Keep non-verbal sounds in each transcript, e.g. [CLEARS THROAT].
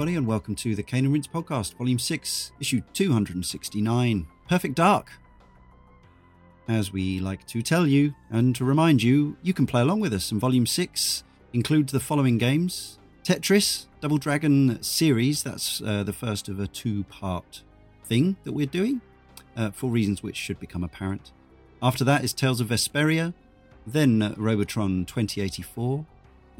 everybody, and welcome to the Cane and Rinse podcast, volume 6, issue 269 Perfect Dark. As we like to tell you and to remind you, you can play along with us, and volume 6 includes the following games Tetris, Double Dragon series, that's uh, the first of a two part thing that we're doing, uh, for reasons which should become apparent. After that is Tales of Vesperia, then Robotron 2084.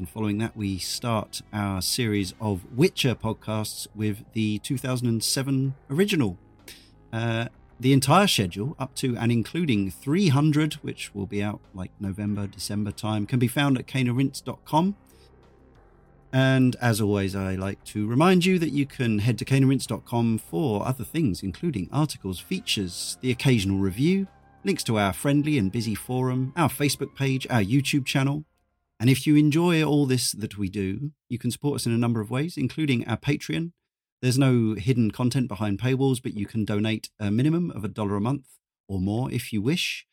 And following that, we start our series of Witcher podcasts with the 2007 original. Uh, the entire schedule, up to and including 300, which will be out like November, December time, can be found at caneandrinse.com. And as always, I like to remind you that you can head to caneandrinse.com for other things, including articles, features, the occasional review, links to our friendly and busy forum, our Facebook page, our YouTube channel. And if you enjoy all this that we do, you can support us in a number of ways, including our Patreon. There's no hidden content behind paywalls, but you can donate a minimum of a dollar a month or more if you wish.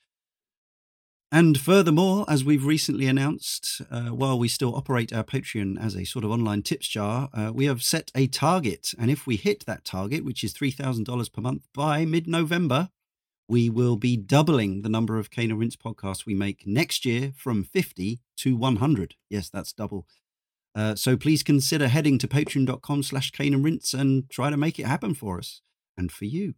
And furthermore, as we've recently announced, uh, while we still operate our Patreon as a sort of online tips jar, uh, we have set a target. And if we hit that target, which is $3,000 per month by mid November, we will be doubling the number of Cane and Rinse podcasts we make next year from 50 to 100. Yes, that's double. Uh, so please consider heading to patreon.com slash Cane and Rinse and try to make it happen for us and for you.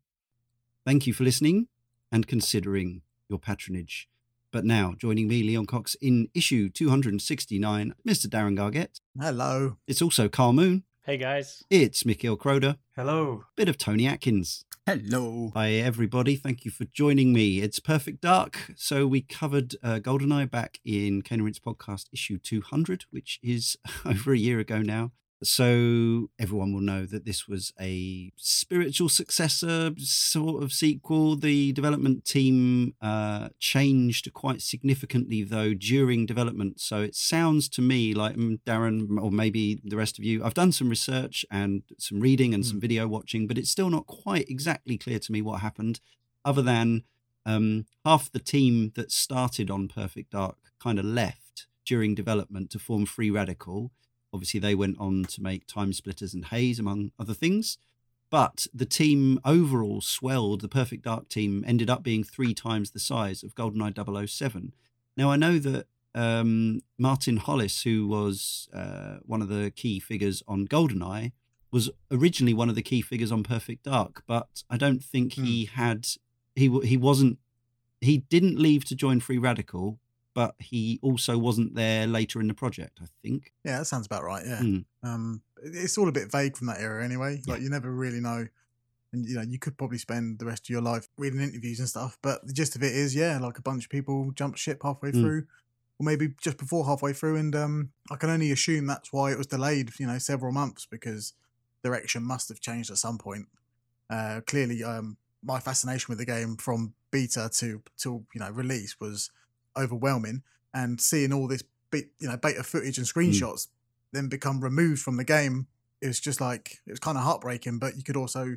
Thank you for listening and considering your patronage. But now, joining me, Leon Cox, in issue 269, Mr. Darren Gargett. Hello. It's also Karl Moon. Hey guys. It's Michiel Kroder. Hello. Bit of Tony Atkins. Hello. Hi, everybody. Thank you for joining me. It's Perfect Dark. So, we covered uh, GoldenEye back in and Rinse podcast issue 200, which is [LAUGHS] over a year ago now. So, everyone will know that this was a spiritual successor, sort of sequel. The development team uh, changed quite significantly, though, during development. So, it sounds to me like mm, Darren, or maybe the rest of you, I've done some research and some reading and some video watching, but it's still not quite exactly clear to me what happened, other than um, half the team that started on Perfect Dark kind of left during development to form Free Radical. Obviously, they went on to make TimeSplitters and Haze, among other things. But the team overall swelled. The Perfect Dark team ended up being three times the size of GoldenEye 007. Now, I know that um, Martin Hollis, who was uh, one of the key figures on GoldenEye, was originally one of the key figures on Perfect Dark, but I don't think he had he he wasn't he didn't leave to join Free Radical, but he also wasn't there later in the project. I think. Yeah, that sounds about right. Yeah. Hmm. Um, it's all a bit vague from that era anyway. Like you never really know. And you know, you could probably spend the rest of your life reading interviews and stuff, but the gist of it is, yeah, like a bunch of people jumped ship halfway Mm. through, or maybe just before halfway through, and um, I can only assume that's why it was delayed, you know, several months because direction must have changed at some point. Uh, clearly, um, my fascination with the game from beta to till you know release was overwhelming, and seeing all this be- you know beta footage and screenshots then become removed from the game it was just like it was kind of heartbreaking but you could also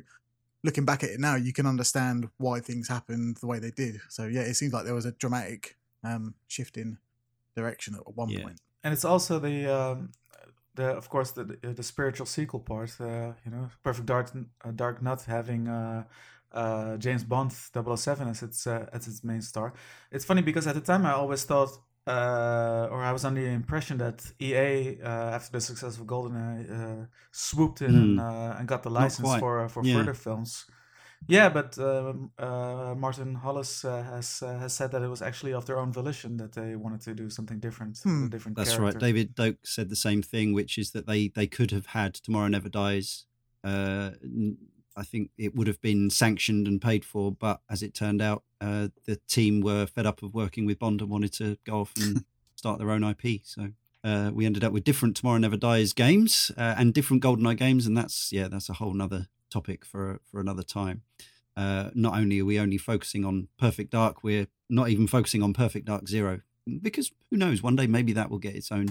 looking back at it now you can understand why things happened the way they did so yeah it seems like there was a dramatic um shift in direction at one Yeah. point And it's also the um, the of course the the, the spiritual sequel part. Uh, you know, Perfect Dark uh, Dark Nut having uh, uh, James Bond 007 as its uh, as its main star. It's funny because at the time I always thought. Uh, or I was under the impression that EA, uh, after the success of GoldenEye, uh, swooped in and, uh, and got the Hmm. License for uh, for Yeah. further films. Yeah, but um, uh, Martin Hollis uh, has uh, has said that it was actually of their own volition that they wanted to do something different, Hmm. a different That's character. right. David Doak said the same thing, which is that they they could have had Tomorrow Never Dies. Uh, n- I think it would have been sanctioned and paid for, but as it turned out, uh, the team were fed up of working with Bond and wanted to go off and [LAUGHS] start their own IP. So uh, we ended up with different Tomorrow Never Dies games uh, and different GoldenEye games, and that's yeah, that's a whole nother topic for for another time. Uh, not only are we only focusing on Perfect Dark, we're not even focusing on Perfect Dark Zero because who knows? One day maybe that will get its own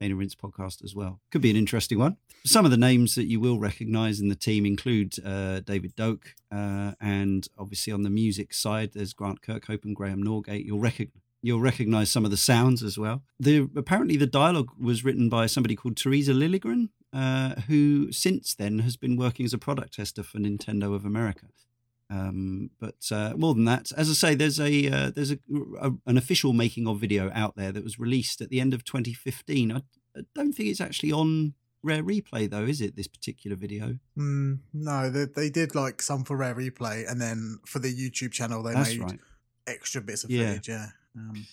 Dana Rinse podcast as well. Could be an interesting one. Some of the names that you will recognise in the team include uh, David Doak, uh, and obviously on the music side, there's Grant Kirkhope and Graeme Norgate. You'll recognize. You'll recognise some of the sounds as well. The apparently the dialogue was written by somebody called Teresa Lilligren, uh, who since then has been working as a product tester for Nintendo of America. Um, but uh, more than that, as I say, there's a uh, there's a, a, an official making of video out there that was released at the end of 2015. I, I don't think it's actually on Rare Replay though, is it? This particular video? Mm, no, they, they did like some for Rare Replay, and then for the YouTube channel they That's made right. extra bits of Yeah. footage. Yeah. Um,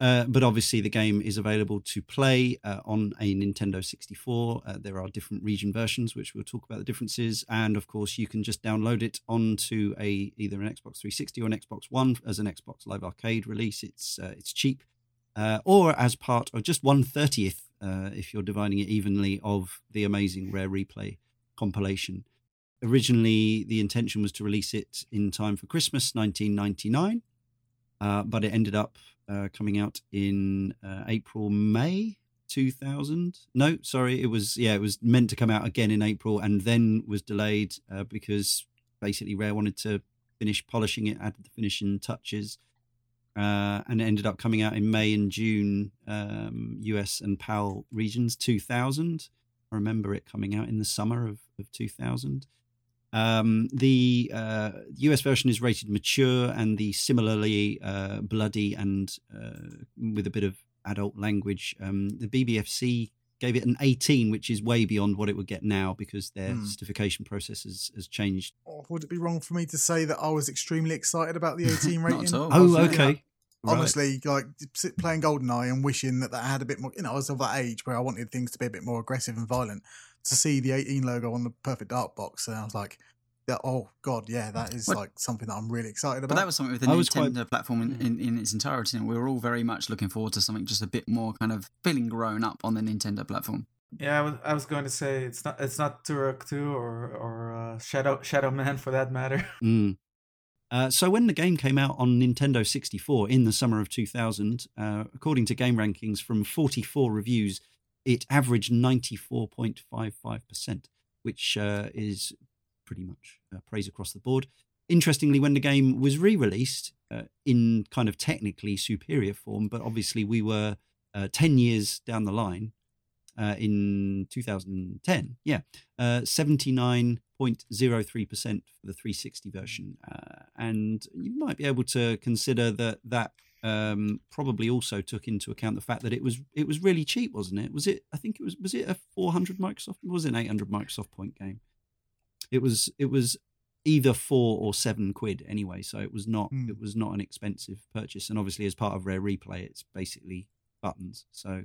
Uh, but obviously, the game is available to play uh, on a Nintendo 64. Uh, there are different region versions, which we'll talk about the differences. And of course, you can just download it onto a either an Xbox 360 or an Xbox One as an Xbox Live Arcade release. It's uh, it's cheap, uh, or as part of just one thirtieth, uh, if you're dividing it evenly, of the amazing Rare Replay compilation. Originally, the intention was to release it in time for Christmas 1999, uh, but it ended up uh, coming out in uh, April, May 2000. No, sorry, it was yeah, it was meant to come out again in April and then was delayed uh, because basically Rare wanted to finish polishing it, add the finishing touches, uh, and it ended up coming out in May and June, um, US and PAL regions 2000. I remember it coming out in the summer of, of 2000. Um, the uh, US version is rated mature, and the similarly uh, bloody and uh, with a bit of adult language. Um, the BBFC gave it an 18, which is way beyond what it would get now because their Hmm. certification process has, has changed. oh, would it be wrong for me to say that I was extremely excited about the 18 [LAUGHS] rating? Not at all. Oh, really- okay. Right. Honestly, like sit- playing GoldenEye and wishing that that had a bit more, you know, I was of that age where I wanted things to be a bit more aggressive and violent. To see the 18 logo on the Perfect Dark box, and I was like, yeah, oh god, yeah, that is What- like something that I'm really excited But about. that was something with the I Nintendo quite- platform in, Mm. in, in its entirety. And we were all very much looking forward to something just a bit more kind of feeling grown up on the Nintendo platform. Yeah, I was, I was going to say it's not it's not Turok 2 or or uh, Shadow Shadow Man for that matter. [LAUGHS] Mm. Uh, so when the game came out on Nintendo 64 in the summer of 2000, uh, according to Game Rankings from 44 reviews, it averaged 94.55%, which uh, is pretty much uh, praise across the board. Interestingly, when the game was re-released uh, in kind of technically superior form, but obviously we were uh, 10 years down the line uh, in 2010, yeah, uh, 79.03% for the 360 version. And you might be able to consider that that um, probably also took into account the fact that it was it was really cheap, wasn't it? Was it? I think it was. Was it a 400 Microsoft? It was an 800 Microsoft point game. It was. It was either four or seven quid anyway. So it was not. Hmm. It was not an expensive purchase. And obviously, as part of Rare Replay, it's basically buttons. So,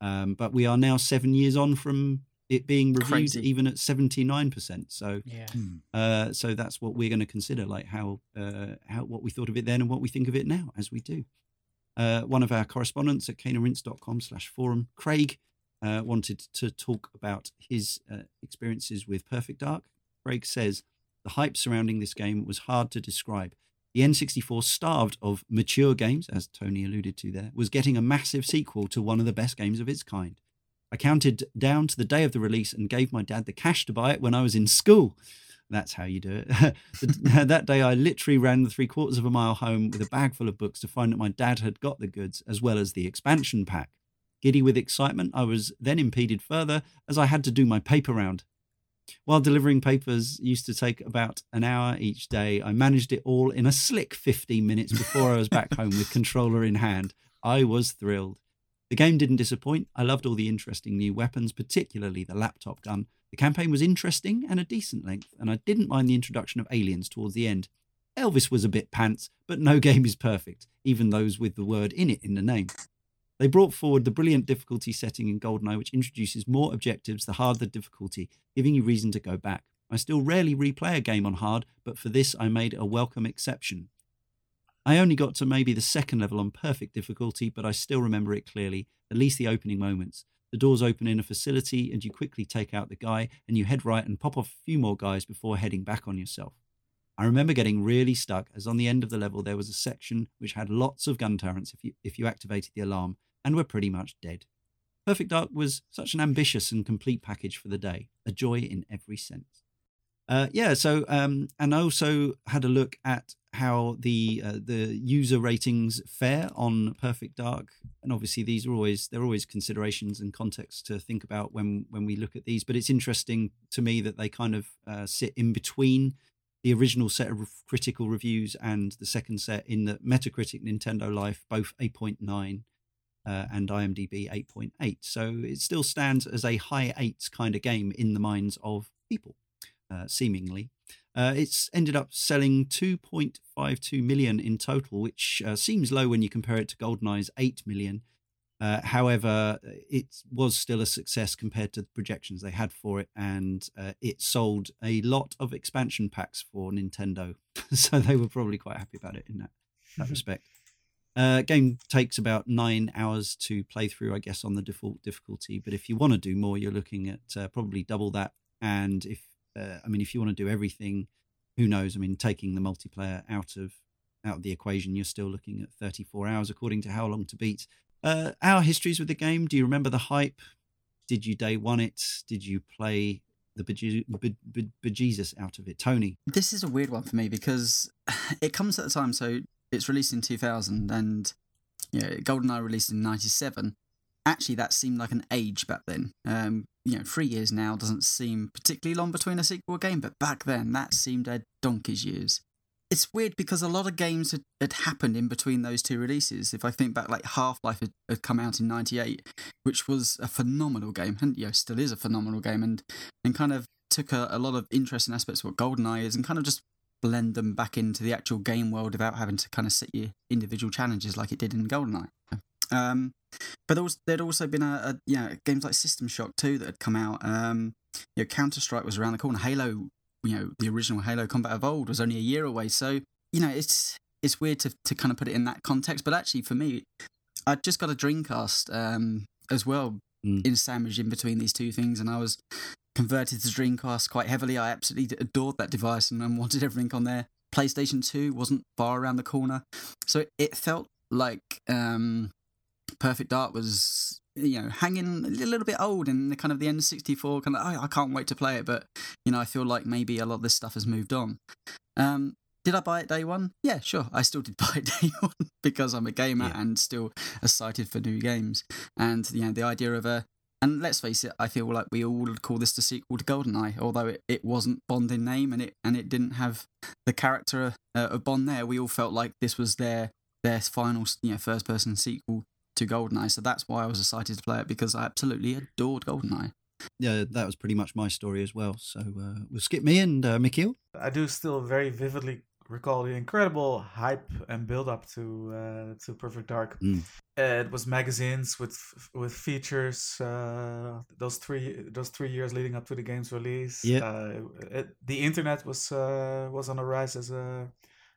um, but we are now seven years on from it being reviewed, Crazy. even at 79 percent. So. Yeah. Uh, so that's what we're going to consider, like how uh, how what we thought of it then and what we think of it now, as we do. Uh, one of our correspondents at caneandrinse.com slash forum, Craig, uh, wanted to talk about his uh, experiences with Perfect Dark. Craig says the hype surrounding this game was hard to describe. The N64, starved of mature games, as Tony alluded to there, was getting a massive sequel to one of the best games of its kind. I counted down to the day of the release and gave my dad the cash to buy it when I was in school. That's how you do it. [LAUGHS] [LAUGHS] That day, I literally ran the three quarters of a mile home with a bag full of books to find that my dad had got the goods as well as the expansion pack. Giddy with excitement, I was then impeded further as I had to do my paper round. While delivering papers used to take about an hour each day, I managed it all in a slick 15 minutes before I was back home with [LAUGHS] controller in hand. I was thrilled. The game didn't disappoint. I loved all the interesting new weapons, particularly the laptop gun. The campaign was interesting and a decent length, and I didn't mind the introduction of aliens towards the end. Elvis was a bit pants, but no [LAUGHS] game is perfect, even those with the word in it in the name. They brought forward the brilliant difficulty setting in GoldenEye, which introduces more objectives the harder the difficulty, giving you reason to go back. I still rarely replay a game on hard, but for this I made a welcome exception. I only got to maybe the second level on perfect difficulty, but I still remember it clearly, at least the opening moments. The doors open in a facility, and you quickly take out the guy, and you head right and pop off a few more guys before heading back on yourself. I remember getting really stuck, as on the end of the level there was a section which had lots of gun turrets if you, if you activated the alarm, and were pretty much dead. Perfect Dark was such an ambitious and complete package for the day, a joy in every sense. Uh, yeah, so um, and I also had a look at how the uh, the user ratings fare on Perfect Dark, and obviously these are always there are always considerations and context to think about when when we look at these. But it's interesting to me that they kind of uh, sit in between the original set of critical reviews and the second set in the Metacritic Nintendo Life both 8.9 uh, and IMDb 8.8. So it still stands as a high eights kind of game in the minds of people, uh, seemingly. Uh, it's ended up selling 2.52 million in total, which uh, seems low when you compare it to GoldenEye's 8 million. Uh, however, it was still a success compared to the projections they had for it, and uh, it sold a lot of expansion packs for Nintendo. [LAUGHS] so they were probably quite happy about it in that, that respect. Uh, game takes about nine hours to play through, I guess, on the default difficulty. But if you want to do more, you're looking at uh, probably double that. And if, uh, I mean, if you want to do everything, who knows? I mean, taking the multiplayer out of out of the equation, you're still looking at 34 hours, according to How Long to Beat. Uh, our histories with the game. Do you remember the hype? Did you day one it? Did you play the bejesus out of it, Tony? This is a weird one for me because [SIGHS] it comes at the time. So it's released in 2000 and yeah, GoldenEye released in 97. Actually, that seemed like an age back then. Um, you know, three years now doesn't seem particularly long between a sequel game, but back then that seemed a donkey's years. It's weird because a lot of games had, had happened in between those two releases. If I think back, like Half Life had, had, come out in '98, which was a phenomenal game, and you know, still is a phenomenal game, and and kind of took a, a lot of interesting aspects of what GoldenEye is, and kind of just blend them back into the actual game world without having to kind of set your individual challenges like it did in GoldenEye. Um, but there was, there'd also been a, a you know, games like System Shock 2 that had come out. Um, you know, Counter Strike was around the corner. Halo, you know, the original Halo Combat of old was only a year away. So you know, it's it's weird to to kind of put it in that context. But actually, for me, I just got a Dreamcast um, as well mm. in sandwich in between these two things, and I was converted to Dreamcast quite heavily. I absolutely adored that device and wanted everything on there. PlayStation 2 wasn't far around the corner. So it felt like um, Perfect Dark was, you know, hanging a little bit old in the kind of the N64, kind of, oh, I can't wait to play it. But, you know, I feel like maybe a lot of this stuff has moved on. Um, did I buy it day one? Yeah, sure. I still did [LAUGHS] buy it day one because I'm a gamer yeah. and still excited for new games. And, you know, the idea of a and let's face it, I feel like we all would call this the sequel to GoldenEye, although it, it wasn't Bond in name and it and it didn't have the character uh, of Bond there. We all felt like this was their their final, you know, first person sequel to GoldenEye. So that's why I was excited to play it because I absolutely adored GoldenEye. Yeah, that was pretty much my story as well. So uh, we'll skip me and uh, Michiel. I do still very vividly recall the incredible hype and build up to uh, to Perfect Dark. Mm. it was magazines with with features. Uh, those three those three years leading up to the game's release. Yeah. Uh, it, the internet was uh, was on the rise as a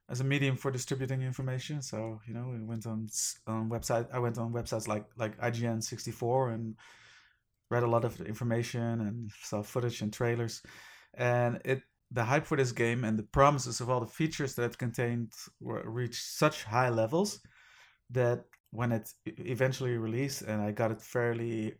as a medium for distributing information. So you know, we went on on website. I went on websites like like IGN sixty four and read a lot of information and saw footage and trailers. And it the hype for this game and the promises of all the features that it contained were reached such high levels that when it eventually released and I got it fairly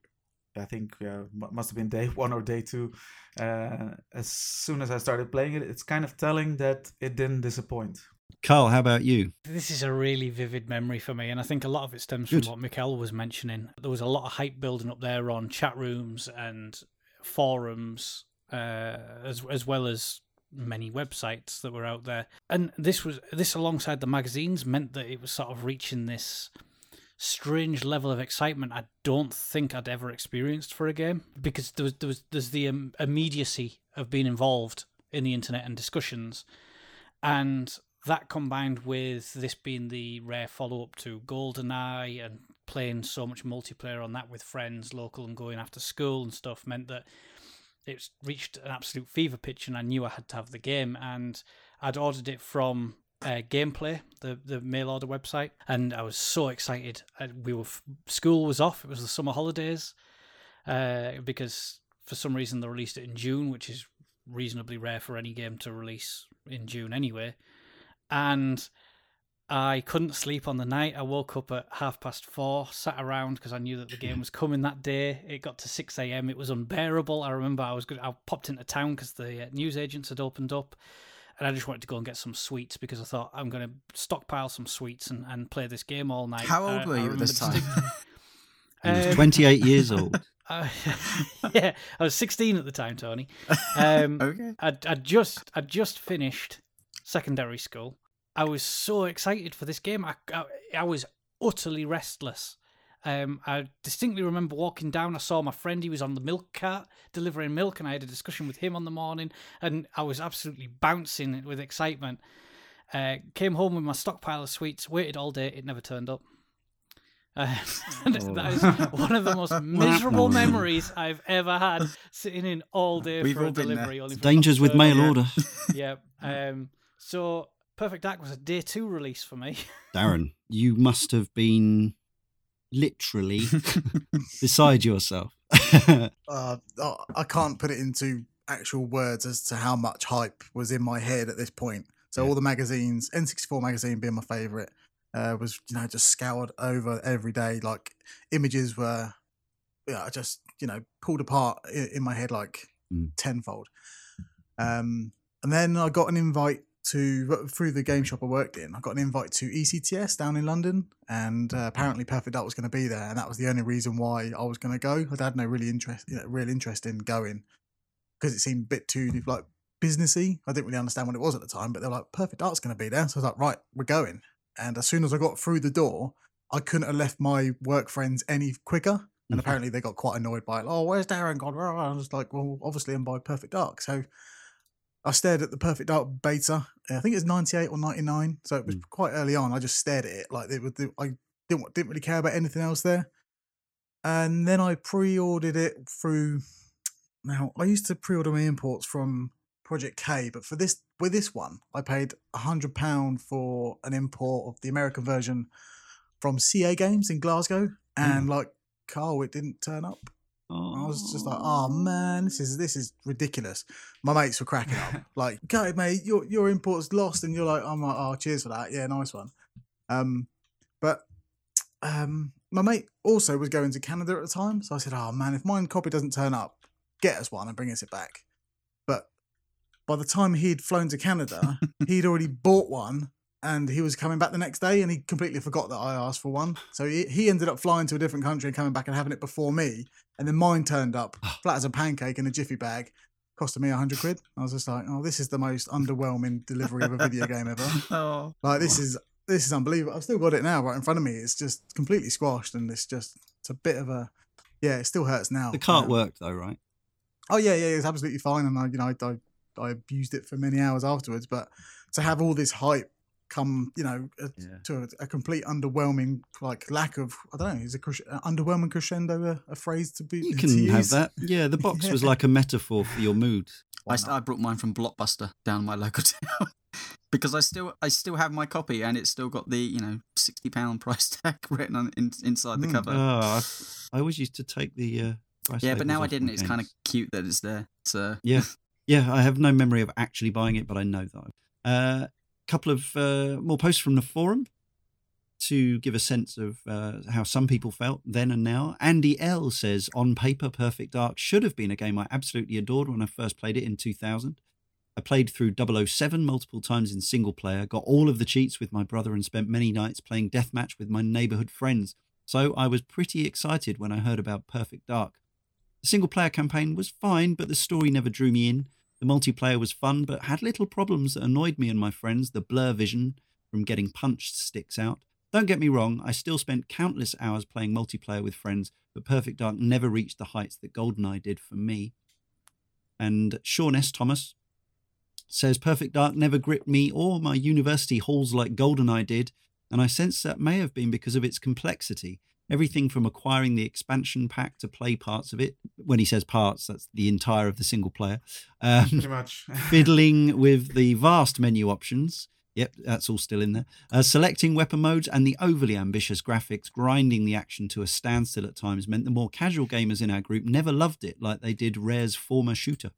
I think uh, must have been day one or day two. Uh, as soon as I started playing it, it's kind of telling that it didn't disappoint. Karl, how about you? This is a really vivid memory for me, and I think a lot of it stems Good. from what Michiel was mentioning. There was a lot of hype building up there on chat rooms and forums uh, as as well as many websites that were out there. And this was this alongside the magazines meant that it was sort of reaching this strange level of excitement I don't think I'd ever experienced for a game because there was there was there's the um, immediacy of being involved in the internet and discussions, and that combined with this being the rare follow up to GoldenEye and playing so much multiplayer on that with friends, local and going after school and stuff, meant that it's reached an absolute fever pitch, and I knew I had to have the game. And I'd ordered it from uh, Gameplay, the the mail order website, and I was so excited. I, we were school was off; it was the summer holidays, uh, because for some reason they released it in June, which is reasonably rare for any game to release in June anyway. And I couldn't sleep on the night. I woke up at half past four, sat around because I knew that the game [LAUGHS] was coming that day. It got to six a.m. It was unbearable. I remember I was good. I popped into town because the uh, news agents had opened up, and I just wanted to go and get some sweets because I thought I'm going to stockpile some sweets and, and play this game all night. How old Uh, were you at this time? He [LAUGHS] was Um, 28 years [LAUGHS] old. Uh, yeah, I was 16 at the time, Tony. Um, okay. I'd, I'd just I'd just finished secondary school. I was so excited for this game. I, I, I was utterly restless. Um, I distinctly remember walking down. I saw my friend. He was on the milk cart delivering milk, and I had a discussion with him on the morning. And I was absolutely bouncing with excitement. Uh, came home with my stockpile of sweets. Waited all day. It never turned up. Uh, [LAUGHS] and that is one of the most [LAUGHS] miserable memories I've ever had. Sitting in all day We've for a all been there. delivery. Only for Dangers with mail up. order. Yeah. [LAUGHS] Um. So Perfect Dark was a day two release for me. [LAUGHS] Darren, you must have been literally [LAUGHS] beside yourself. [LAUGHS] uh, I- I can't put it into actual words as to how much hype was in my head at this point. So Yeah. all the magazines, N64 magazine being my favorite, uh, was you know just scoured over every day. Like images were, yeah, just you know pulled apart in, in my head like Mm. tenfold. Um, and then I got an invite to through the game shop I worked in. I got an invite to ECTS down in London, and uh, apparently Perfect Dark was going to be there, and that was the only reason why I was going to go. I had no really interest, you know, real interest in going because it seemed a bit too like businessy. I didn't really understand what it was at the time, but they were like, "Perfect Dark's going to be there," so I was like, "Right, we're going." And as soon as I got through the door, I couldn't have left my work friends any quicker. And Mhm. apparently they got quite annoyed by it. Oh, where's Darren gone? I was like, well, obviously I'm by Perfect Dark. So I stared at the Perfect Dark beta. I think it was 98 or 99. So it was Mm. quite early on. I just stared at it. Like it was, I didn't, didn't really care about anything else there. And then I pre ordered it through. Now, I used to pre order my imports from Project K, but for this, with this one, I paid £100 for an import of the American version from CA Games in Glasgow. And like, Karl, it didn't turn up. I was just like, oh man, this is this is ridiculous. My mates were cracking up, [LAUGHS] like, okay, mate, your your import's lost, and you're like, I'm like, oh, cheers for that, yeah, nice one. Um, but um, my mate also was going to Canada at the time, so I said, oh man, if mine copy doesn't turn up, get us one and bring us it back. But by the time he'd flown to Canada, [LAUGHS] he'd already bought one. And he was coming back the next day, and he completely forgot that I asked for one. So he, he ended up flying to a different country and coming back and having it before me. And then mine turned up ah. flat as a pancake in a jiffy bag, costing me a hundred quid. I was just like, oh, this is the most underwhelming delivery of a video [LAUGHS] game ever. Oh, Like this is this is unbelievable. I've still got it now right in front of me. It's just completely squashed, and it's just it's a bit of a yeah. It still hurts now. the cart worked though, right? Oh yeah, yeah, it's absolutely fine, and I you know I I, I abused it for many hours afterwards. But to have all this hype come, you know, a, Yeah. to a, a complete underwhelming like lack of I don't know, is a cres- underwhelming crescendo a, a phrase to be You to can have use? that. [LAUGHS] Yeah, the box was like a metaphor for your mood. I. I brought mine from Blockbuster down my local [LAUGHS] town because I still I still have my copy and it's still got the you know sixty pound price tag [LAUGHS] written on in, inside the Mm. cover. Oh, I, I always used to take the. Uh, price yeah, but now I didn't. It's kind of cute that it's there. So Yeah, yeah. I have no memory of actually buying it, but I know that. Uh, couple of uh, more posts from the forum to give a sense of uh, how some people felt then and now. Andy L says, "On paper, Perfect Dark should have been a game I absolutely adored when I first played it in 2000." I played through 007 multiple times in single player, got all of the cheats with my brother, and spent many nights playing deathmatch with my neighborhood friends. So I was pretty excited when I heard about Perfect Dark. The single player campaign was fine, but the story never drew me in. The multiplayer was fun, but had little problems that annoyed me and my friends. The blur vision from getting punched sticks out. Don't get me wrong, I still spent countless hours playing multiplayer with friends, but Perfect Dark never reached the heights that GoldenEye did for me. And Sean S. Thomas says Perfect Dark never gripped me or my university halls like GoldenEye did, and I sense that may have been because of its complexity. Everything from acquiring the expansion pack to play parts of it. When he says parts, that's the entire of the single player. Um, Pretty much. [LAUGHS] fiddling with the vast menu options. Yep, that's all still in there. Uh, selecting weapon modes and the overly ambitious graphics, grinding the action to a standstill at times, meant the more casual gamers in our group never loved it like they did Rare's former shooter.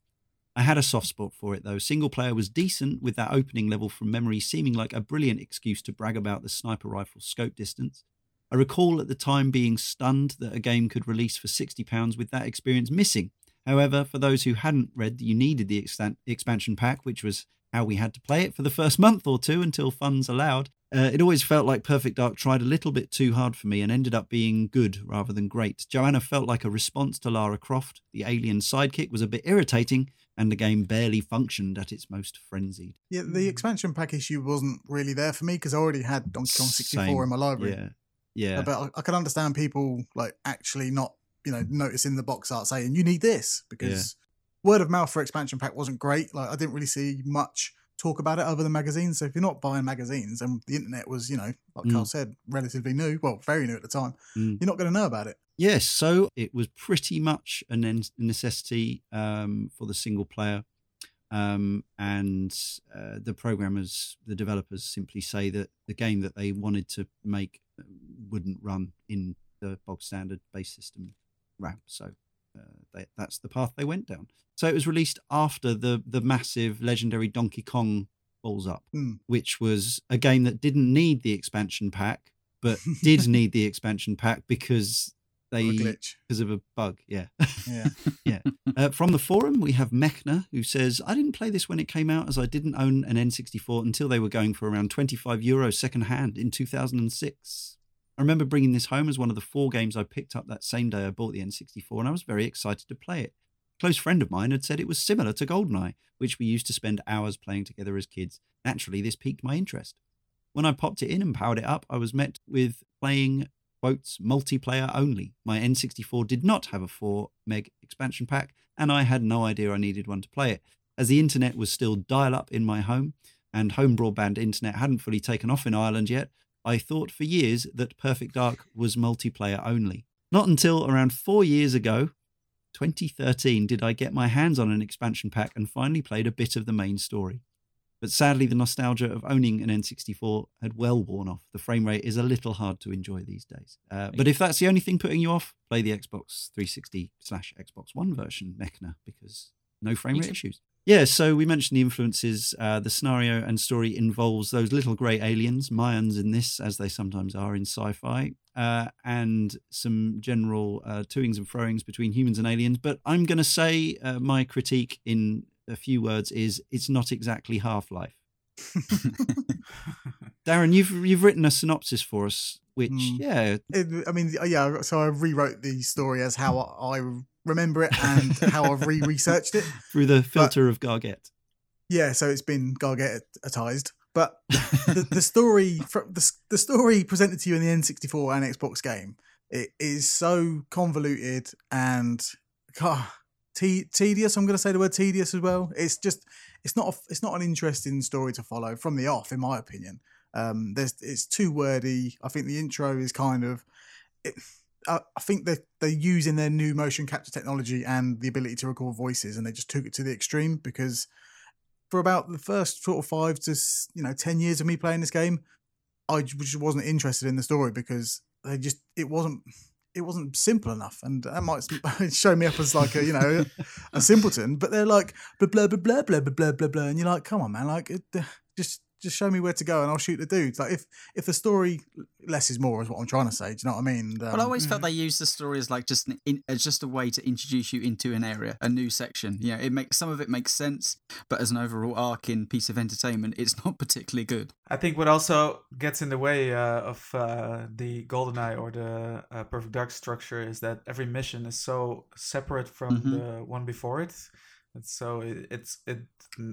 I had a soft spot for it though. Single player was decent, with that opening level from memory seeming like a brilliant excuse to brag about the sniper rifle scope distance. I recall at the time being stunned that a game could release for £60 with that experience missing. However, for those who hadn't read, you needed the extan- expansion pack, which was how we had to play it for the first [LAUGHS] month or two until funds allowed. Uh, it always felt like Perfect Dark tried a little bit too hard for me and ended up being good rather than great. Joanna felt like a response to Lara Croft. The alien sidekick was a bit irritating, and the game barely functioned at its most frenzied. Yeah, the expansion pack issue wasn't really there for me because I already had Donkey Kong 64 Same. in my library. Yeah. Yeah. But I, I can understand people like actually not, you know, noticing the box art saying you need this because word of mouth for expansion pack wasn't great. Like I didn't really see much talk about it other than magazines. So if you're not buying magazines and the internet was, you know, like Mm. Karl said, relatively new, well, very new at the time, Mm. you're not going to know about it. Yes, so it was pretty much a necessity um, for the single player. Um, and uh, the programmers, the developers simply say that the game that they wanted to make wouldn't run in the bog standard base system RAM. So uh, they, that's the path they went down. So it was released after the, the massive legendary Donkey Kong Balls Up, Hmm. which was a game that didn't need the expansion pack, but did [LAUGHS] need the expansion pack because they glitch. because of a bug. Yeah. Yeah. [LAUGHS] Uh, from the forum, we have Mechner who says, I didn't play this when it came out as I didn't own an N64 until they were going for around 25 euros second hand in 2006. I remember bringing this home as one of the four games I picked up that same day I bought the N64, and I was very excited to play it. A close friend of mine had said it was similar to GoldenEye, which we used to spend hours playing together as kids. Naturally, this piqued my interest. When I popped it in and powered it up, I was met with playing quotes multiplayer only. My N64 did not have a 4 meg expansion pack, and I had no idea I needed one to play it. As the internet was still dial up in my home, and home broadband internet hadn't fully taken off in Ireland yet, I thought for years that Perfect Dark was multiplayer only. Not until around four years ago, 2013, did I get my hands on an expansion pack and finally played a bit of the main story. But sadly, the nostalgia of owning an N64 had well worn off. The frame rate is a little hard to enjoy these days. Uh, but if that's the only thing putting you off, play the Xbox 360 slash Xbox One version, Mechner, because no frame rate issues. Yeah, so we mentioned the influences. Uh, the scenario and story involves those little grey aliens, Maians in this, as they sometimes are in sci fi, uh, and some general uh, toings and froings between humans and aliens. But I'm going to say uh, my critique in a few words is it's not exactly Half Life. [LAUGHS] [LAUGHS] Darren, you've you've written a synopsis for us, which Mm. yeah, It, I mean, yeah. So I rewrote the story as how I remember it and how I've re-researched it. [LAUGHS] through the filter of Gargett. Yeah, so it's been Gargetized. But the, the story fr- the, the story presented to you in the N64 and Xbox game it is so convoluted and God, te- tedious. I'm going to say the word tedious as well. It's just it's not a, it's not an interesting story to follow from the off, in my opinion. Um, there's it's too wordy. I think the intro is kind of. It, I I think that they're using their new motion capture technology and the ability to record voices, and they just took it to the extreme because for about the first sort of five to you know ten years of me playing this game, I just wasn't interested in the story because they just it wasn't it wasn't simple enough, and that might [LAUGHS] show me up as like a you know a simpleton. But they're like blah blah blah blah blah blah blah blah and you're like, come on, man, like it, just just show me where to go and I'll shoot the dudes. Like if if the story less is more is what I'm trying to say. Do you know what I mean? And, Well, I um, always felt they used the story as like just an in, as just a way to introduce you into an area, a new section. Yeah, it makes some of it makes sense, but as an overall arc in piece of entertainment, it's not [LAUGHS] particularly good. I think what also gets in the way uh, of uh, the GoldenEye or the uh, Perfect Dark structure is that every mission is so separate from Mhm. the one before it. So it, it's it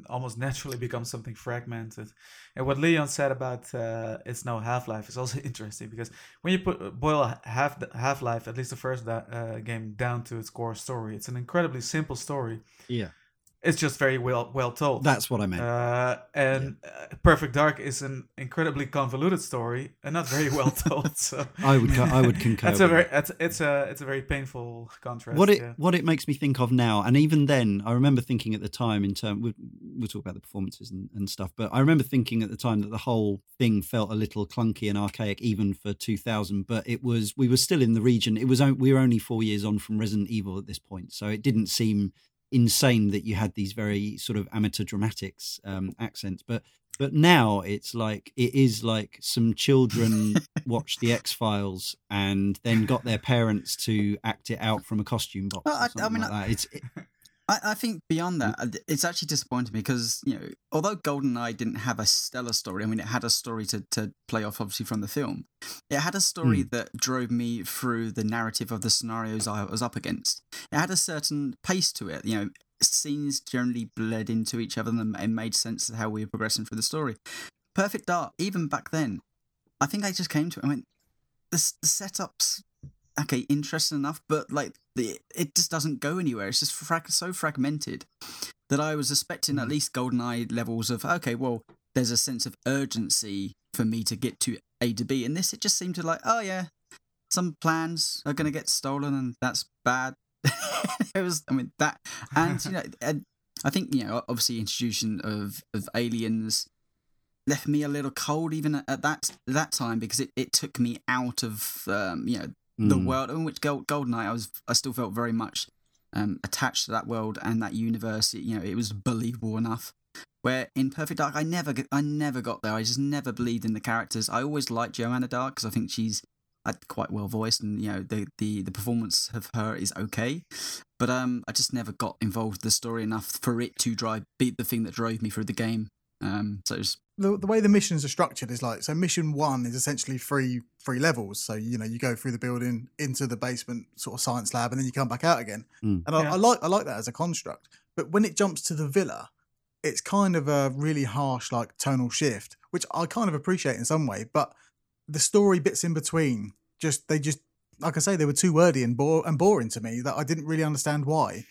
almost [LAUGHS] naturally becomes something fragmented. And what Leon said about uh, it's no Half Life is also [LAUGHS] interesting because when you put boil half Half Life, at least the first uh, game, down to its core story, it's an incredibly simple story. Yeah, It's just very well well told. that's what I meant. Uh, and uh, Perfect Dark is an incredibly convoluted story and not very well [LAUGHS] told. So I would I would concur. that's a very that. it's, it's a it's a very painful contrast. what it yeah. what it makes me think of now, and even then, I remember thinking at the time in term we'll, we'll talk about the performances and, and stuff, but I remember thinking at the time that the whole thing felt a little clunky and archaic, even for 2000. But it was we were still in the region. It was we were only four years on from Resident Evil at this point, so it didn't seem insane that you had these very sort of amateur dramatics um, accents, but. But now it's like it is like some children [LAUGHS] watched the X Files and then got their parents to act it out from a costume box. Well, or I- I mean, like that. It's it, I, I think beyond that, uh, it's actually disappointing because you know, although GoldenEye didn't have a stellar story, I mean, it had a story to to play off, obviously from the film. It had a story Mm. that drove me through the narrative of the scenarios I was up against. It had a certain pace to it. You know, scenes generally bled into each other and it made sense of how we were progressing through the story. Perfect Dark, even back then, I think I just came to it. I mean, the, the setups, okay, interesting enough, but like the, it just doesn't go anywhere. It's just frag- so fragmented that I was expecting at least GoldenEye levels of okay, well, there's a sense of urgency for me to get to A to B. And this, it just seemed to like, oh yeah, some plans are going to get stolen and that's bad. [LAUGHS] it was, I mean, that, and you know, [LAUGHS] and I think you know, obviously, introduction of of aliens left me a little cold even at, at that that time because it, it took me out of um, you know the Mm. world in which Gold, Goldeneye I was I still felt very much um, attached to that world and that universe. It, you know, it was believable enough. Where in Perfect Dark, I never I never got there. I just never believed in the characters. I always liked Joanna Dark because I think she's uh, quite well voiced and you know the, the the performance of her is okay. But um, I just never got involved with the story enough for it to drive be the thing that drove me through the game. Um, so it the, the way the missions are structured is like so mission one is essentially three three levels so you know you go through the building into the basement sort of science lab and then you come back out again Mm. and I, Yeah. I like i like that as a construct but when it jumps to the villa it's kind of a really harsh like tonal shift which i kind of appreciate in some way but the story bits in between just they just like i say they were too wordy and, bore, and boring to me that i didn't really understand why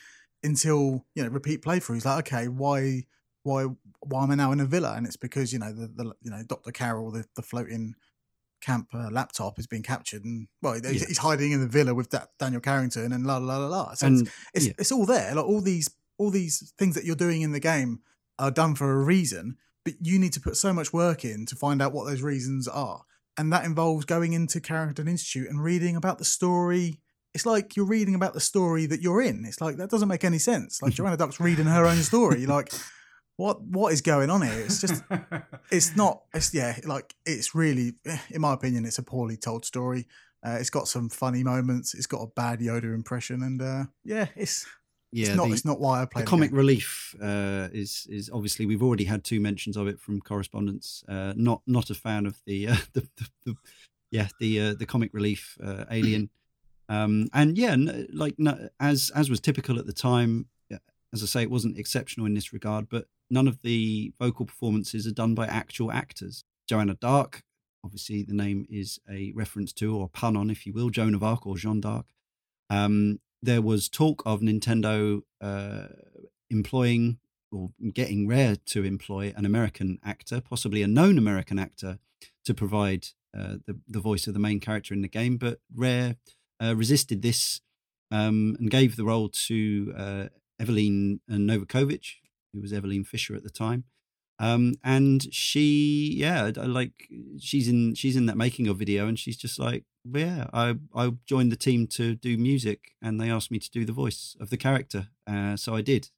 until you know repeat playthroughs like okay why why why am I now in a villa? And it's because you know the, the you know Doctor Carroll, the, the floating camp uh, laptop, is being captured, and well, he's, Yeah. he's hiding in the villa with that Daniel Carrington, and la la la la. So it's, it's yeah. it's all there. Like all these all these things that you're doing in the game are done for a reason, but you need to put so much work in to find out what those reasons are, and that involves going into Carrington Institute and reading about the story. It's like you're reading about the story that you're in. It's like that doesn't make any sense. Like [LAUGHS] Joanna Duck's reading her own story. Like what what is going on here? It's just [LAUGHS] it's not it's yeah like it's really in my opinion it's a poorly told story uh, it's got some funny moments it's got a bad yoda impression and uh yeah it's yeah, it's not the, it's not why i the comic game. relief uh, is is obviously we've already had two mentions of it from correspondence. Uh, not not a fan of the uh, [LAUGHS] the, the, the yeah the uh, the comic relief uh, alien, um, and yeah, n- like no, as as was typical at the time. As I say, it wasn't exceptional in this regard, but none of the vocal performances are done by actual actors. Joanna Dark, obviously the name is a reference to or pun on, if you will, Joan of Arc or Jeanne d'Arc. Um, there was talk of Nintendo uh, employing or getting Rare to employ an American actor, possibly a known American actor, to provide uh, the the voice of the main character in the game. But Rare uh, resisted this um, and gave the role to uh, Evelyn Novakovic, who was Evelyn Fisher at the time. Um, and she, yeah, like she's in she's in that making of video, and she's just like, yeah, I I joined the team to do music, and they asked me to do the voice of the character, uh, so I did.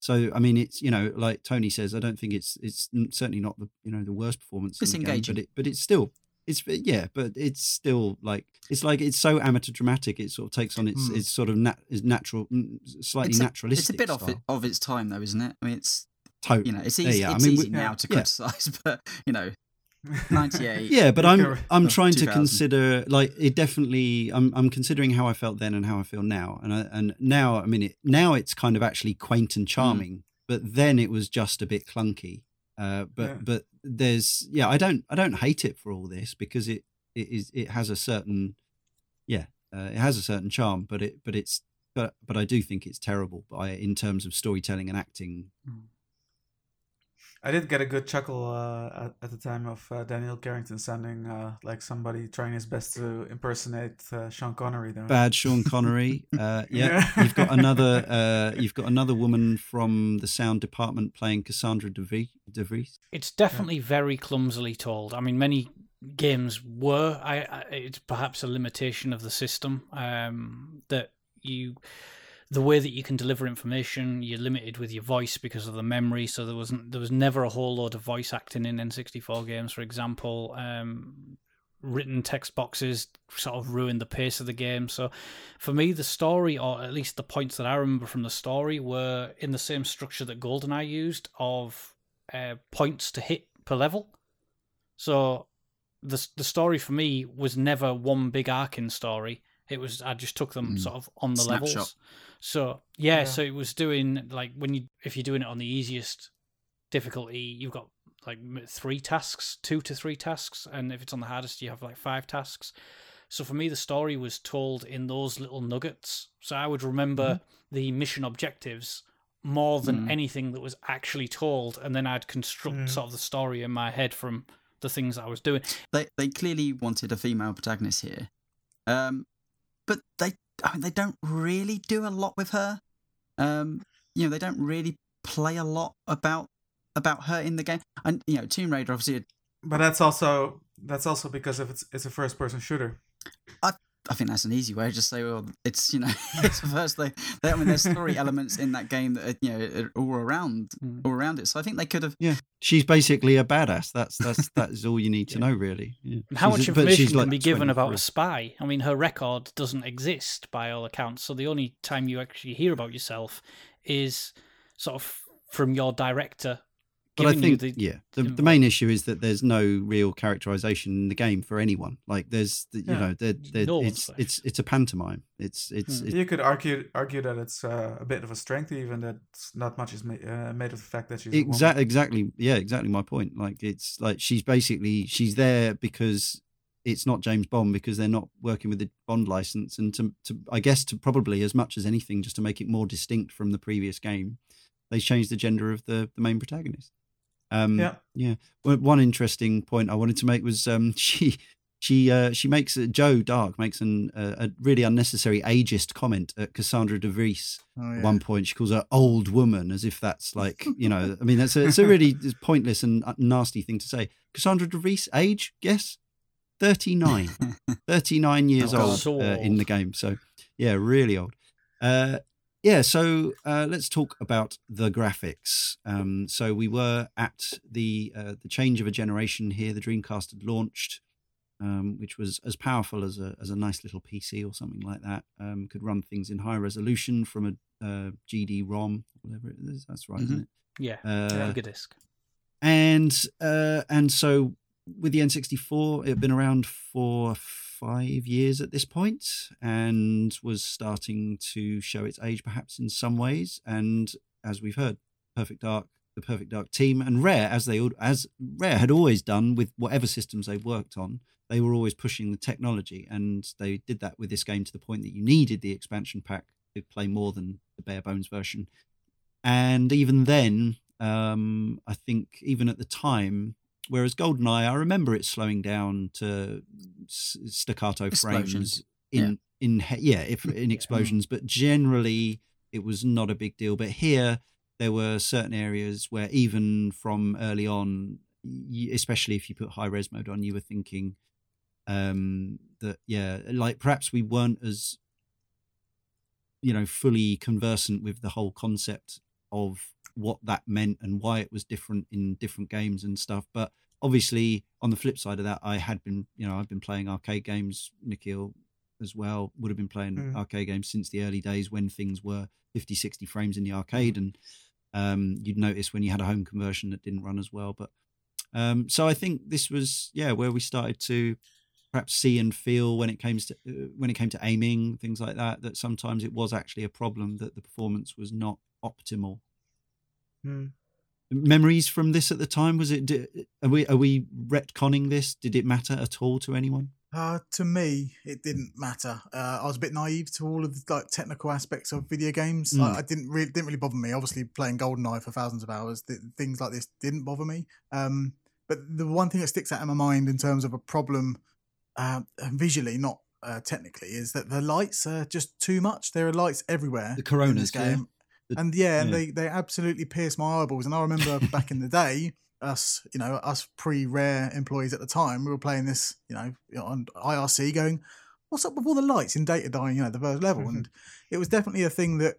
So I mean, it's you know, like Tony says, I don't think it's it's certainly not the you know the worst performance. It's in the game, but it but it's still it's yeah, but it's still like it's like it's so amateur dramatic. It sort of takes on its Hmm. its sort of nat, is natural, mm, slightly it's a, naturalistic. it's a bit off it, of its time though, isn't it? I mean, it's Totally. you know it's easy, yeah, I it's mean, easy we- now to Yeah. criticize, [LAUGHS] but you know, [LAUGHS] ninety eight. yeah but i'm i'm trying to consider like it definitely i'm i'm considering how i felt then and how i feel now and I, and now i mean it now it's kind of actually quaint and charming but then it was just a bit clunky uh but Yeah. but there's yeah i don't i don't hate it for all this because it it is it has a certain yeah uh, it has a certain charm but it but it's but but i do think it's terrible by in terms of storytelling and acting I did get a good chuckle uh, at, at the time of uh, Daniel Carrington sounding uh, like somebody trying his best to impersonate uh, Sean Connery. There. bad Sean Connery. [LAUGHS] Uh, yeah, Yeah. you've got another. Uh, you've got another woman from the sound department playing Cassandra DeVries. DeVries. It's definitely very clumsily told. I mean, many games were. I, I it's perhaps a limitation of the system um, that you, the way that you can deliver information, you're limited with your voice because of the memory. So there wasn't there was never a whole load of voice acting in N64 games, for example. Um, written text boxes sort of ruined the pace of the game. So for me, the story, or at least the points that I remember from the story, were in the same structure that GoldenEye used of uh, points to hit per level. So the the story for me was never one big arcing story. It was I just took them Mm. sort of on the Snapshot. levels. So yeah, Yeah. so it was doing like when you if you're doing it on the easiest difficulty, you've got like three tasks, two to three tasks, and if it's on the hardest, you have like five tasks. So for me, the story was told in those little nuggets. So I would remember the mission objectives more than Mm. anything that was actually told, and then I'd construct Mm. sort of the story in my head from the things I was doing. They they clearly wanted a female protagonist here, um, but they I mean they don't really do a lot with her. Um, you know they don't really play a lot about about her in the game. And you know Tomb Raider obviously But that's also that's also because of it's it's a first person shooter. I think that's an easy way to just say, well, it's you know, [LAUGHS] [LAUGHS] it's the first thing. I mean, there's story elements in that game that are, you know are all around, Mm. all around it. So I think they could have. Yeah, she's basically a badass. That's that's that is all you need to Yeah. know, really. Yeah. How She's- much information she's can like be given about a spy? I mean, her record doesn't exist by all accounts. So the only time you actually hear about yourself is sort of from your director But I think, you the yeah, the, the main issue is that there's no real characterization in the game for anyone. Like, there's, the, you Yeah. know, there, there, No it's one's it's it's a pantomime. It's it's, Hmm. it's You could argue argue that it's uh, a bit of a strength, even that not much is ma- uh, made of the fact that she's a exactly exactly yeah exactly my point. Like, it's like she's basically she's there because it's not James Bond because they're not working with the Bond license, and to to I guess to probably as much as anything just to make it more distinct from the previous game, they changed the gender of the the main protagonist. Um, Yeah. Yeah. Well, one interesting point I wanted to make was um, [LAUGHS] she she uh, she makes uh, Jo Dark makes an, uh, a really unnecessary ageist comment at Cassandra De Vries. Oh, At one point, she calls her old woman as if that's [LAUGHS] like you know. I mean, that's a, it's a really [LAUGHS] pointless and uh, nasty thing to say. Cassandra De Vries, age guess. 39 39 years Oh, old, uh, in the game so yeah really old uh yeah so uh, let's talk about the graphics um so we were at the uh, the change of a generation here the dreamcast had launched um, which was as powerful as a as a nice little PC or something like that. Um, could run things in high resolution from a uh, GD ROM, whatever it is. That's right, isn't it? yeah, Uh, Gigadisc. and uh, and so with the N64, it had been around for five years at this point, and was starting to show its age, perhaps in some ways. And as we've heard, Perfect Dark, the Perfect Dark team, and Rare, as they as Rare had always done with whatever systems they worked on, they were always pushing the technology, and they did that with this game to the point that you needed the expansion pack to play more than the bare bones version. And even then, um, I think even at the time, whereas GoldenEye, I remember it slowing down to s- staccato frames in in yeah if [LAUGHS] in explosions, but generally it was not a big deal. But here there were certain areas where even from early on, especially if you put high res mode on, you were thinking um that yeah like perhaps we weren't as you know fully conversant with the whole concept of what that meant and why it was different in different games and stuff but obviously on the flip side of that i had been you know i've been playing arcade games Michiel as well would have been playing Mm. arcade games since the early days when things were 50 60 frames in the arcade and um, you'd notice when you had a home conversion that didn't run as well but um, so i think this was yeah where we started to perhaps see and feel when it came to uh, when it came to aiming things like that that sometimes it was actually a problem that the performance was not optimal Hmm. memories from this at the time was it are we are we retconning this did it matter at all to anyone Uh, to me, it didn't matter. Uh, I was a bit naive to all of the like technical aspects of video games. Mm. Like, I didn't really didn't really bother me. Obviously, playing GoldenEye for thousands of hours, th- things like this didn't bother me. Um, but the one thing that sticks out in my mind in terms of a problem, uh, visually, not uh, technically, is that the lights are just too much. There are lights everywhere. The Coronas, game. The- and yeah, and yeah. they they absolutely pierced my eyeballs. And I remember back in the day, us, you know, us pre-rare employees at the time, we were playing this, you know, on IRC, going, "What's up with all the lights in dataDyne?" You know, the first level, Mm-hmm. and it was definitely a thing that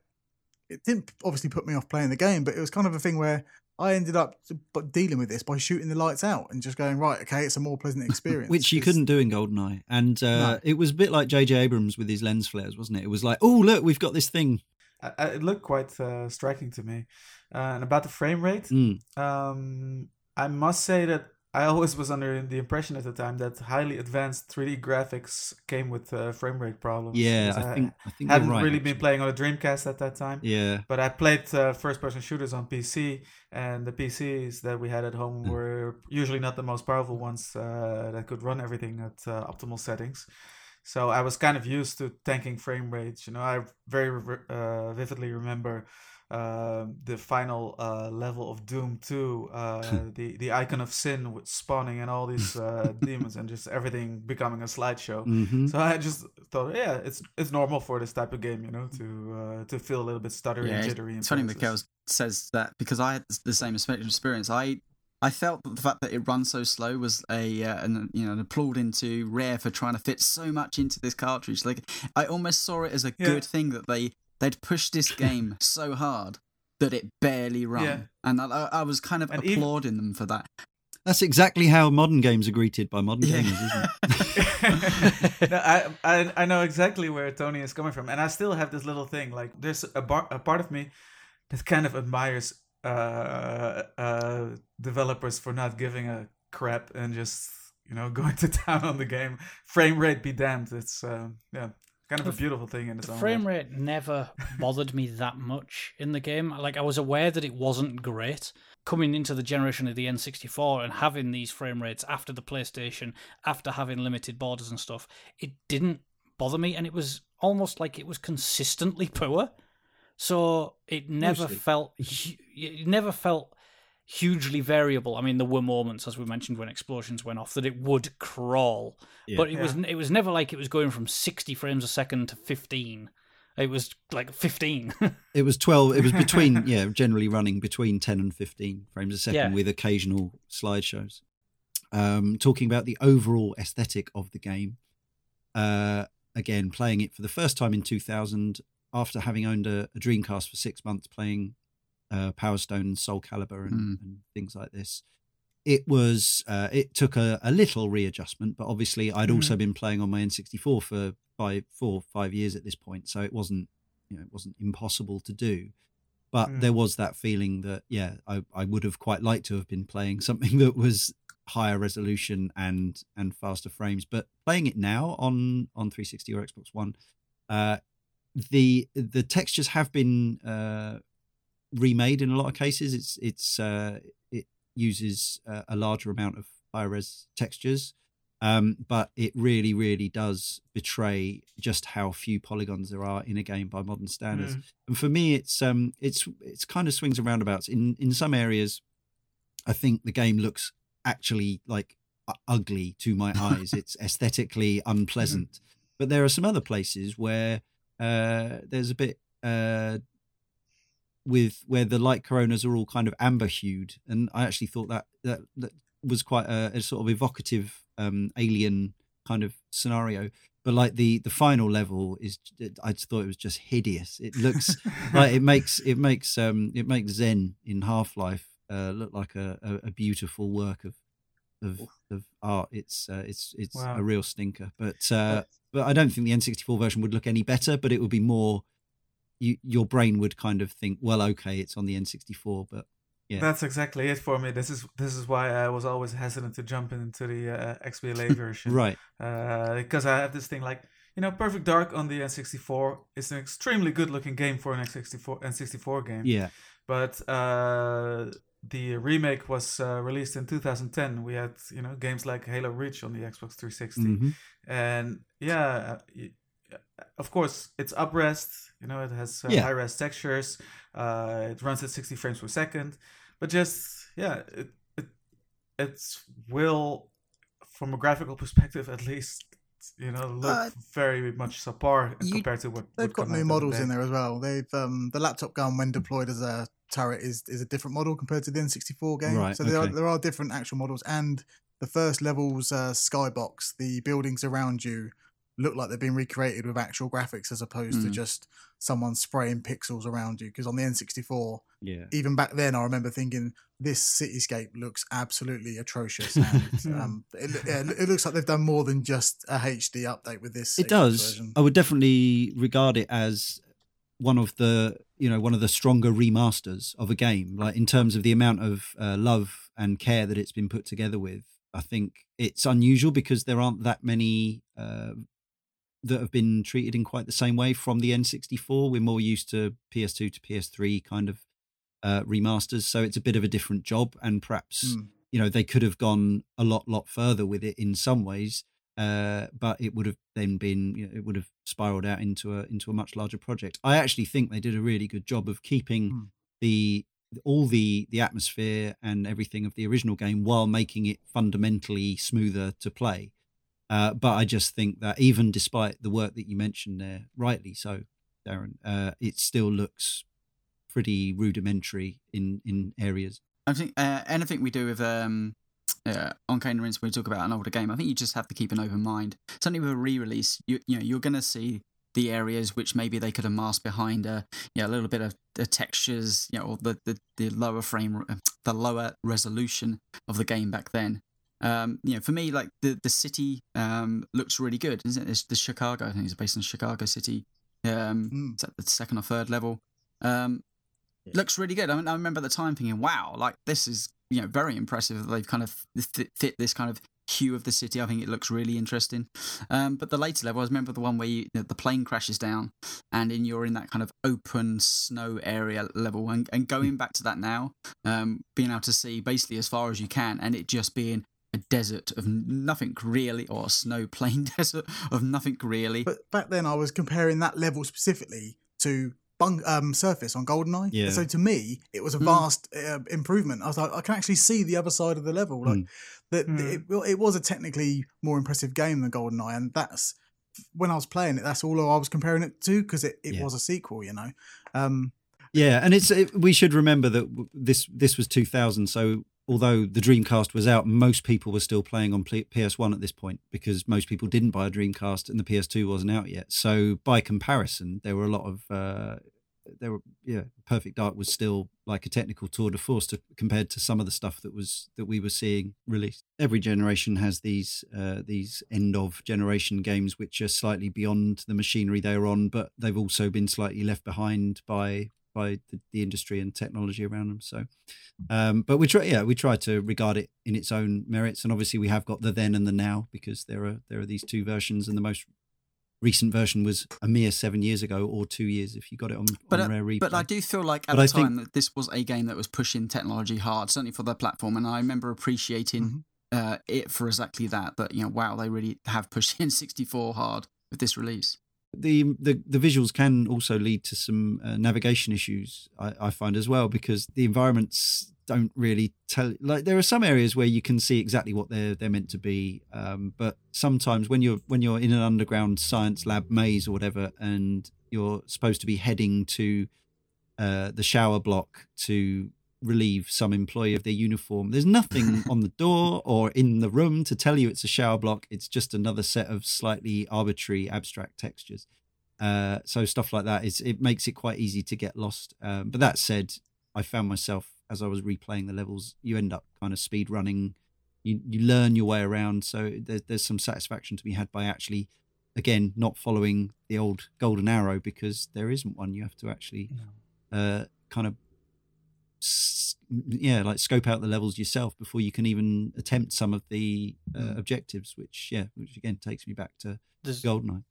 it didn't obviously put me off playing the game, but it was kind of a thing where I ended up dealing with this by shooting the lights out and just going right. Okay, it's a more pleasant [LAUGHS] experience, which you couldn't do in Goldeneye. And uh, no. it was a bit like J.J. Abrams with his lens flares, wasn't it? It was like, oh look, we've got this thing. It looked quite uh, striking to me. Uh, and about the frame rate, mm. um, I must say that I always was under the impression at the time that highly advanced 3D graphics came with uh, frame rate problems. Yeah, I think I think hadn't right, really actually. been playing on a Dreamcast at that time. Yeah, but I played uh, first-person shooters on PC, and the PCs that we had at home mm. were usually not the most powerful ones uh, that could run everything at uh, optimal settings. So I was kind of used to tanking frame rates. You know, I very uh, vividly remember uh, the final uh, level of Doom 2, uh, [LAUGHS] the the icon of sin with spawning and all these uh, [LAUGHS] demons and just everything becoming a slideshow. Mm-hmm. So I just thought, yeah, it's it's normal for this type of game, you know, to uh, to feel a little bit stuttery yeah, and jittery. It's funny, Michiel says that because I had the same experience. I I felt that the fact that it runs so slow was a uh, an, you know an applaud into Rare for trying to fit so much into this cartridge. Like I almost saw it as a yeah. good thing that they They'd pushed this [LAUGHS] game so hard that it barely ran, yeah. and I, I, was kind of and applauding even... them for that. That's exactly how modern games are greeted by modern yeah. gamers, isn't it? [LAUGHS] [LAUGHS] no, I, I, I know exactly where Tony is coming from, and I still have this little thing. Like, there's a, bar, a part of me that kind of admires uh, uh, developers for not giving a crap and just you know [LAUGHS] going to town on the game. Frame rate be damned. It's uh, yeah, kind of a beautiful thing in its the own frame rate never bothered me that much in the game. Like i was aware that it wasn't great coming into the generation of the n64 and having these frame rates after the playstation after having limited borders and stuff. It didn't bother me and it was almost like it was consistently [LAUGHS] poor so it never Mostly. felt it never felt hugely variable. I mean, there were moments, as we mentioned, when explosions went off, that it would crawl, yeah. but it yeah. was it was never like it was going from sixty frames a second to fifteen. It was like fifteen. [LAUGHS] it was twelve. It was between yeah, generally running between ten and fifteen frames a second yeah. with occasional slideshows. Um, talking about the overall aesthetic of the game. Uh, again, playing it for the first time in two thousand after having owned a, a Dreamcast for six months, playing uh, Power Stone and Soul Calibur and, mm. and things like this. It was uh, it took a, a, little readjustment, but obviously I'd mm. also been playing on my N64 for five, four, five years at this point, so it wasn't you know it wasn't impossible to do. But mm. there was that feeling that yeah, I, I would have quite liked to have been playing [LAUGHS] something that was higher resolution and and faster frames. But playing it now on on 360 or Xbox One, uh, the the textures have been uh, remade in a lot of cases. It's it's uh, it uses uh, a larger amount of high res textures, um, but it really really does betray just how few polygons there are in a game by modern standards. Mm. And for me, it's um it's it's kind of swings and roundabouts. In in some areas, I think the game looks actually like ugly to my [LAUGHS] eyes. it's aesthetically unpleasant. Mm. But there are some other places where uh, there's a bit uh, with where the light coronas are all kind of amber hued, and I actually thought that that, that was quite a, a sort of evocative um, alien kind of scenario. But like the the final level is, I just thought it was just hideous. It looks [LAUGHS] like it makes it makes um it makes Xen in Half Life uh, look like a, a, a beautiful work of of, of art. It's uh, it's it's wow. a real stinker. But uh, but I don't think the N64 version would look any better. But it would be more you, your brain would kind of think, well, okay, it's on the N64, but yeah. That's exactly it for me. This is this is why I was always hesitant to jump into the uh, XBLA [LAUGHS] version, right? Uh, because I have this thing like you know, Perfect Dark on the N64 is an extremely good looking game for an N64 N64 game. Yeah, but uh, the remake was uh, released in 2010. We had you know games like Halo Reach on the Xbox 360, mm-hmm. and yeah, uh, of course, it's uprest You know, it has uh, yeah. high res textures. Uh, it runs at 60 frames per second. But just yeah, it it it's will from a graphical perspective at least you know look uh, very much subpar you, compared to what they've got new models in there as well. They've um the laptop gun when deployed as a turret is is a different model compared to the N64 game. Right, so there are there are different actual models and the first level's uh, skybox, the buildings around you look like they've been recreated with actual graphics as opposed to Mm. just someone spraying pixels around you. Because on the N64, Yeah. even back then, I remember thinking this cityscape looks absolutely atrocious. [LAUGHS] And, um, it, it looks like they've done more than just a HD update with this. It does. version. I would definitely regard it as one of the you know one of the stronger remasters of a game. Like in terms of the amount of uh, love and care that it's been put together with. I think it's unusual because there aren't that many uh, that have been treated in quite the same way from the N64. We're more used to PS2 to PS3 kind of uh, remasters, so it's a bit of a different job, and perhaps Mm. you know they could have gone a lot lot further with it in some ways uh, but it would have then been you know, it would have spiraled out into a into a much larger project. I actually think they did a really good job of keeping Mm. the all the the atmosphere and everything of the original game while making it fundamentally smoother to play. Uh, but i just think that even despite the work that you mentioned there rightly so darren uh, it still looks pretty rudimentary in in areas. I think uh, anything we do with um, uh, Cane and Rinse, when we talk about an older game, I think you just have to keep an open mind. Certainly with a re-release, you you know you're going to see the areas which maybe they could have masked behind a you know, a little bit of the textures, you know, or the, the, the lower frame, the lower resolution of the game back then. Um, you know, for me, like the the city um, looks really good, isn't it? It's the Chicago, I think it's based in Chicago City. Um, Mm. it's at the second or third level. Um, looks really good. I mean, I remember at the time thinking, "Wow, like this is you know very impressive." that They've kind of fit, this kind of hue of the city. I think it looks really interesting. Um, but the later level, I remember the one where you, the plane crashes down, and in you're in that kind of open snow area level, and, and going back to that now, um, being able to see basically as far as you can, and it just being a desert of nothing really, or a snow plain [LAUGHS] desert of nothing really. But back then, I was comparing that level specifically to bung- um, Surface on GoldenEye. Yeah. So to me, it was a Mm. vast uh, improvement. I was like, I can actually see the other side of the level. Like Mm. that, Mm. it, well, it was a technically more impressive game than GoldenEye, and that's when I was playing it. That's all I was comparing it to because it, it Yeah. was a sequel. You know. Um, Yeah, and it's it, we should remember that w- this this was 2000, so although the Dreamcast was out, most people were still playing on PS1 at this point because most people didn't buy a Dreamcast and the PS2 wasn't out yet. So by comparison, there were a lot of uh, there were yeah, Perfect Dark was still like a technical tour de force to, compared to some of the stuff that was that we were seeing released. Every generation has these uh, these end of generation games which are slightly beyond the machinery they're on, but they've also been slightly left behind by by the, the industry and technology around them. So, um, but we try, yeah, we try to regard it in its own merits, and obviously we have got the then and the now because there are there are these two versions, and the most recent version was a mere seven years ago or two years if you got it on, But, on uh, rare replay. But I do feel like at But I the think- time that this was a game that was pushing technology hard, certainly for their platform, and I remember appreciating Mhm. uh, it for exactly that. That you know, wow, they really have pushed [LAUGHS] N64 hard with this release. The the the visuals can also lead to some uh, navigation issues I, I find as well because the environments don't really tell like there are some areas where you can see exactly what they're they're meant to be um, but sometimes when you're when you're in an underground science lab maze or whatever and you're supposed to be heading to uh, the shower block to relieve some employee of their uniform. There's nothing [LAUGHS] on the door or in the room to tell you it's a shower block. It's just another set of slightly arbitrary abstract textures. Uh, so stuff like that is it makes it quite easy to get lost. Um, but that said, I found myself as I was replaying the levels, you end up kind of speed running. You you learn your way around, so there's there's some satisfaction to be had by actually, again, not following the old golden arrow because there isn't one. You have to actually uh, kind of yeah like scope out the levels yourself before you can even attempt some of the uh, objectives which yeah which again takes me back to There's, goldeneye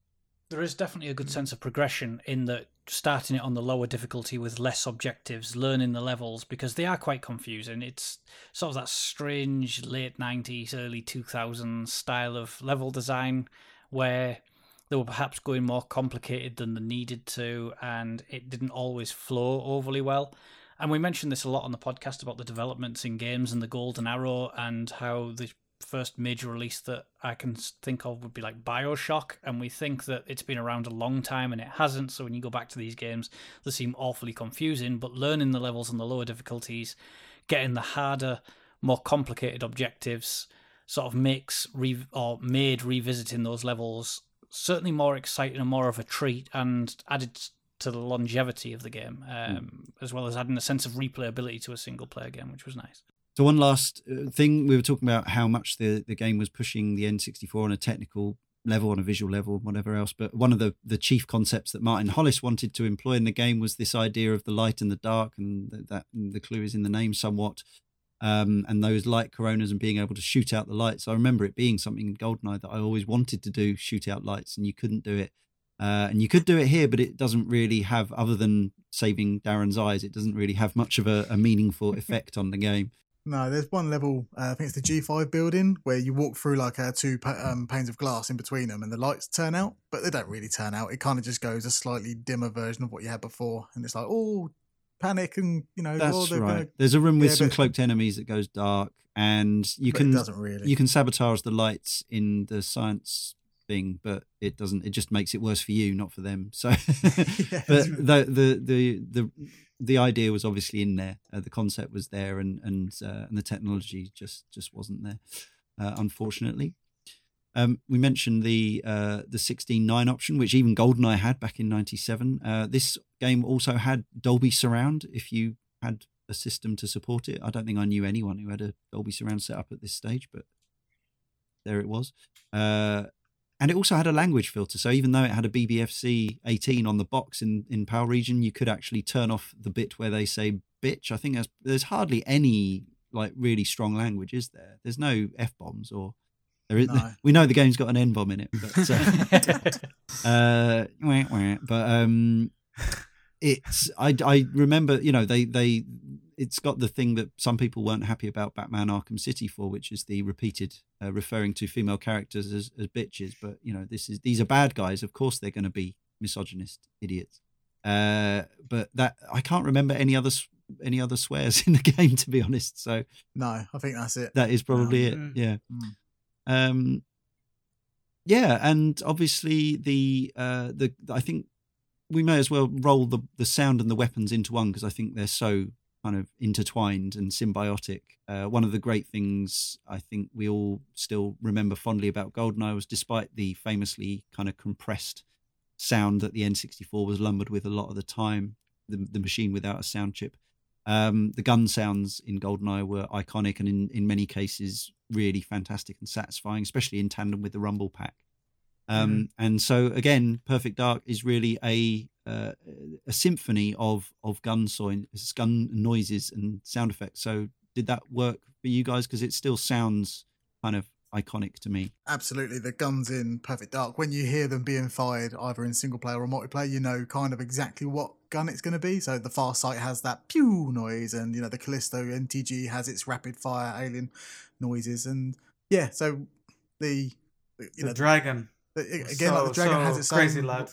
there is definitely a good sense of progression in that starting it on the lower difficulty with less objectives, learning the levels because they are quite confusing. It's sort of that strange late 90s, early 2000s style of level design where they were perhaps going more complicated than they needed to and it didn't always flow overly well. And we mentioned this a lot on the podcast about the developments in games and the Golden Arrow and how the first major release that I can think of would be like Bioshock, and we think that it's been around a long time and it hasn't. So when you go back to these games, they seem awfully confusing. But learning the levels on the lower difficulties, getting the harder, more complicated objectives, sort of makes re- or made revisiting those levels certainly more exciting and more of a treat, and added to the longevity of the game, Hmm. um, as well as adding a sense of replayability to a single player game, which was nice. So one last uh, thing, we were talking about how much the, the game was pushing the N64 on a technical level, on a visual level, whatever else. But one of the, the chief concepts that Martin Hollis wanted to employ in the game was this idea of the light and the dark, and that, that the clue is in the name somewhat. Um, and those light coronas and being able to shoot out the lights. I remember it being something in Goldeneye that I always wanted to do, shoot out lights, and you couldn't do it. Uh, and you could do it here, but it doesn't really have, other than saving Darren's eyes, it doesn't really have much of a, a meaningful [LAUGHS] effect on the game. No, there's one level. Uh, I think it's the G5 building where you walk through like uh, two pa- um, panes of glass in between them, and the lights turn out, but they don't really turn out. It kind of just goes a slightly dimmer version of what you had before, and it's like, oh, panic, and you know, oh, That's they're right. gonna. There's a room with Yeah, some but- cloaked enemies that goes dark, and you but can it doesn't really. you can sabotage the lights in the science thing, but it doesn't. It just makes it worse for you, not for them. [LAUGHS] So, [LAUGHS] Yeah, but the, the the the the idea was obviously in there. Uh, the concept was there, and and uh, and the technology just just wasn't there, uh, unfortunately. Um, we mentioned the uh, the 16.9 option, which even GoldenEye had back in '97. Uh, this game also had Dolby Surround. If you had a system to support it, I don't think I knew anyone who had a Dolby Surround set up at this stage, but there it was. Uh, and it also had a language filter. So even though it had a BBFC 18 on the box in, in PAL region, you could actually turn off the bit where they say bitch. I think there's, there's hardly any like really strong language, is there? There's no F bombs or there is. No. [LAUGHS] We know the game's got an N bomb in it, but uh, [LAUGHS] uh, wah, wah. but um, it's I I remember you know they they it's got the thing that some people weren't happy about Batman Arkham City for, which is the repeated uh, referring to female characters as, as bitches. But you know this is these are bad guys. Of course they're going to be misogynist idiots. Uh, but that I can't remember any other any other swears [LAUGHS] in the game to be honest. So no, I think that's it. that is probably it. Yeah. Mm. Um. Yeah, and obviously the uh the I think we may as well roll the the sound and the weapons into one because I think they're so kind of intertwined and symbiotic. Uh, one of the great things I think we all still remember fondly about GoldenEye was despite the famously kind of compressed sound that the N64 was lumbered with a lot of the time, the, the machine without a sound chip. Um, the gun sounds in GoldenEye were iconic and in, in many cases really fantastic and satisfying, especially in tandem with the Rumble Pack. Um, And so again, Perfect Dark is really a uh, a symphony of of gun soin, gun noises and sound effects. So did that work for you guys? Because it still sounds kind of iconic to me. Absolutely, the guns in Perfect Dark. When you hear them being fired, either in single player or multiplayer, you know kind of exactly what gun it's going to be. So the Far Sight has that pew noise, and you know the Callisto NTG has its rapid fire alien noises, and yeah. So the you the know dragon. the, again, like the dragon so has its crazy own loud.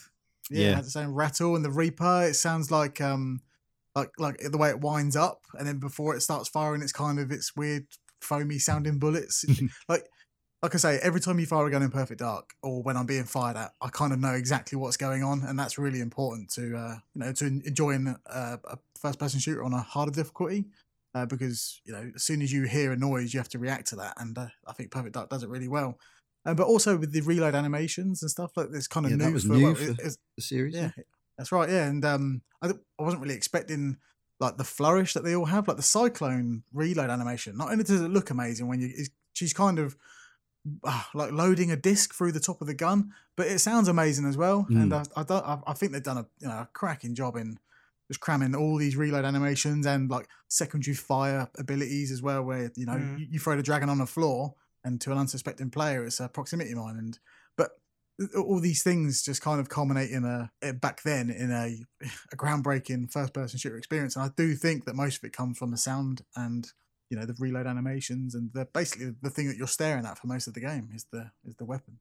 Yeah, Yeah. it has its own rattle, and the Reaper. It sounds like um like like the way it winds up, and then before it starts firing, it's kind of its weird foamy sounding bullets. [LAUGHS] like like I say, every time you fire a gun in Perfect Dark, or when I'm being fired at, I kind of know exactly what's going on, and that's really important to uh, you know to enjoying uh, a first person shooter on a harder difficulty. Uh, because you know, as soon as you hear a noise, you have to react to that, and uh, I think Perfect Dark does it really well. Uh, but also with the reload animations and stuff like this, kind of Yeah, new that was for, new well, for- it- it's- The series, yeah, that's right. Yeah, and um, I, I wasn't really expecting like the flourish that they all have, like the cyclone reload animation. Not only does it look amazing when you, it's- she's kind of uh, like loading a disc through the top of the gun, but it sounds amazing as well. And I, I, don't, I, I think they've done a you know a cracking job in just cramming all these reload animations and like secondary fire abilities as well, where you know Mm. you, you throw the dragon on the floor and to an unsuspecting player, it's a proximity mine, and but all these things just kind of culminate in a back then in a [LAUGHS] a groundbreaking first person shooter experience and i do think that most of it comes from the sound and you know the reload animations and the basically the thing that you're staring at for most of the game is the is the weapon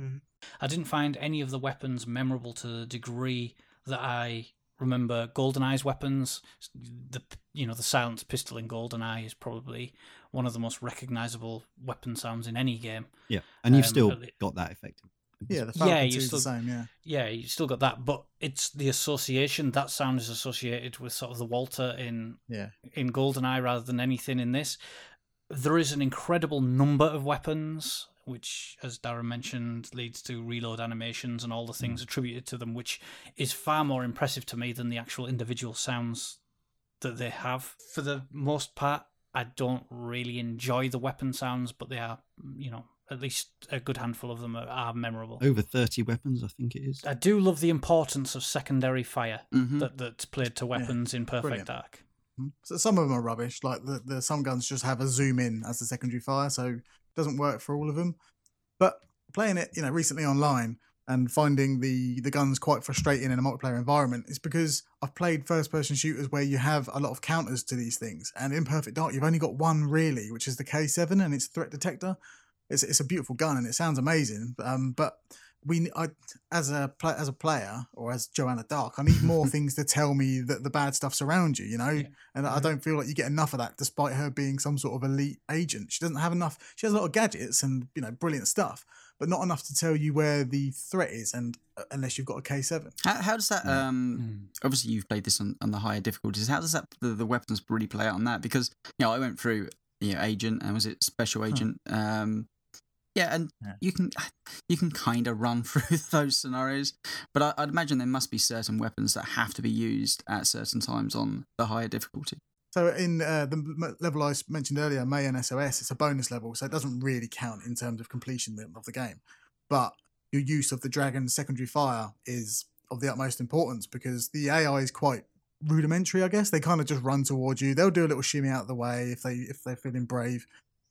Mm. I didn't find any of the weapons memorable to the degree that I remember GoldenEye's weapons. The you know the silenced pistol in GoldenEye is probably one of the most recognizable weapon sounds in any game. yeah, and you've Um, still the- got that effect. yeah the Yeah, Falcon you 2 still- the same yeah Yeah, you still got that, but it's the association. That sound is associated with sort of the Walther in yeah in GoldenEye rather than anything in this. There is an incredible number of weapons which, as Darren mentioned, leads to reload animations and all the Mm. things attributed to them, which is far more impressive to me than the actual individual sounds that they have. For the most part, I don't really enjoy the weapon sounds, but they are, you know, at least a good handful of them are, are memorable. Over 30 weapons, I think it is. I do love the importance of secondary fire Mhm. that that's played to weapons in Perfect brilliant. Dark. Mhm. So some of them are rubbish. Like the, the some guns just have a zoom in as the secondary fire, so it doesn't work for all of them. But playing it, you know, recently online and finding the the guns quite frustrating in a multiplayer environment is because I've played first person shooters where you have a lot of counters to these things, and in Perfect Dark you've only got one really, which is the K7 and its a threat detector. It's it's a beautiful gun and it sounds amazing, um, but we I as a as a player or as Joanna Dark, I need more [LAUGHS] things to tell me that the bad stuff's around you. You know, Yeah. and I don't feel like you get enough of that, despite her being some sort of elite agent. She doesn't have enough. She has a lot of gadgets and you know brilliant stuff, but not enough to tell you where the threat is. And uh, unless you've got a K seven, How, how does that? Um, Mm. obviously, you've played this on, on the higher difficulties. How does that the, the weapons really play out on that? Because you know, I went through you know, agent and was it special agent? Um, yeah, and Yeah. you can you can kind of run [LAUGHS] through those scenarios, but I, I'd imagine there must be certain weapons that have to be used at certain times on the higher difficulty. So in uh, the level I mentioned earlier, Maian SOS, it's a bonus level, so it doesn't really count in terms of completion of the game. But your use of the dragon's secondary fire is of the utmost importance because the AI is quite rudimentary. I guess they kind of just run towards you. They'll do a little shimmy out of the way if they if they're feeling brave.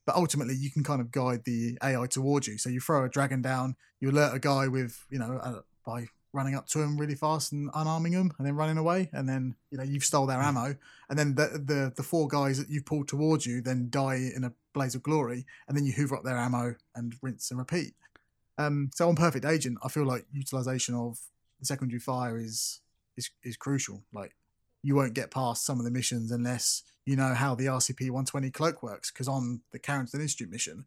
But ultimately, you can kind of guide the AI towards you. So you throw a dragon down, you alert a guy with you know uh, by running up to him really fast and unarming him, and then running away, and then you know you've stole their ammo, and then the the the four guys that you've pulled towards you then die in a blaze of glory, and then you hoover up their ammo and rinse and repeat. Um, so on Perfect Agent, I feel like utilization of the secondary fire is is is crucial. Like you won't get past some of the missions unless you know how the RCP 120 cloak works. Because on the Carrington Institute mission,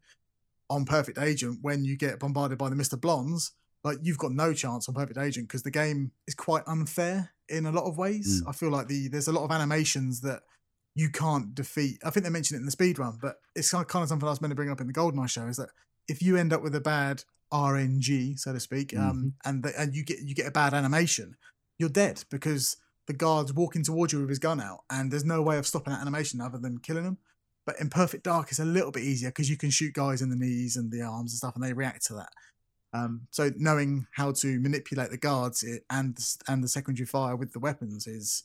on Perfect Agent, when you get bombarded by the Mister Blondes, like you've got no chance on Perfect Agent because the game is quite unfair in a lot of ways. I feel like the there's a lot of animations that you can't defeat. I think they mentioned it in the speed run, but it's kind of, kind of something I was meant to bring up in the GoldenEye show is that if you end up with a bad RNG, so to speak, um, and the, and you get you get a bad animation, you're dead because the guard's walking towards you with his gun out, and there's no way of stopping that animation other than killing them. But in Perfect Dark, it's a little bit easier because you can shoot guys in the knees and the arms and stuff, and they react to that. Um, so knowing how to manipulate the guards and and the secondary fire with the weapons is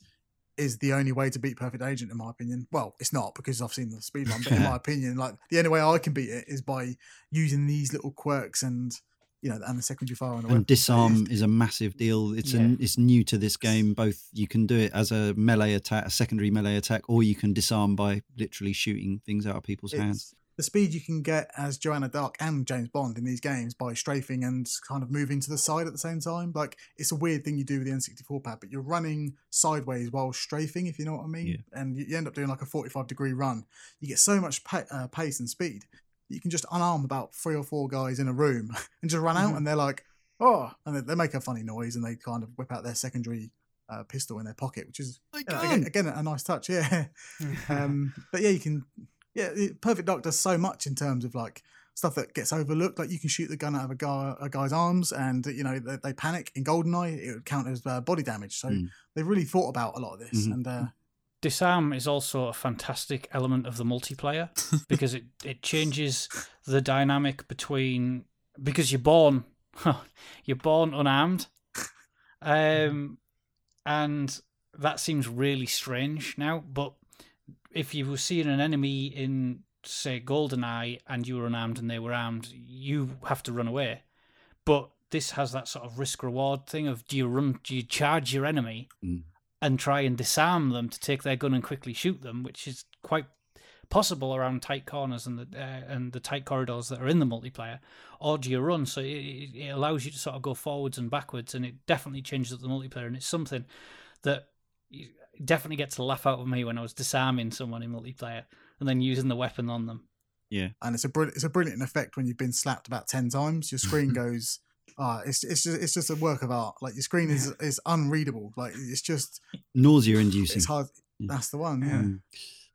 is the only way to beat Perfect Agent, in my opinion. Well, it's not because I've seen the speed run, but in my [LAUGHS] opinion, like the only way I can beat it is by using these little quirks and you know and the secondary fire and the And disarm it's- is a massive deal. It's Yeah. an, it's new to this game. Both you can do it as a melee attack, a secondary melee attack, or you can disarm by literally shooting things out of people's hands. The speed you can get as Joanna Dark and James Bond in these games by strafing and kind of moving to the side at the same time. Like it's a weird thing you do with the N64 pad, but you're running sideways while strafing, if you know what I mean. Yeah. And you end up doing like a 45 degree run. You get so much pa- uh, pace and speed. You can just unarm about three or four guys in a room [LAUGHS] and just run out, Mhm. and they're like, oh, and they, they make a funny noise and they kind of whip out their secondary uh, pistol in their pocket, which is again, again a nice touch. [LAUGHS] Yeah. [LAUGHS] um, but yeah, you can. Yeah, Perfect Dark does so much in terms of like stuff that gets overlooked. Like you can shoot the gun out of a guy, a guy's arms, and you know they, they panic. In Goldeneye, it would count as uh, body damage. So Mm. they've really thought about a lot of this. Mhm. And uh, Disarm is also a fantastic element of the multiplayer [LAUGHS] because it, it changes the dynamic between because you're born [LAUGHS] you're born unarmed, [LAUGHS] um, and that seems really strange now. But if you were seeing an enemy in say Goldeneye and you were unarmed and they were armed, you have to run away. But this has that sort of risk reward thing of do you run do you charge your enemy Mm. and try and disarm them to take their gun and quickly shoot them, which is quite possible around tight corners and the uh, and the tight corridors that are in the multiplayer, or do you run? So it, it allows you to sort of go forwards and backwards, and it definitely changes up the multiplayer, and it's something that definitely gets a laugh out of me when I was disarming someone in multiplayer and then using the weapon on them. Yeah, and it's a brilliant it's a brilliant effect when you've been slapped about ten times. Your screen [LAUGHS] goes. Ah, it's it's just it's just a work of art. Like your screen is is unreadable. Like it's just Nausea inducing. it's hard. Yeah. That's the one. Yeah. Mm.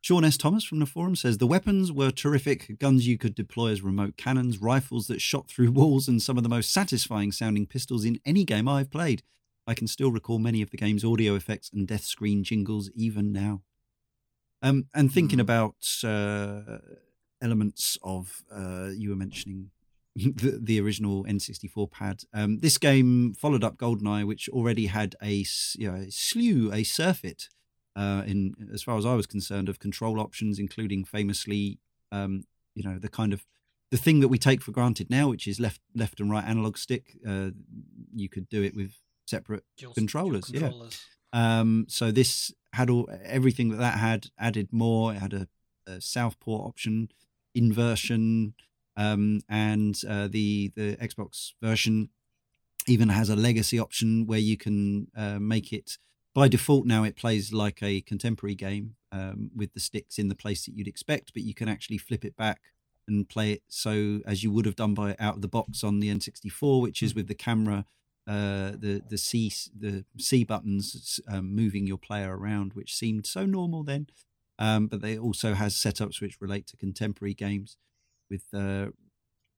Sean S. Thomas from the forum says the weapons were terrific. Guns you could deploy as remote cannons, rifles that shot through [LAUGHS] walls, and some of the most satisfying sounding pistols in any game I've played. I can still recall many of the game's audio effects and death screen jingles even now. Um, and thinking Mm. about uh, elements of, uh, you were mentioning [LAUGHS] the, the original N64 pad. Um, this game followed up GoldenEye, which already had a, you know, a slew, a surfeit, uh, in as far as I was concerned, of control options, including famously, um, you know, the kind of the thing that we take for granted now, which is left left and right analog stick. Uh, you could do it with separate dual controllers, yeah. um, so this had all everything that that had added more. It had a, a southpaw option, inversion, um, and uh, the the Xbox version even has a legacy option where you can uh, make it by default. Now it plays like a contemporary game um, with the sticks in the place that you'd expect, but you can actually flip it back and play it so as you would have done by out of the box on the N64, which is with the camera uh, the the C the C buttons um, moving your player around, which seemed so normal then. Um, but they also has setups which relate to contemporary games, with uh,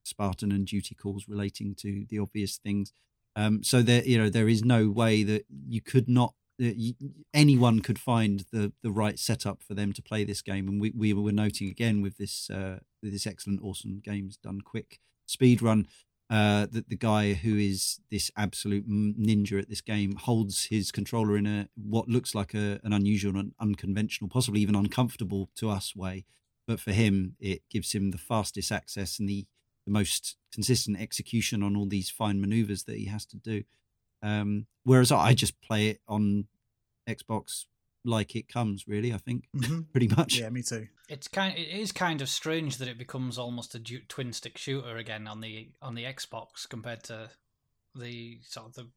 Spartan and duty calls relating to the obvious things. Um, so there, you know, there is no way that you could not. that you- anyone could find the the right setup for them to play this game, and we, we were noting again with this uh, with this excellent, awesome games done quick speed run uh, that the guy who is this absolute ninja at this game holds his controller in a what looks like a, an unusual and unconventional, possibly even uncomfortable to us way, but for him it gives him the fastest access and the the most consistent execution on all these fine maneuvers that he has to do. Um, whereas I just play it on Xbox like it comes. Really, I think Mhm. [LAUGHS] pretty much. Yeah, me too. It's kind. It is kind of strange that it becomes almost a du- twin stick shooter again on the on the Xbox compared to the sort of the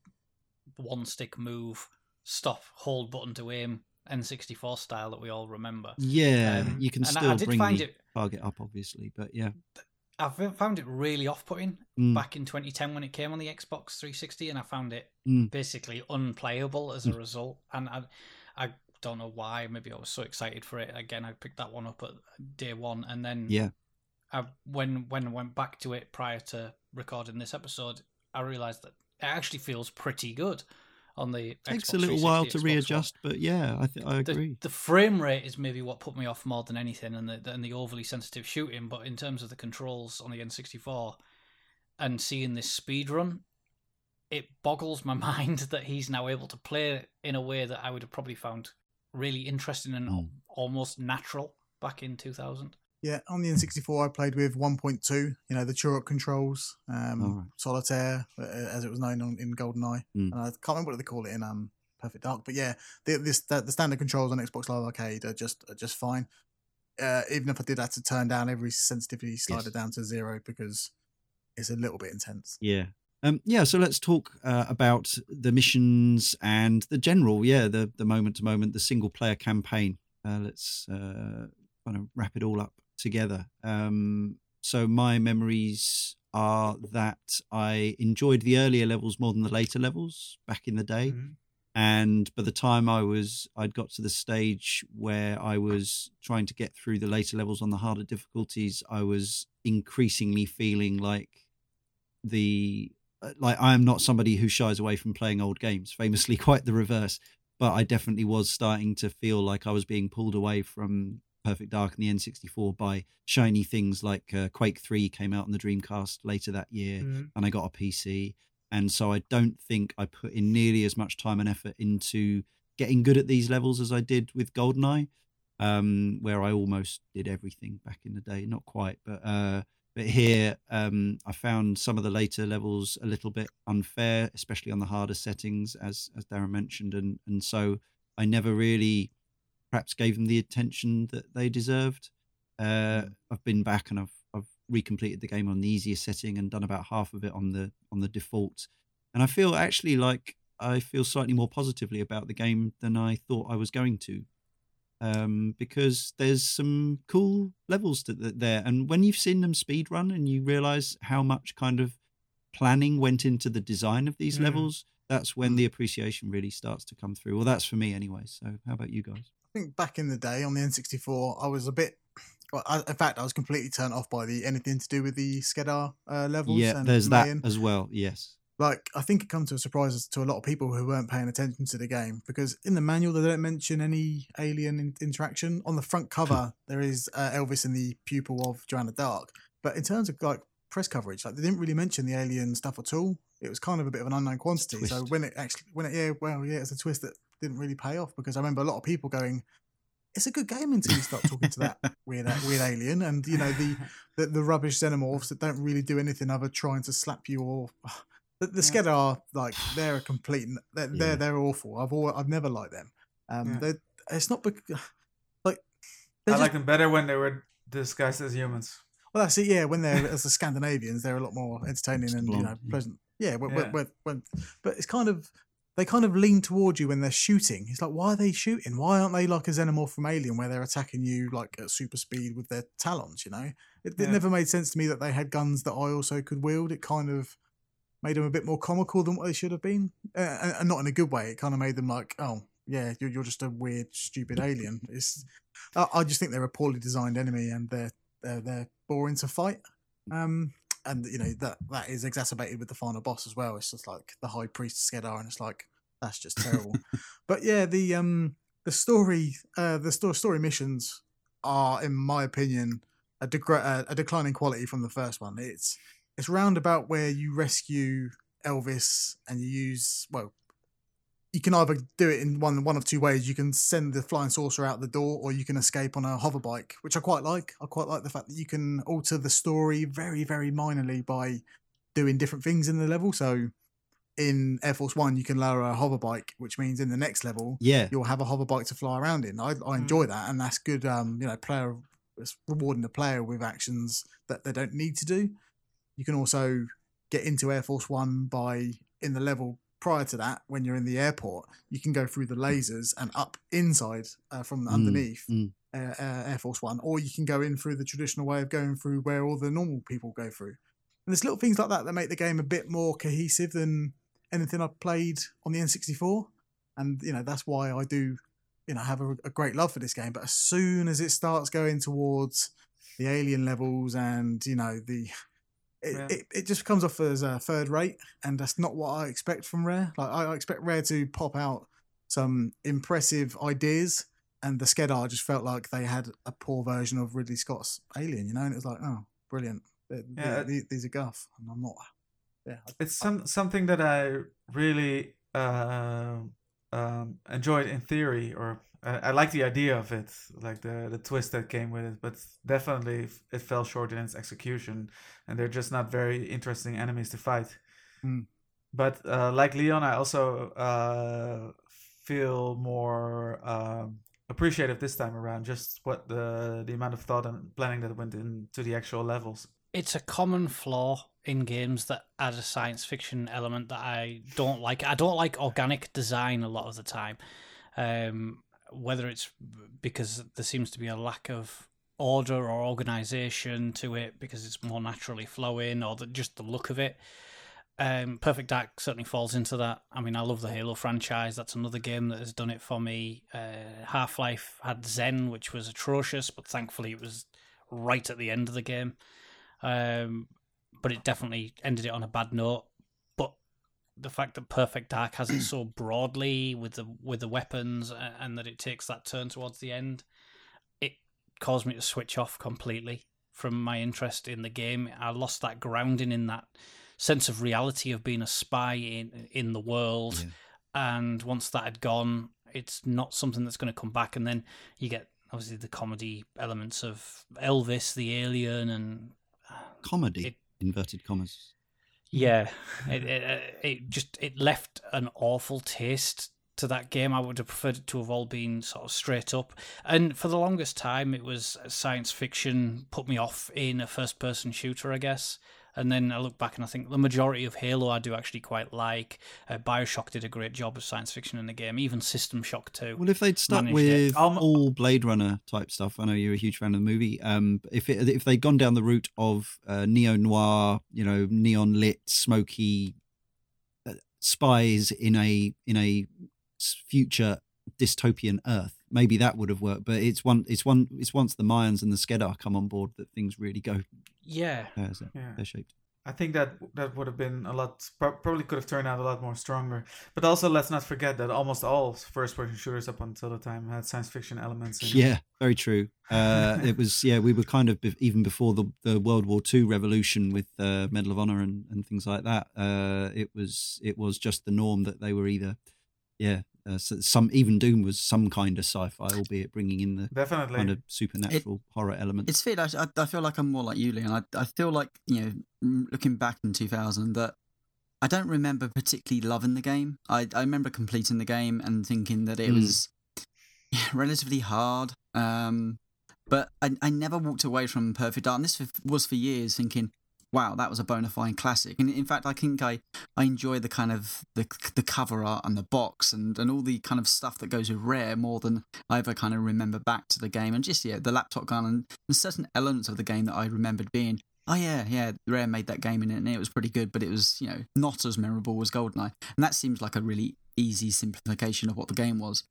one stick move, stop, hold button to aim N64 style that we all remember. Yeah, Um, you can I- still I did bring the it- target up, obviously, but yeah. I found it really off putting Mm. back in 2010 when it came on the Xbox 360, and I found it Mm. basically unplayable as a result. And I, I don't know why. Maybe I was so excited for it. Again, I picked that one up at day one, and then Yeah. I, when when I went back to it prior to recording this episode, I realized that it actually feels pretty good on the. takes a little while to 360, Xbox One. readjust, but yeah, I th- I The, agree. the frame rate is maybe what put me off more than anything, and the and the overly sensitive shooting. But in terms of the controls on the N64, and seeing this speed run, it boggles my [LAUGHS] mind that he's now able to play in a way that I would have probably found really interesting and Mm. almost natural back in 2000. Yeah, on the N64, I played with 1.2, you know, the Turok controls, um, Alright. Solitaire, uh, as it was known on, in GoldenEye. Mm. And I can't remember what they call it in um, Perfect Dark, but yeah, the, this the, the standard controls on Xbox Live Arcade are just are just fine. Uh, even if I did have to turn down every sensitivity slider Yes. down to zero because it's a little bit intense. Yeah. Um, yeah, so let's talk uh, about the missions and the general, yeah, the the moment to moment, the single player campaign. Uh, let's uh, kind of wrap it all up together. Um, so my memories are that I enjoyed the earlier levels more than the later levels back in the day. Mhm. And by the time I was, I'd got to the stage where I was trying to get through the later levels on the harder difficulties, I was increasingly feeling like the like I am not somebody who shies away from playing old games. Famously, [LAUGHS] quite the reverse. But I definitely was starting to feel like I was being pulled away from Perfect Dark and the N64 by shiny things like uh, Quake Three came out on the Dreamcast later that year, Mhm. and I got a PC. And so I don't think I put in nearly as much time and effort into getting good at these levels as I did with GoldenEye, um, where I almost did everything back in the day. Not quite, but uh, but here um, I found some of the later levels a little bit unfair, especially on the harder settings, as as Darren mentioned, and and so I never really perhaps gave them the attention that they deserved. Uh, I've been back and I've I've recompleted the game on the easiest setting and done about half of it on the on the default, and I feel actually like I feel slightly more positively about the game than I thought I was going to um, because there's some cool levels to th- there. And when you've seen them speed run and you realize how much kind of planning went into the design of these Mm. levels, that's when the appreciation really starts to come through. Well, that's for me anyway. So, how about you guys? I think back in the day on the N64, I was a bit. Well, I, in fact, I was completely turned off by the anything to do with the Skedar uh, levels. Yeah, and there's that as well. Yes. Like I think it comes to a surprise to a lot of people who weren't paying attention to the game because in the manual they don't mention any alien in- interaction. On the front cover there is uh, Elvis in the pupil of Joanna Dark, but in terms of like press coverage, like they didn't really mention the alien stuff at all. It was kind of a bit of an unknown quantity. So when it actually, when it yeah, well yeah, it's a twist that didn't really pay off because I remember a lot of people going. It's a good game until you start talking to that [LAUGHS] weird, weird alien, and you know the, [LAUGHS] the the rubbish xenomorphs that don't really do anything other trying to slap you or the, the Yeah. Skedar like they're a complete they're Yeah. they're, they're awful. I've always, I've never liked them. Um, Yeah. they're, it's not bec- [SIGHS] like I just, like them better when they were disguised as humans. well that's it. Yeah, when they're as the Scandinavians, they're a lot more entertaining and you know pleasant. Yeah, when, Yeah. When, when, but it's kind of they kind of lean toward you when they're shooting. It's like why are they shooting? Why aren't they like a xenomorph from Alien where they're attacking you like at super speed with their talons? You know, it, it never made sense to me that they had guns that I also could wield. It kind of made them a bit more comical than what they should have been, uh, and, not in a good way. It kind of made them like, oh yeah, you're, you're just a weird, stupid alien. It's I, I just think they're a poorly designed enemy, and they're they're, they're boring to fight. Um, and you know that that is exacerbated with the final boss as well. It's just like the high priest Skedar, and it's like that's just terrible. [LAUGHS] but yeah, the um the story uh the story story missions are, in my opinion, a, uh, a declining quality from the first one. It's it's roundabout where you rescue Elvis and you use well. You can either do it in one one of two ways. You can send the flying saucer out the door, or you can escape on a hover bike, which I quite like. I quite like the fact that you can alter the story very, very minorly by doing different things in the level. So, in Air Force One, you can lower a hover bike, which means in the next level Yeah. you'll have a hover bike to fly around in. I, I enjoy that, and that's good. Um, you know, player it's rewarding the player with actions that they don't need to do. You can also get into Air Force One by in the level prior to that when you're in the airport. You can go through the lasers and up inside uh, from Mm, underneath mm. Uh, uh, Air Force One, or you can go in through the traditional way of going through where all the normal people go through. And there's little things like that that make the game a bit more cohesive than anything I've played on the N64 and you know that's why I do you know have a, a great love for this game. But as soon as it starts going towards the alien levels and you know the it, Yeah. it, it just comes off as a third rate, and that's not what I expect from Rare. Like I, I expect Rare to pop out some impressive ideas, and the Skedar just felt like they had a poor version of Ridley Scott's Alien, you know, and it was like, oh, brilliant. Yeah. th- these are guff, and I'm not. Yeah, It's some something that I really uh, um, enjoyed in theory, or I, I like the idea of it, like the the twist that came with it. But definitely, f- it fell short in its execution, and they're just not very interesting enemies to fight. Hmm. But uh, like Leon, I also uh, feel more um, appreciative this time around. Just what the the amount of thought and planning that went into the actual levels. it's a common flaw in games that add a science fiction element that I don't like. I don't like organic design a lot of the time. Um, whether it's because there seems to be a lack of order or organization to it because it's more naturally flowing or the, just the look of it. Um, Perfect Dark certainly falls into that. I mean, I love the Halo franchise. That's another game that has done it for me. Uh, Half Life had Xen, which was atrocious, but thankfully it was right at the end of the game um, but it definitely ended it on a bad note. The fact that Perfect Dark has it so broadly with the with the weapons and that it takes that turn towards the end, it caused me to switch off completely from my interest in the game. I lost that grounding in that sense of reality of being a spy in in the world, Yeah. and once that had gone, it's not something that's going to come back. And then you get obviously the comedy elements of Elvis, the alien, and uh, Comedy, It- inverted commas. Yeah, it, it uh, it just it left an awful taste to that game. I would have preferred it to have all been sort of straight up. And for the longest time, it was science fiction put me off in a first person shooter, I guess. And then I look back and I think the majority of Halo I do actually quite like. Uh, Bioshock did a great job of science fiction in the game, even System Shock 2. Well, if they'd stuck managed it. with Um, all Blade Runner type stuff, I know you're a huge fan of the movie. Um, if it, if they'd gone down the route of uh, neo noir, you know, neon lit, smoky uh, spies in a in a s- future dystopian Earth, maybe that would have worked. But it's one it's one it's once the Maians and the Skedar come on board that things really go Yeah. as they're, Yeah. they're shaped. I think that that would have been a lot. Probably could have turned out a lot more stronger. But also, let's not forget that almost all first-person shooters up until the time had science fiction elements. In it. Yeah, very true. Uh, it was yeah, we were kind of be- even before the the World War II revolution with uh, Medal of Honor and, and things like that. Uh, it was it was just the norm that they were either yeah, uh, so some even Doom was some kind of sci-fi, albeit bringing in the Definitely. kind of supernatural horror element. It's weird. I, I, I feel like I'm more like you, Leon. I, I feel like, you know, looking back in 2000, that I don't remember particularly loving the game. I, I remember completing the game and thinking that it Mm. was [LAUGHS] relatively hard. Um, but I, I never walked away from Perfect Dark. And this was for years thinking, wow, that was a bona fide classic. And in fact, I think I, I enjoy the kind of the the cover art and the box and, and all the kind of stuff that goes with Rare more than I ever kind of remember back to the game. And just, yeah, the laptop gun and, and certain elements of the game that I remembered being, oh, yeah, yeah, Rare made that game in it and it was pretty good, but it was, you know, not as memorable as GoldenEye. And that seems like a really easy simplification of what the game was.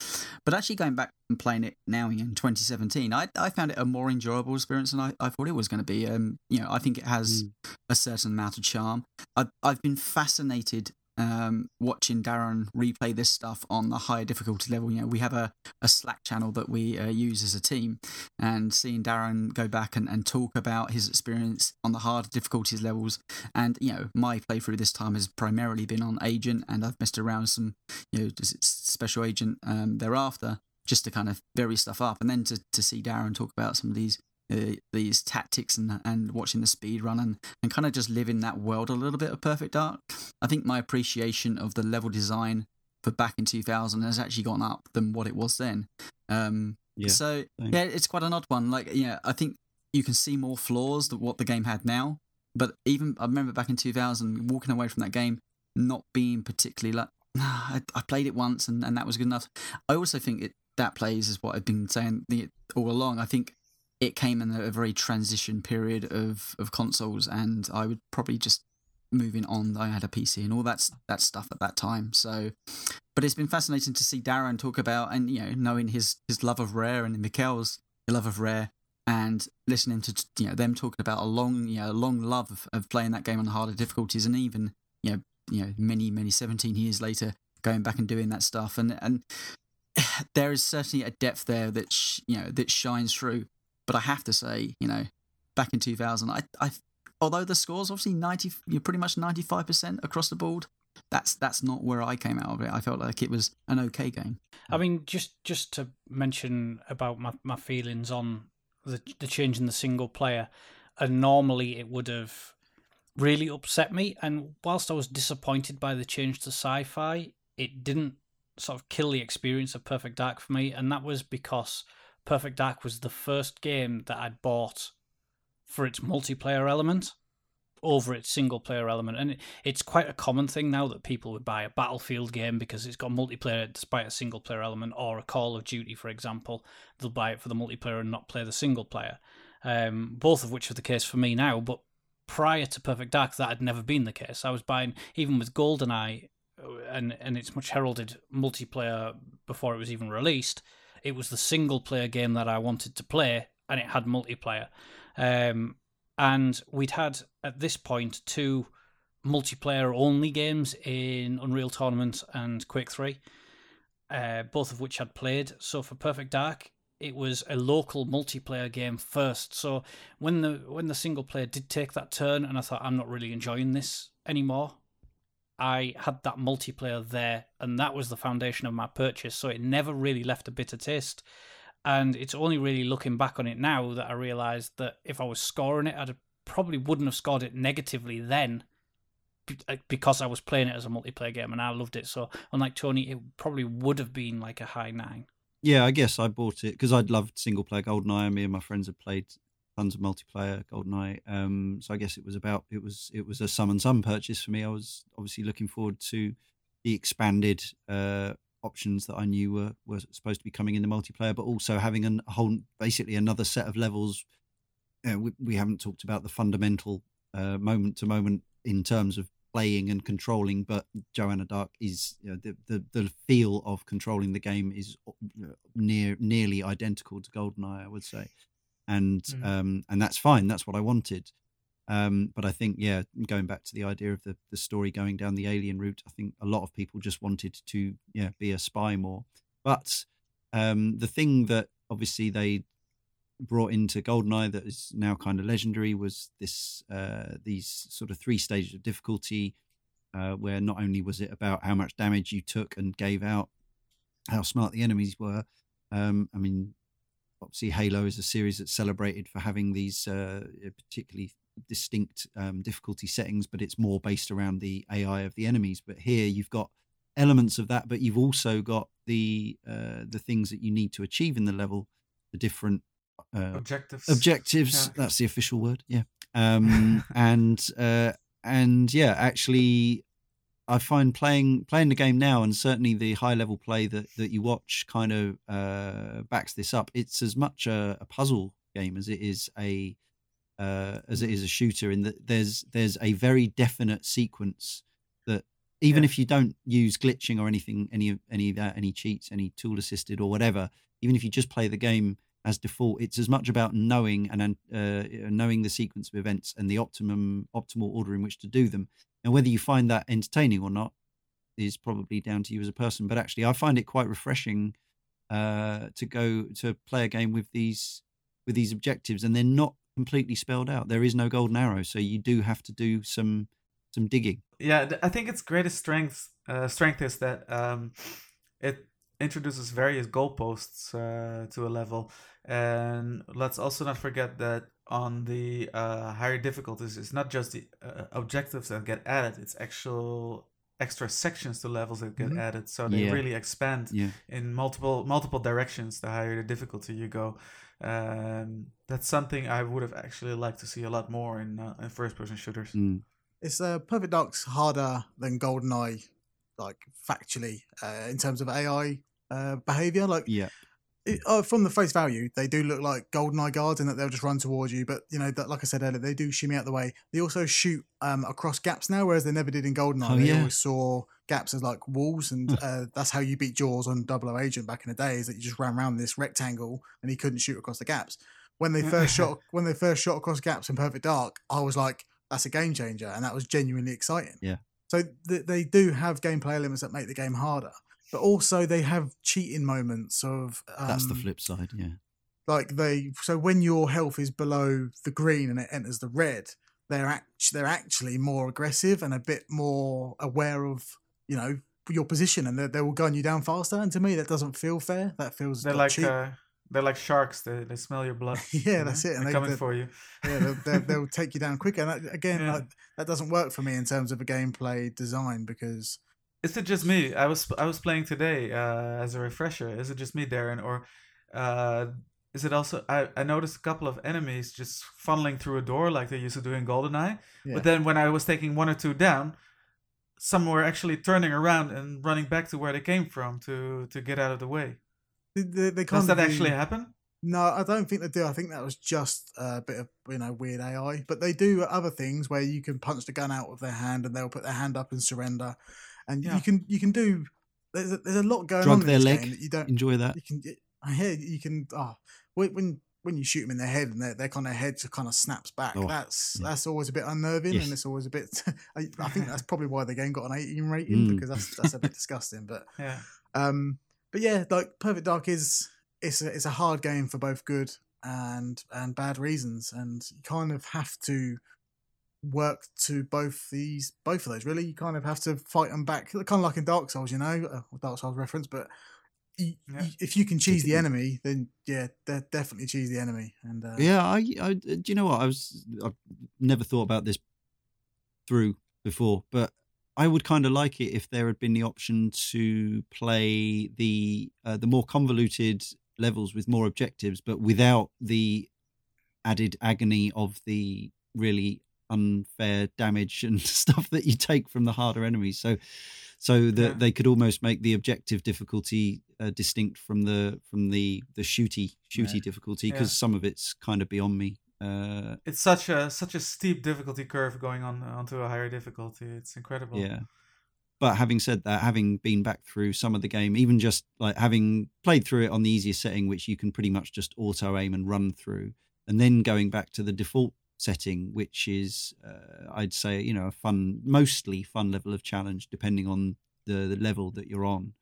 But actually going back and playing it now in 2017, I, I found it a more enjoyable experience than I, I thought it was going to be. Um, you know, I think it has a certain amount of charm. I've, I've been fascinated um, watching Darren replay this stuff on the higher difficulty level. You know, we have a, a Slack channel that we uh, use as a team, and seeing Darren go back and, and talk about his experience on the harder difficulties levels. And, you know, my playthrough this time has primarily been on Agent, and I've messed around some, you know, Special Agent um, thereafter. Just to kind of vary stuff up, and then to, to see Darren talk about some of these uh, these tactics and and watching the speed run and, and kind of just live in that world a little bit of Perfect Dark. I think my appreciation of the level design for back in 2000 has actually gone up than what it was then. Um, Yeah, so same. yeah, it's quite an odd one. Like yeah, I think you can see more flaws than what the game had now. But even I remember back in 2000 walking away from that game not being particularly like [SIGHS] I, I played it once and, and that was good enough. I also think it that plays is what I've been saying the, all along. I think it came in a, very transition period of, of consoles, and I would probably just moving on. I had a PC and all that that stuff at that time. So, but it's been fascinating to see Darren talk about and you know knowing his his love of Rare and Michiel's love of Rare, and listening to you know them talking about a long you know long love of, playing that game on the harder difficulties, and even you know you know many many seventeen years later going back and doing that stuff, and and [SIGHS] there is certainly a depth there that sh- you know that shines through. But I have to say, you know, back in 2000, I, I although the scores obviously 90, you're pretty much 95% across the board. That's that's not where I came out of it. I felt like it was an okay game. I mean, just just to mention about my, my feelings on the the change in the single player, and normally it would have really upset me. And whilst I was disappointed by the change to sci-fi, it didn't sort of kill the experience of Perfect Dark for me, and that was because Perfect Dark was the first game that I'd bought for its multiplayer element over its single player element. And it's quite a common thing now that people would buy a Battlefield game because it's got multiplayer despite a single player element, or a Call of Duty, for example. They'll buy it for the multiplayer and not play the single player. Um, both of which are the case for me now, but prior to Perfect Dark, that had never been the case. I was buying, even with GoldenEye, and, and its much heralded multiplayer before it was even released, it was the single player game that I wanted to play, and it had multiplayer. Um, and we'd had at this point two multiplayer only games in Unreal Tournament and Quake 3, uh, both of which I'd played. So for Perfect Dark, it was a local multiplayer game first. So when the when the single player did take that turn, and I thought I'm not really enjoying this anymore, I had that multiplayer there, and that was the foundation of my purchase. So it never really left a bitter taste. And it's only really looking back on it now that I realised that if I was scoring it, I probably wouldn't have scored it negatively then because I was playing it as a multiplayer game and I loved it. So, unlike Tony, it probably would have been like a high nine. Yeah, I guess I bought it because I'd loved single player GoldenEye. Me and my friends had played tons of multiplayer GoldenEye. Um, so I guess it was about it was it was a sum and sum purchase for me. I was obviously looking forward to the expanded uh, options that I knew were, were supposed to be coming in the multiplayer, but also having a whole basically another set of levels. We, we haven't talked about the fundamental moment to moment in terms of playing and controlling, but Joanna Dark is you know, the, the the feel of controlling the game is uh, near nearly identical to Goldeneye, I would say, and Mhm. um and that's fine. That's what I wanted. Um, but I think, yeah, going back to the idea of the, the story going down the alien route, I think a lot of people just wanted to, yeah, be a spy more. But um, the thing that obviously they brought into Goldeneye that is now kind of legendary was this uh, these sort of three stages of difficulty, uh, where not only was it about how much damage you took and gave out, how smart the enemies were. Um, I mean, obviously Halo is a series that's celebrated for having these uh, particularly distinct um, difficulty settings, but it's more based around the AI of the enemies. But here you've got elements of that, but you've also got the uh, the things that you need to achieve in the level, the different uh, Objectives. objectives. Yeah. That's the official word. Yeah. Um, [LAUGHS] and uh, and yeah, actually, I find playing playing the game now, and certainly the high level play that that you watch, kind of uh, backs this up. It's as much a, a puzzle game as it is a uh, as it is a shooter. In that there's there's a very definite sequence that even Yeah. if you don't use glitching or anything, any any of that, any cheats, any tool assisted or whatever, even if you just play the game as default, it's as much about knowing and uh, knowing the sequence of events and the optimum optimal order in which to do them. And whether you find that entertaining or not is probably down to you as a person. But actually, I find it quite refreshing uh, to go to play a game with these with these objectives, and they're not completely spelled out. There is no golden arrow, so you do have to do some some digging. Yeah, I think its greatest strength uh, strength is that um, it introduces various goalposts uh, to a level, and let's also not forget that on the uh, higher difficulties, it's not just the uh, objectives that get added; it's actual extra sections to levels that get Mhm. added. So they Yeah. really expand Yeah, in multiple multiple directions the higher the difficulty you go. Um, that's something I would have actually liked to see a lot more in uh, in first person shooters. Mm. It's uh, Perfect Dark's harder than GoldenEye, like factually, uh, in terms of AI uh, behavior. Like yeah, it, uh, from the face value, they do look like GoldenEye guards in that they'll just run towards you. But you know, that, like I said earlier, they do shimmy out the way. They also shoot um, across gaps now, whereas they never did in GoldenEye. Oh, they yeah. always saw gaps as like walls, and uh, that's how you beat Jaws on Double O Agent back in the day. Is that you just ran around this rectangle and he couldn't shoot across the gaps. When they first shot, [LAUGHS] when they first shot across gaps in Perfect Dark, I was like, "That's a game changer," and that was genuinely exciting. Yeah. So th- they do have gameplay elements that make the game harder, but also they have cheating moments of. Um, that's the flip side. Yeah, like they so when your health is below the green and it enters the red they're act- they're actually more aggressive and a bit more aware of you know your position and they, they will gun you down faster and to me that doesn't feel fair that feels They're like, like cheap. uh, they're like sharks. They they smell your blood. [LAUGHS] Yeah, you that's know? it, and they're they, coming for you yeah they'll, they'll, [LAUGHS] they'll take you down quicker and that, again Yeah. like, that doesn't work for me in terms of a gameplay design because Is it just me? I was I was playing today uh, as a refresher. Is it just me, Darren, or uh, is it also? I, I noticed a couple of enemies just funneling through a door like they used to do in GoldenEye. Yeah. But then when I was taking one or two down, some were actually turning around and running back to where they came from to to get out of the way. they, they, they Does that do- actually happen? No, I don't think they do. I think that was just a bit of you know weird AI. But they do other things where you can punch the gun out of their hand and they'll put their hand up and surrender, and Yeah. you can you can do. There's a, there's a lot going Drug on in their leg. game that you don't. enjoy that. You can. I hear you can. Oh, when when when you shoot them in their head and their their kind of head just kind of snaps back. Oh, that's yeah. that's always a bit unnerving Yes. and it's always a bit. [LAUGHS] I, I think [LAUGHS] that's probably why the game got an 18 rating Mm. because that's that's a bit disgusting. But [LAUGHS] Yeah. um, but yeah, like Perfect Dark is it's a, it's a hard game for both good and and bad reasons, and you kind of have to work to both these both of those. Really, you kind of have to fight them back, kind of like in Dark Souls, you know, uh, Dark Souls reference. But you, Yeah. you- if you can cheese the enemy, then yeah, de- definitely cheese the enemy. And uh, Yeah, I, I, do you know what? I was, I've never thought about this through before, but I would kind of like it if there had been the option to play the uh, the more convoluted levels with more objectives, but without the added agony of the really unfair damage [LAUGHS] and stuff that you take from the harder enemies. So, so that Yeah. they could almost make the objective difficulty uh, distinct from the from the the shooty shooty Yeah. difficulty Yeah. because some of it's kind of beyond me Uh, it's such a such a steep difficulty curve going on onto a higher difficulty. It's incredible. Yeah. But having said that, having been back through some of the game, even just like having played through it on the easiest setting, which you can pretty much just auto aim and run through, and then going back to the default setting, which is, uh, I'd say, you know, a fun, mostly fun level of challenge, depending on the, the level that you're on.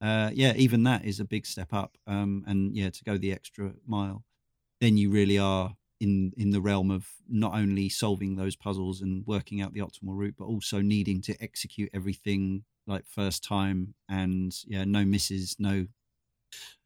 Uh, yeah, even that is a big step up. Um, and yeah, to go the extra mile, then you really are in in the realm of not only solving those puzzles and working out the optimal route, but also needing to execute everything like first time and yeah, no misses, no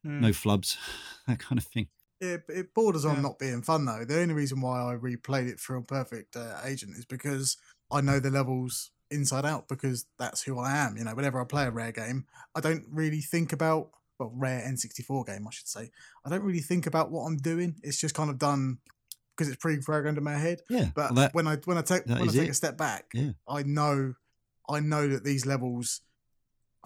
Mm. no flubs, [LAUGHS] that kind of thing. It, it borders on Yeah. not being fun though. The only reason why I replayed it through Perfect uh, Agent is because I know the levels inside out because that's who I am. You know, whenever I play a rare game, I don't really think about well, rare N64 game, I should say. I don't really think about what I'm doing. It's just kind of done because it's pre-programmed in my head. Yeah, But well, that, when I when I take when I take it. a step back, Yeah. I know I know that these levels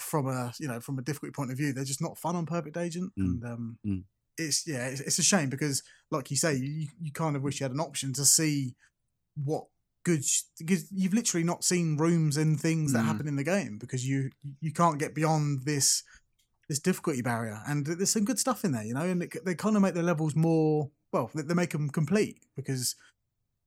from a you know from a difficulty point of view, they're just not fun on Perfect Agent, Mm. and um, Mm. It's yeah, it's, it's a shame because like you say, you you kind of wish you had an option to see what good because you've literally not seen rooms and things that Mm. happen in the game because you you can't get beyond this this difficulty barrier and there's some good stuff in there you know and it, they kind of make the levels more well they, they make them complete because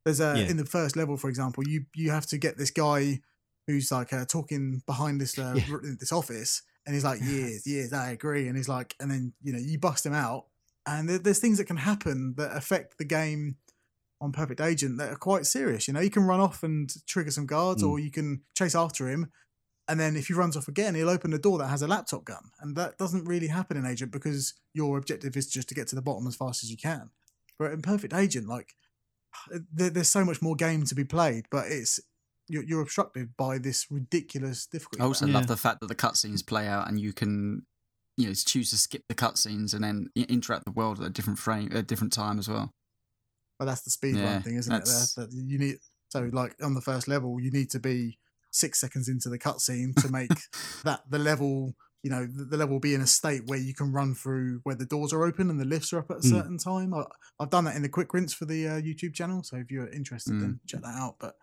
there's a Yeah. in the first level for example you you have to get this guy who's like uh, talking behind this uh, Yeah. this office and he's like [LAUGHS] years years i agree and he's like and then you know you bust him out and there's things that can happen that affect the game on perfect agent that are quite serious you know you can run off and trigger some guards Mm. or you can chase after him and then if he runs off again he'll open a door that has a laptop gun and that doesn't really happen in agent because your objective is just to get to the bottom as fast as you can but in perfect agent like there, there's so much more game to be played but it's you're, you're obstructed by this ridiculous difficulty I also Yeah. love the fact that the cutscenes play out and you can, you know, choose to skip the cutscenes and then interact with the world at a different frame, at a different time as well. Well, that's the speed Yeah, run thing, isn't that's- it? That, that you need so like on the first level, you need to be six seconds into the cutscene to make [LAUGHS] that the level. You know, the, level be in a state where you can run through where the doors are open and the lifts are up at a Mm. certain time. I, I've done that in the quick rinse for the uh, YouTube channel, so if you're interested, Mm. then check that out. But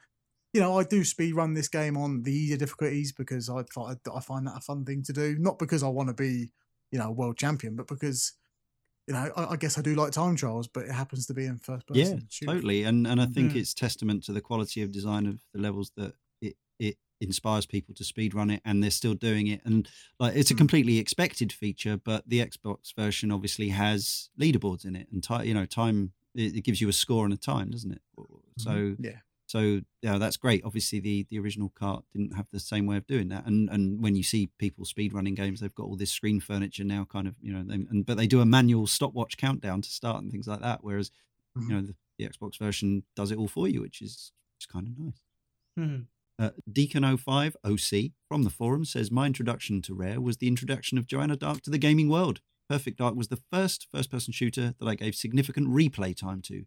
you know, I do speed run this game on the easier difficulties because I fi- I find that a fun thing to do. Not because I want to be, you know, world champion, but because you know, I, I guess I do like time trials, but it happens to be in first person. yeah, totally. And and I think Mhm. it's testament to the quality of design of the levels that it it inspires people to speed run it, and they're still doing it. And like it's a Mm. completely expected feature, but the Xbox version obviously has leaderboards in it, and ti- you know time it, it gives you a score and a time, doesn't it? So Yeah. So yeah, that's great. Obviously, the the original cart didn't have the same way of doing that. And and when you see people speed running games, they've got all this screen furniture now, kind of you know, they, and but they do a manual stopwatch countdown to start and things like that. Whereas Mhm. you know the, the Xbox version does it all for you, which is which is kind of nice. Mhm. Uh, Deacon05 OC from the forum says my introduction to Rare was the introduction of Joanna Dark to the gaming world. Perfect Dark was the first first-person shooter that I gave significant replay time to,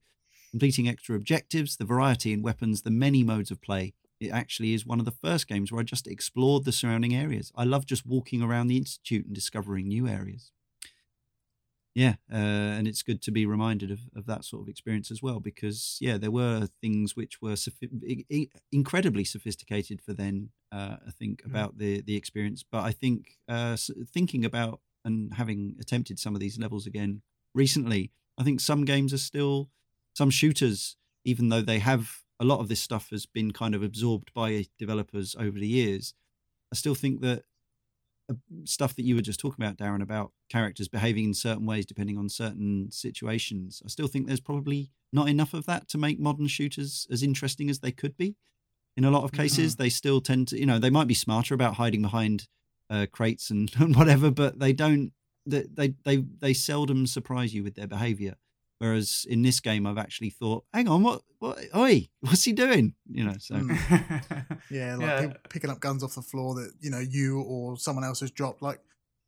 completing extra objectives, the variety in weapons, the many modes of play. It actually is one of the first games where I just explored the surrounding areas. I love just walking around the institute and discovering new areas. Yeah, uh, and it's good to be reminded of, of that sort of experience as well because yeah, there were things which were sophi- incredibly sophisticated for then. Uh, I think about the the experience, but I think uh, thinking about and having attempted some of these levels again recently, I think some games are still some shooters, even though they have a lot of this stuff has been kind of absorbed by developers over the years. I still think that uh, stuff that you were just talking about, Darren, about characters behaving in certain ways depending on certain situations. I still think there's probably not enough of that to make modern shooters as interesting as they could be. In a lot of cases, they still tend to, you know, they might be smarter about hiding behind uh, crates and, and [LAUGHS] whatever, but they don't. They, they they they seldom surprise you with their behavior. Whereas in this game, I've actually thought, hang on, what what? Oi, [LAUGHS] what's he doing? You know, so Mm. [LAUGHS] Yeah, like Yeah. picking up guns off the floor that you know you or someone else has dropped. Like,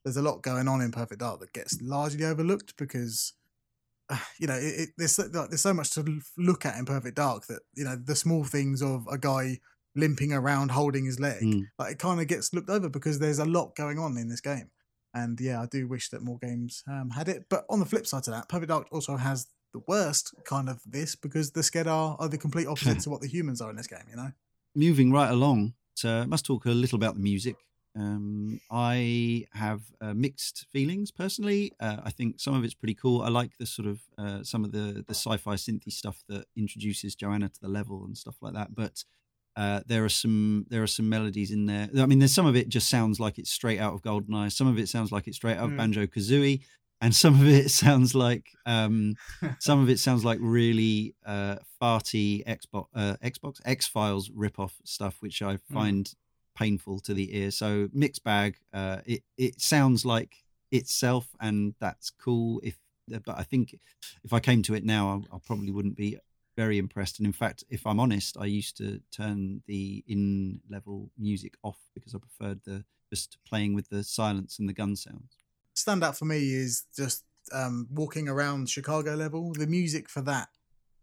there's a lot going on in Perfect Dark that gets largely overlooked because, uh, you know, it, it, there's so- like, there's so much to look at in Perfect Dark that you know the small things of a guy limping around holding his leg, Mm. like it kind of gets looked over because there's a lot going on in this game. And yeah, I do wish that more games um, had it. But on the flip side to that, Perfect Dark also has the worst kind of this because the Skedar are the complete opposite [LAUGHS] to what the humans are in this game. You know. Moving right along, so I must talk a little about the music. Um, I have uh, mixed feelings personally. Uh, I think some of it's pretty cool. I like the sort of uh, some of the the sci-fi synthy stuff that introduces Joanna to the level and stuff like that. But uh, there are some there are some melodies in there. I mean, there's some of it just sounds like it's straight out of Goldeneye. Some of it sounds like it's straight out of Mm. Banjo Kazooie, and some of it [LAUGHS] sounds like um, some of it sounds like really uh, farty Xbox uh, Xbox X Files ripoff stuff, which I find painful to the ear. So mixed bag. Uh, it it sounds like itself, and that's cool. If but I think if I came to it now, I, I probably wouldn't be very impressed. And in fact, if I'm honest, I used to turn the in level music off because I preferred the just playing with the silence and the gun sounds. Stand out for me is just um, walking around Chicago level. The music for that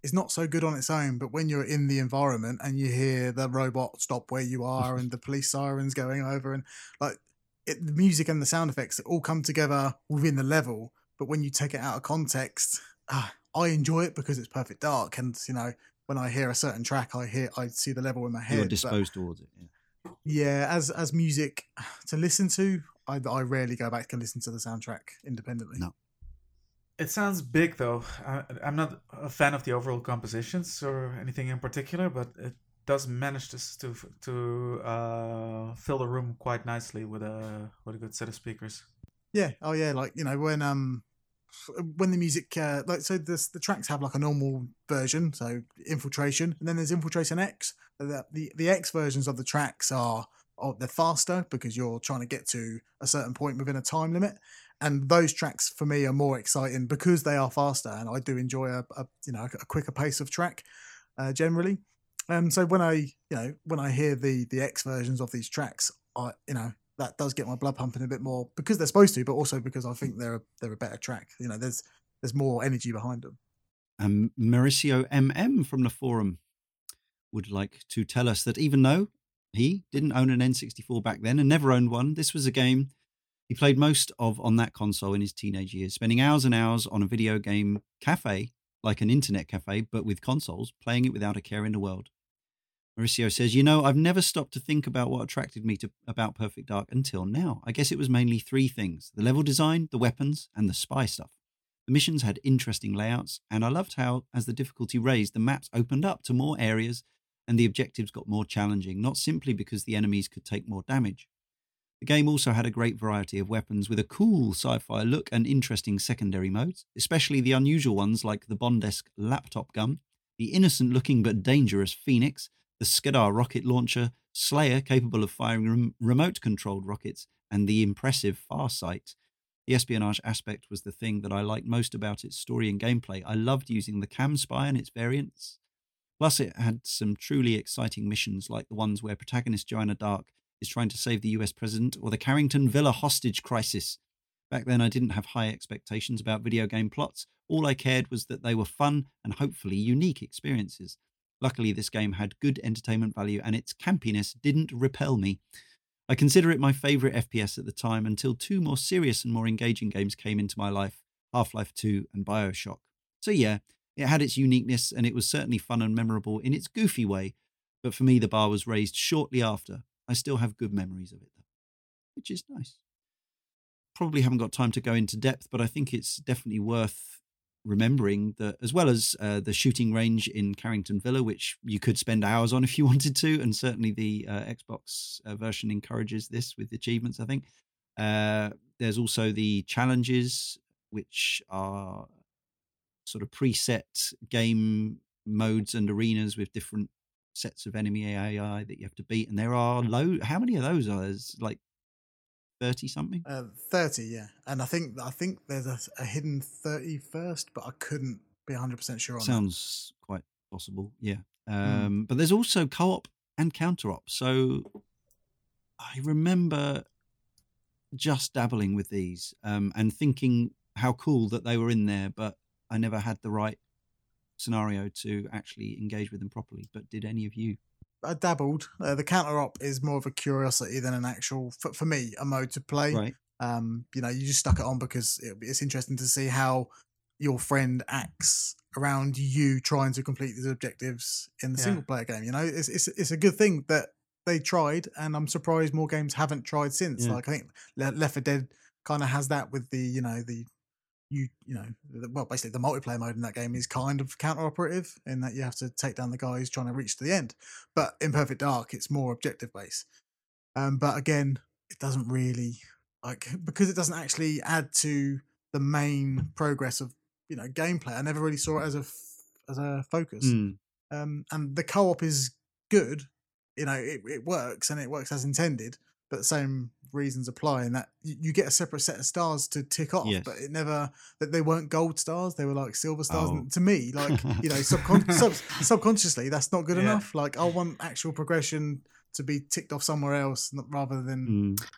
is not so good on its own, but when you're in the environment and you hear the robot stop where you are and the police sirens going over and like it, the music and the sound effects all come together within the level. But when you take it out of context, ah, I enjoy it because it's perfect dark. And you know, when I hear a certain track, I hear I see the level in my head. You're but- disposed towards it. Yeah. yeah, as as music to listen to, I, I rarely go back and listen to the soundtrack independently. No. It sounds big though. I, I'm not a fan of the overall compositions or anything in particular, but it does manage to to to uh, fill the room quite nicely with a with a good set of speakers. Yeah. Oh yeah. Like you know when um when the music uh, like so the tracks have like a normal version, so infiltration, and then there's infiltration X. The the, the X versions of the tracks are oh, they're faster because you're trying to get to a certain point within a time limit. And those tracks for me are more exciting because they are faster, and I do enjoy a, a you know a quicker pace of track uh, generally. Um, so when I you know when I hear the the X versions of these tracks, I you know that does get my blood pumping a bit more because they're supposed to, but also because I think they're a, they're a better track. You know, there's there's more energy behind them. Um, Mauricio MM from the forum would like to tell us that even though he didn't own an N64 back then and never owned one, this was a game he played most of on that console in his teenage years, spending hours and hours on a video game cafe, like an internet cafe, but with consoles, playing it without a care in the world. Mauricio says, You know, I've never stopped to think about what attracted me to about Perfect Dark until now. I guess it was mainly three things the level design, the weapons, and the spy stuff. The missions had interesting layouts, and I loved how, as the difficulty raised, the maps opened up to more areas and the objectives got more challenging, not simply because the enemies could take more damage. The game also had a great variety of weapons with a cool sci fi look and interesting secondary modes, especially the unusual ones like the Bondesk laptop gun, the innocent looking but dangerous Phoenix, the Skedar rocket launcher, Slayer capable of firing rem- remote controlled rockets, and the impressive Farsight. The espionage aspect was the thing that I liked most about its story and gameplay. I loved using the cam spy and its variants. Plus, it had some truly exciting missions like the ones where protagonist Joanna Dark is trying to save the US president or the Carrington Villa hostage crisis. Back then, I didn't have high expectations about video game plots. All I cared was that they were fun and hopefully unique experiences. Luckily, this game had good entertainment value and its campiness didn't repel me. I consider it my favourite FPS at the time until two more serious and more engaging games came into my life Half Life 2 and Bioshock. So, yeah, it had its uniqueness and it was certainly fun and memorable in its goofy way, but for me, the bar was raised shortly after. I still have good memories of it, though, which is nice. Probably haven't got time to go into depth, but I think it's definitely worth remembering that as well as uh, the shooting range in Carrington Villa, which you could spend hours on if you [LAUGHS] wanted to, and certainly the uh, Xbox uh, version encourages this with achievements. I think uh, there's also the challenges, which are sort of preset game modes and arenas with different sets of enemy AI that you have to beat, and there are low. How many of those are there's like thirty something? Uh, Thirty, yeah, and I think I think there's a, a hidden thirty first, but I couldn't be hundred percent sure on that. Sounds quite possible, yeah. Um, But there's also co-op and counter-op. So I remember just dabbling with these um, and thinking how cool that they were in there, but I never had the right scenario to actually engage with them properly. But did any of you? I dabbled. Uh, the counter op is more of a curiosity than an actual, for, for me, a mode to play. Right. Um, you know, you just stuck it on because it, it's interesting to see how your friend acts around you trying to complete these objectives in the Yeah. single player game. You know, it's it's it's a good thing that they tried, and I'm surprised more games haven't tried since. Yeah. Like I think Le- Left 4 Dead kind of has that with the you know the you you know the, well basically the multiplayer mode in that game is kind of counter operative in that you have to take down the guy who's trying to reach to the end. But in Perfect Dark, it's more objective based. Um, but again, it doesn't really like [LAUGHS] because it doesn't actually add to the main progress of you know gameplay. I never really saw it as a as a focus. Mm. Um, and the co-op is good. You know, it, it works and it works as intended. But the same reasons apply in that you get a separate set of stars to tick off. Yes. But it never that they weren't gold stars; they were like silver stars. Oh. And to me, like [LAUGHS] you know, subcon- sub- subconsciously, that's not good Yeah. enough. Like I want actual progression to be ticked off somewhere else, rather than Mm.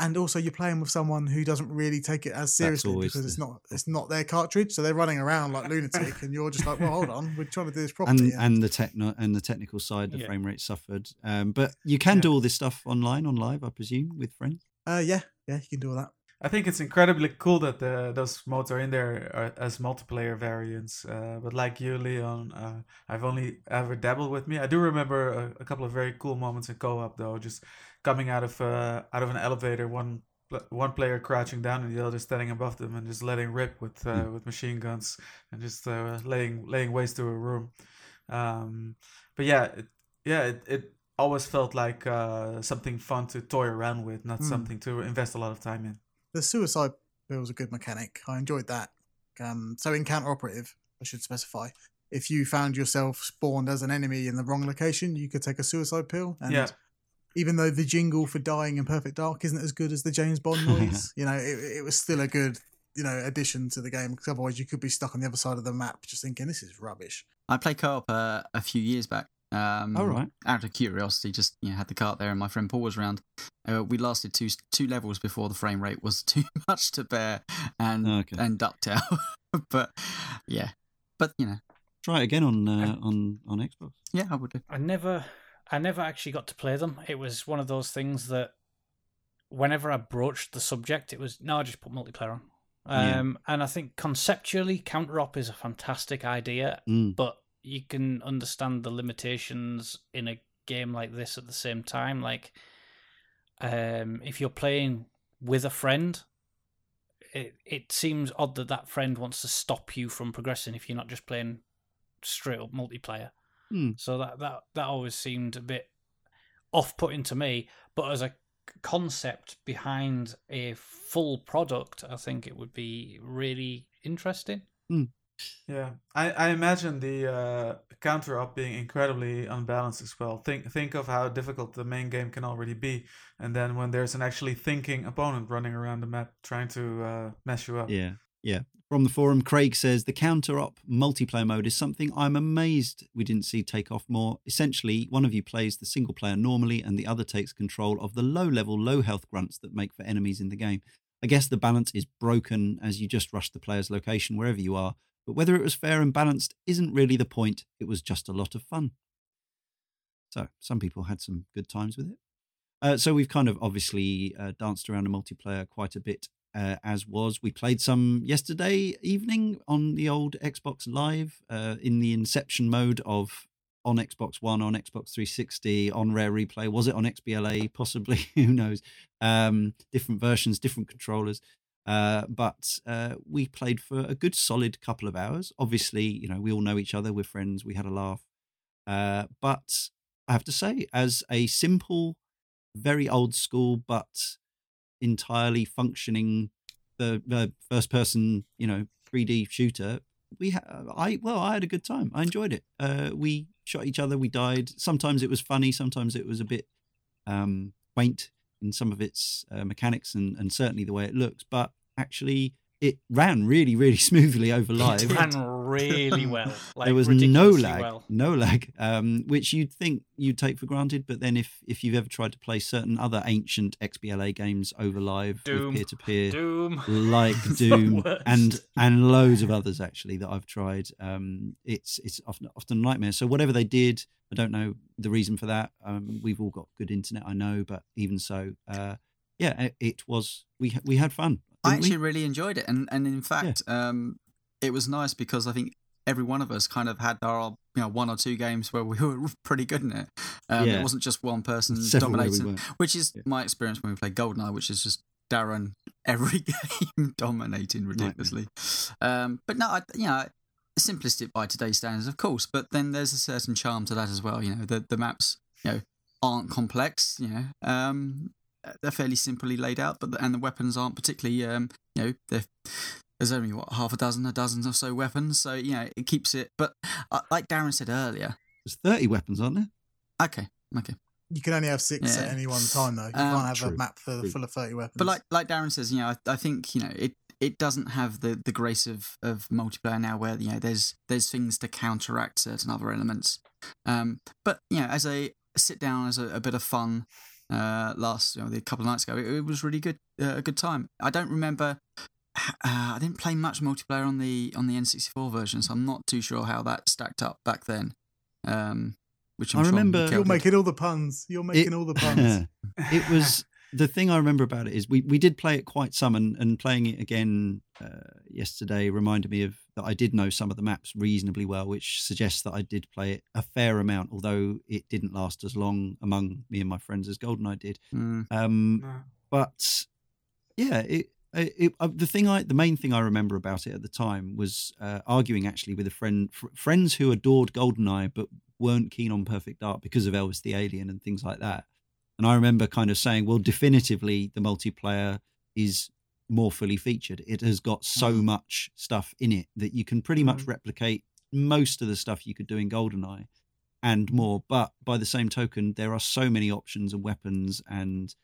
And also you're playing with someone who doesn't really take it as seriously always because it's not it's not their cartridge, so they're running around like lunatic, and you're just like, well, hold on, we're trying to do this properly. and and the techno and the technical side, the Yeah. frame rate suffered. Um, but you can Yeah. do all this stuff online on live, I presume, with friends. uh, yeah, yeah, you can do all that. I think it's incredibly cool that the, those modes are in there uh, as multiplayer variants. Uh, but like you, Leon, uh, I've only ever dabbled with me. I do remember a, a couple of very cool moments in co-op, though. Just coming out of uh, out of an elevator, one one player crouching down and the other standing above them, and just letting rip with uh, with machine guns and just uh, laying laying waste to a room. Um, but yeah, it, yeah, it, it always felt like uh, something fun to toy around with, not Mm. something to invest a lot of time in. The suicide bill was a good mechanic. I enjoyed that. Um, so in counter operative, I should specify, if you found yourself spawned as an enemy in the wrong location, you could take a suicide pill. And Yeah. Even though the jingle for dying in Perfect Dark isn't as good as the James Bond [LAUGHS] noise, you know, it, it was still a good, you know, addition to the game. Because otherwise, you could be stuck on the other side of the map, just thinking this is rubbish. I played co-op uh, a few years back. Um, All right. Out of curiosity, just you know, had the cart there, and my friend Paul was around. Uh, we lasted two two levels before the frame rate was [LAUGHS] too much to bear, and Okay. and ducked out. [LAUGHS] but yeah, but you know, Try it again on uh, on on Xbox. yeah, I would do. I never, I never actually got to play them. It was one of those things that, whenever I broached the subject, it was no, I just put multiplayer on. Yeah. Um, and I think conceptually, counter op is a fantastic idea, Mm. but you can understand the limitations in a game like this at the same time. Like, um, if you're playing with a friend, it it seems odd that that friend wants to stop you from progressing if you're not just playing straight up multiplayer. Hmm. So that that that always seemed a bit off-putting to me. But as a concept behind a full product, I think it would be really interesting. Yeah, I, I imagine the uh, counter up being incredibly unbalanced as well. Think think of how difficult the main game can already be, and then when there's an actually thinking opponent running around the map trying to uh, mess you up. Yeah, yeah. From the forum, Craig says the counter op multiplayer mode is something I'm amazed we didn't see take off more. Essentially, one of you plays the single player normally, and the other takes control of the low level, low health grunts that make for enemies in the game. I guess the balance is broken as you just rush the player's location wherever you are, but whether it was fair and balanced isn't really the point. It was just a lot of fun. So, some people had some good times with it. Uh, so, we've kind of obviously uh, danced around the multiplayer quite a bit uh, as was. We played some yesterday evening on the old Xbox Live uh, in the Inception mode of on Xbox One, on Xbox 360, on Rare Replay. Was it on XBLA? Possibly. [LAUGHS] Who knows? Um, different versions, different controllers. Uh, but uh, we played for a good solid couple of hours. Obviously, you know, we all know each other. We're friends. We had a laugh. Uh, but I have to say, as a simple, very old school, but entirely functioning the, the first person you know 3d shooter we ha- i well i had a good time. I enjoyed it. Uh we shot each other we died. Sometimes it was funny sometimes it was a bit um quaint in some of its uh, mechanics and and certainly the way it looks but actually it ran really really [LAUGHS] smoothly over live It ran [LAUGHS] really well. Like there was no lag, Well. no lag, um, which you'd think you'd take for granted. But then, if if you've ever tried to play certain other ancient XBLA games over live Doom. with peer to peer, like Doom and and loads of others actually that I've tried, um, it's it's often often a nightmare. So whatever they did, I don't know the reason for that. Um, we've all got good internet, I know, but even so, uh, yeah, it, it was we we had fun. I didn't we? actually really enjoyed it, and and in fact, um, it was nice because I think every one of us kind of had our you know one or two games where we [LAUGHS] were pretty good in it. Um, Yeah. It wasn't just one person Several where we dominating, which is Yeah. my experience when we played Goldeneye, which is just Darren [LAUGHS] every game [LAUGHS] dominating ridiculously. Um, but no, I, you know, simplistic by today's standards, of course. But then there's a certain charm to that as well. You know, the the maps, you know, aren't complex. You know, um, they're fairly simply laid out, but the, and the weapons aren't particularly. Um, you know, they're there's only what half a dozen, a dozen or so weapons, so you know it keeps it. But uh, like Darren said earlier, There's 30 weapons, aren't there? okay, okay. You can only have six Yeah. at any one time, though. You Um, can't have True, a map for, true. full of 30 weapons. But like like Darren says, you know, I, I think you know it. It doesn't have the, the grace of, of multiplayer now, where you know there's there's things to counteract certain other elements. Um, but you know, as a sit down as a, a bit of fun, uh, last you know, a couple of nights ago, it, it was really good, uh, a good time. I don't remember. Uh, I didn't play much multiplayer on the on the N64 version, so I'm not too sure how that stacked up back then. Um, which I'm I sure remember- Michiel You're making all the puns. You're making all the [LAUGHS] puns. it was the thing I remember about it is we, we did play it quite some and, and playing it again uh, yesterday reminded me of that I did know some of the maps reasonably well, which suggests that I did play it a fair amount, although it didn't last as long among me and my friends as GoldenEye did. Mm, Um, No. but yeah, it, it, it uh, the thing I the main thing I remember about it at the time was uh, arguing actually with a friend fr- friends who adored Goldeneye but weren't keen on Perfect Dark because of Elvis the Alien and things like that. And I remember kind of saying, well, definitively the multiplayer is more fully featured. It has got so Mm. much stuff in it that you can pretty much Mhm. replicate most of the stuff you could do in Goldeneye and more. But by the same token, there are so many options and weapons and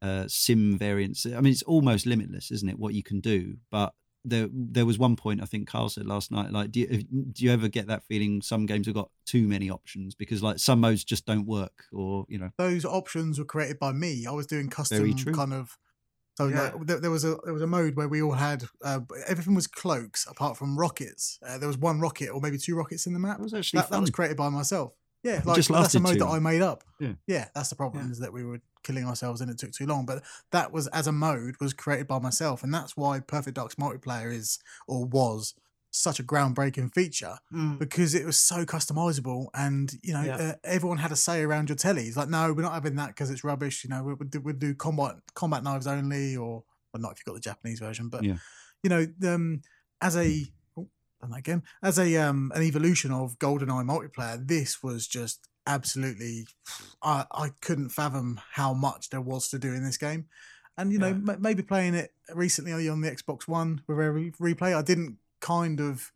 uh, sim variants. I mean, it's almost limitless, isn't it? What you can do. But there, there was one point I think Karl said last night. Like, do you, do you ever get that feeling? Some games have got too many options because like some modes just don't work, or you know, Those options were created by me. I was doing custom kind of. So Yeah. like, there, there was a there was a mode where we all had uh, everything was cloaks apart from rockets. Uh, there was one rocket or maybe two rockets in the map. that was actually That, that was created by myself. Yeah, like just that's a mode that long. I made up. Yeah. yeah, that's the problem Yeah. is that we were killing ourselves and it took too long. But that was as a mode was created by myself, and that's why Perfect Dark's multiplayer is or was such a groundbreaking feature Mm. because it was so customizable and you know Yeah. uh, everyone had a say around your telly. It's like no, we're not having that because it's rubbish. You know, we would do, do combat combat knives only, or well, not if you've got the Japanese version, but Yeah. you know, um, as a done that again as a um an evolution of GoldenEye multiplayer, this was just absolutely. I I couldn't fathom how much there was to do in this game. And you know, Yeah. m- maybe playing it recently on the Xbox One with every replay, I didn't kind of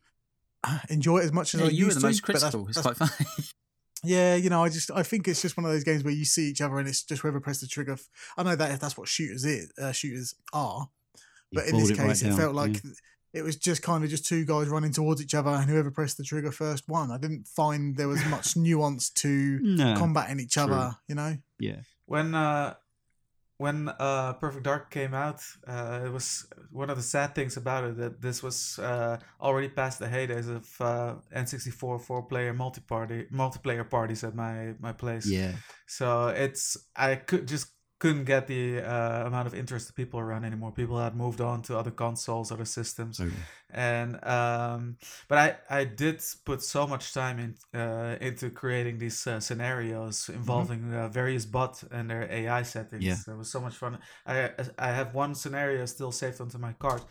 [SIGHS] enjoy it as much as yeah, I you were used the most to. but that's- It's that's- quite funny. [LAUGHS] yeah, you know, I just I think it's just one of those games where you see each other and it's just whoever pressed the trigger. f- I know that that's what shooters is, uh, shooters are, You but in boiled this right case, it down, felt yeah. Like it was just kind of just two guys running towards each other, and whoever pressed the trigger first won. I didn't find there was much [LAUGHS] nuance to no, combating each true. other. You know, yeah, when uh when uh perfect dark came out uh it was one of the sad things about it that this was uh already past the heydays of uh n64 four player multi-party multiplayer parties at my my place yeah. so it's i could just couldn't get the uh, amount of interest of people around anymore. People had moved on to other consoles other systems. Totally. and um but i i did put so much time in uh, into creating these uh, scenarios involving uh, various bot and their ai settings. Yeah. it was so much fun. I i have one scenario still saved onto my card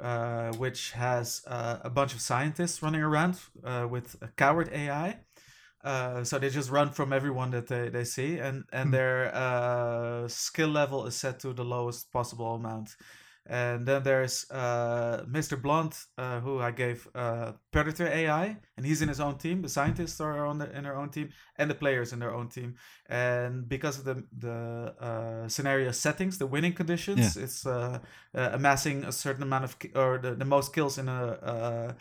uh, which has uh, a bunch of scientists running around uh, with a coward ai uh, so they just run from everyone that they, they see and and Hmm. their uh, skill level is set to the lowest possible amount and then there's uh, Mr. Blunt, uh, who I gave uh, Predator AI, and he's in his own team. The scientists are on the, in their own team, and the players in their own team. And because of the the uh, scenario settings, the winning conditions, it's uh, uh, amassing a certain amount of or the, the most kills in a uh,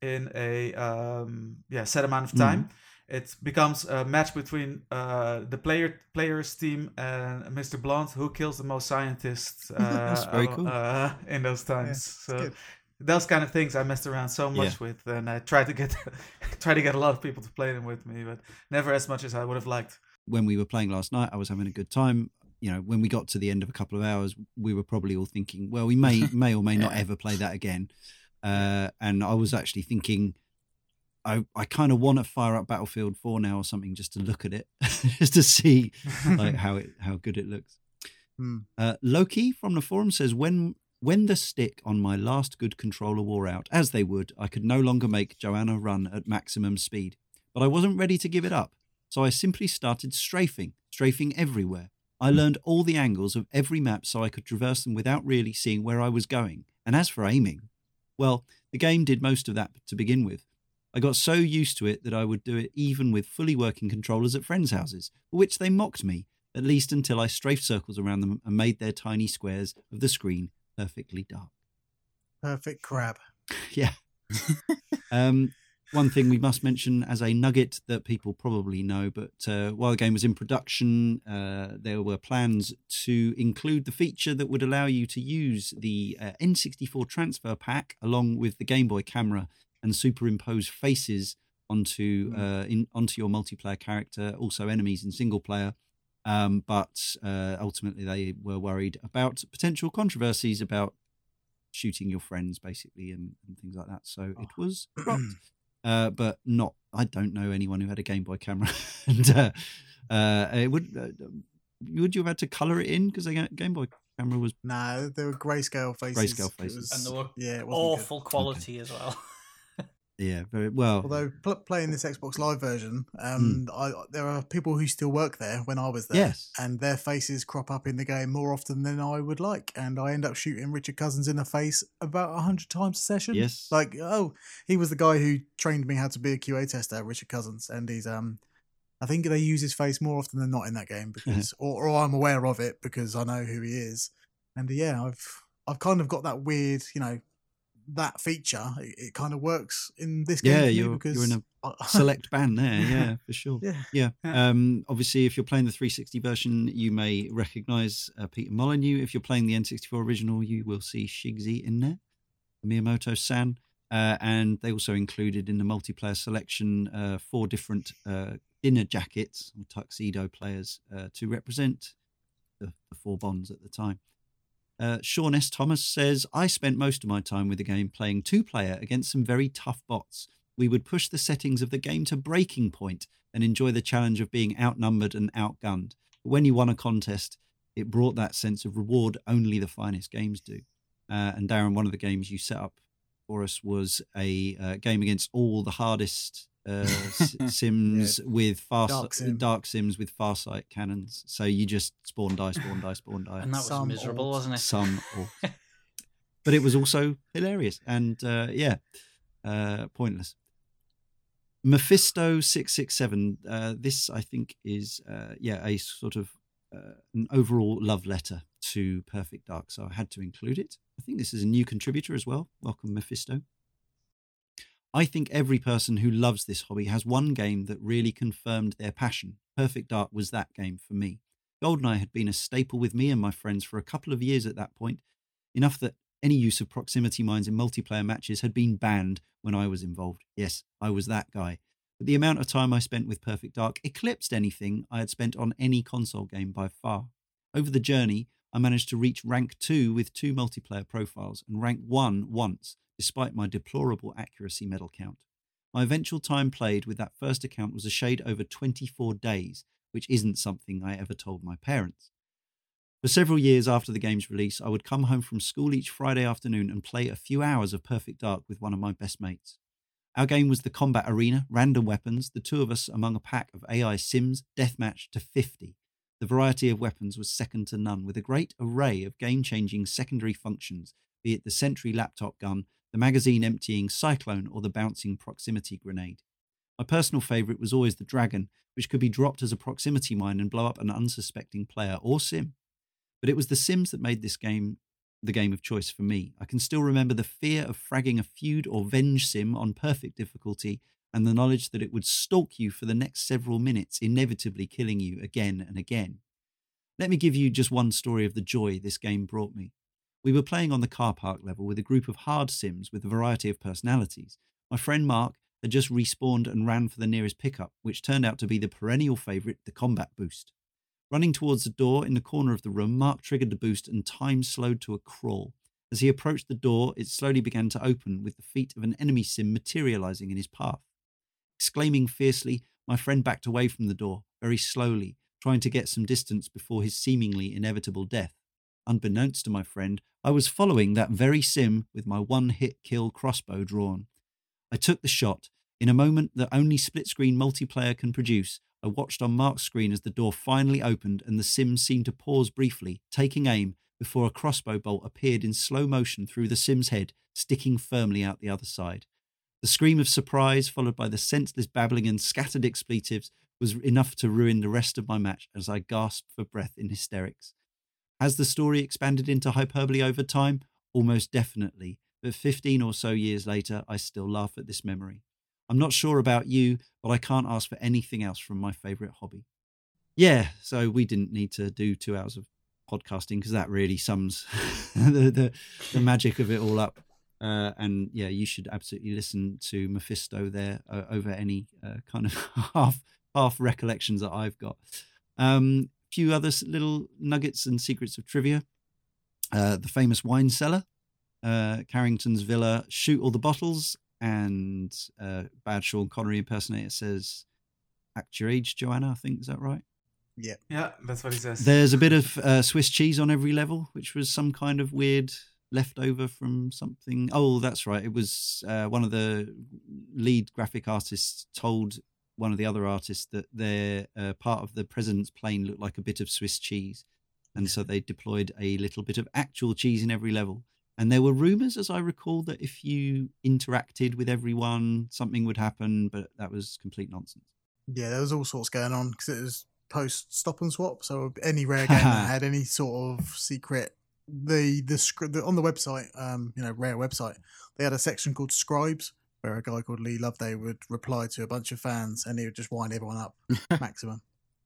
in a um, yeah set amount of time. It becomes a match between uh, the player players team and Mr. Blunt, who kills the most scientists [LAUGHS] uh, That's very uh, cool. uh, in those times. it's so good. those kind of things I messed around so much Yeah. with, and I tried to get [LAUGHS] try to get a lot of people to play them with me, but never as much as I would have liked. when we were playing last night, I was having a good time. You know, when we got to the end of a couple of hours, we were probably all thinking, well, we may [LAUGHS] may or may not ever play that again. Uh, and I was actually thinking, I, I kind of want to fire up Battlefield 4 now or something just to look at it, [LAUGHS] just to see like how it how good it looks. [LAUGHS] Hmm. Uh, Loki from the forum says when when the stick on my last good controller wore out, as they would, I could no longer make Joanna run at maximum speed. But I wasn't ready to give it up, so I simply started strafing, strafing everywhere. I learned all the angles of every map so I could traverse them without really seeing where I was going. And as for aiming, well, the game did most of that to begin with. I got so used to it that I would do it even with fully working controllers at friends' houses, for which they mocked me, at least until I strafed circles around them and made their tiny squares of the screen perfectly dark. Perfect crab. [LAUGHS] yeah. um, one thing we must mention as a nugget that people probably know, but uh, while the game was in production, uh, there were plans to include the feature that would allow you to use the uh, N64 transfer pack along with the Game Boy camera and superimpose faces onto uh, in, onto your multiplayer character, also enemies in single player. Um, but uh, ultimately, they were worried about potential controversies about shooting your friends, basically, and, and things like that. So it was [CLEARS THROAT] dropped uh, but not. I don't know anyone who had a Game Boy camera, [LAUGHS] and uh, uh, it would. Uh, would you have had to color it in because the Game Boy camera was No, they were grayscale faces. Grayscale faces. was- And they were yeah, it wasn't good. awful quality as well. [LAUGHS] yeah very well. Although pl- playing this Xbox Live version, um, I, there are people who still work there when I was there, yes, and their faces crop up in the game more often than I would like, and I end up shooting Richard Cousins in the face about a hundred times a session. Yes. like oh, he was the guy who trained me how to be a QA tester, Richard Cousins, and he's um, I think they use his face more often than not in that game [LAUGHS] because, or, or I'm aware of it because I know who he is, and yeah, I've I've kind of got that weird, you know. That feature, it, it kind of works in this game. Yeah, for you're- because you're in a [LAUGHS] select band there. Yeah, for sure. yeah, Yeah. Yeah. Um, obviously, if you're playing the 360 version, you may recognize uh, Peter Molyneux. If you're playing the N64 original, you will see Shigsy in there, Miyamoto san. Uh, and they also included in the multiplayer selection uh, four different uh, dinner jackets or tuxedo players uh, to represent the, the four bonds at the time. Uh, Sean S. Thomas says, I spent most of my time with the game playing two player against some very tough bots. We would push the settings of the game to breaking point and enjoy the challenge of being outnumbered and outgunned. But when you won a contest, it brought that sense of reward only the finest games do. Uh, and Darren, one of the games you set up for us was a uh, game against all the hardest uh, [LAUGHS] s- sims with far Dark Sim. dark sims with far sight cannons. So you just spawn die, spawn die, spawn die. and that was Some miserable, old- wasn't it? Some, [LAUGHS] but it was also hilarious and uh, yeah, uh, pointless. Mephisto six six seven. Uh, this I think is uh, yeah a sort of uh, an overall love letter to Perfect Dark, so I had to include it. I think this is a new contributor as well. Welcome, Mephisto. I think every person who loves this hobby has one game that really confirmed their passion. Perfect Dark was that game for me. GoldenEye had been a staple with me and my friends for a couple of years at that point, enough that any use of proximity mines in multiplayer matches had been banned when I was involved. Yes, I was that guy. But the amount of time I spent with Perfect Dark eclipsed anything I had spent on any console game by far. Over the journey, I managed to reach rank 2 with two multiplayer profiles and rank 1 once, despite my deplorable accuracy medal count. My eventual time played with that first account was a shade over 24 days, which isn't something I ever told my parents. For several years after the game's release, I would come home from school each Friday afternoon and play a few hours of Perfect Dark with one of my best mates. Our game was the combat arena, random weapons, the two of us among a pack of AI sims, deathmatch to 50. The variety of weapons was second to none, with a great array of game changing secondary functions, be it the Sentry laptop gun, the magazine emptying cyclone, or the bouncing proximity grenade. My personal favourite was always the Dragon, which could be dropped as a proximity mine and blow up an unsuspecting player or sim. But it was the Sims that made this game the game of choice for me. I can still remember the fear of fragging a feud or venge sim on perfect difficulty and the knowledge that it would stalk you for the next several minutes, inevitably killing you again and again. Let me give you just one story of the joy this game brought me. We were playing on the car park level with a group of hard sims with a variety of personalities. My friend Mark had just respawned and ran for the nearest pickup, which turned out to be the perennial favourite, the combat boost. Running towards the door in the corner of the room, Mark triggered the boost and time slowed to a crawl. As he approached the door, it slowly began to open with the feet of an enemy sim materializing in his path. Exclaiming fiercely, my friend backed away from the door, very slowly, trying to get some distance before his seemingly inevitable death. Unbeknownst to my friend, I was following that very sim with my one hit kill crossbow drawn. I took the shot. In a moment that only split screen multiplayer can produce, I watched on Mark's screen as the door finally opened and the sim seemed to pause briefly, taking aim, before a crossbow bolt appeared in slow motion through the sim's head, sticking firmly out the other side. The scream of surprise, followed by the senseless babbling and scattered expletives, was enough to ruin the rest of my match as I gasped for breath in hysterics. Has the story expanded into hyperbole over time? Almost definitely, but 15 or so years later, I still laugh at this memory. I'm not sure about you, but I can't ask for anything else from my favourite hobby. Yeah, so we didn't need to do two hours of podcasting because that really sums [LAUGHS] the, the, the magic of it all up. Uh, and yeah, you should absolutely listen to Mephisto there uh, over any uh, kind of [LAUGHS] half half recollections that I've got. Um, few other little nuggets and secrets of trivia. Uh, the famous wine cellar, uh, Carrington's villa, shoot all the bottles, and uh, bad Sean Connery impersonator says, "Act your age, Joanna." I think is that right? Yeah, Yeah, that's what he says. There's a bit of uh, Swiss cheese on every level, which was some kind of weird leftover from something. Oh, that's right. It was uh, one of the lead graphic artists told one of the other artists that their uh, part of the president's plane looked like a bit of Swiss cheese. And so they deployed a little bit of actual cheese in every level. And there were rumors, as I recall, that if you interacted with everyone, something would happen, but that was complete nonsense. yeah. There was all sorts going on because it was post stop and swap. So any rare game that [LAUGHS] had any sort of secret, the the script on the website, um, you know, rare website, they had a section called Scribes where a guy called Lee Loveday would reply to a bunch of fans and he would just wind everyone up [LAUGHS] maximum.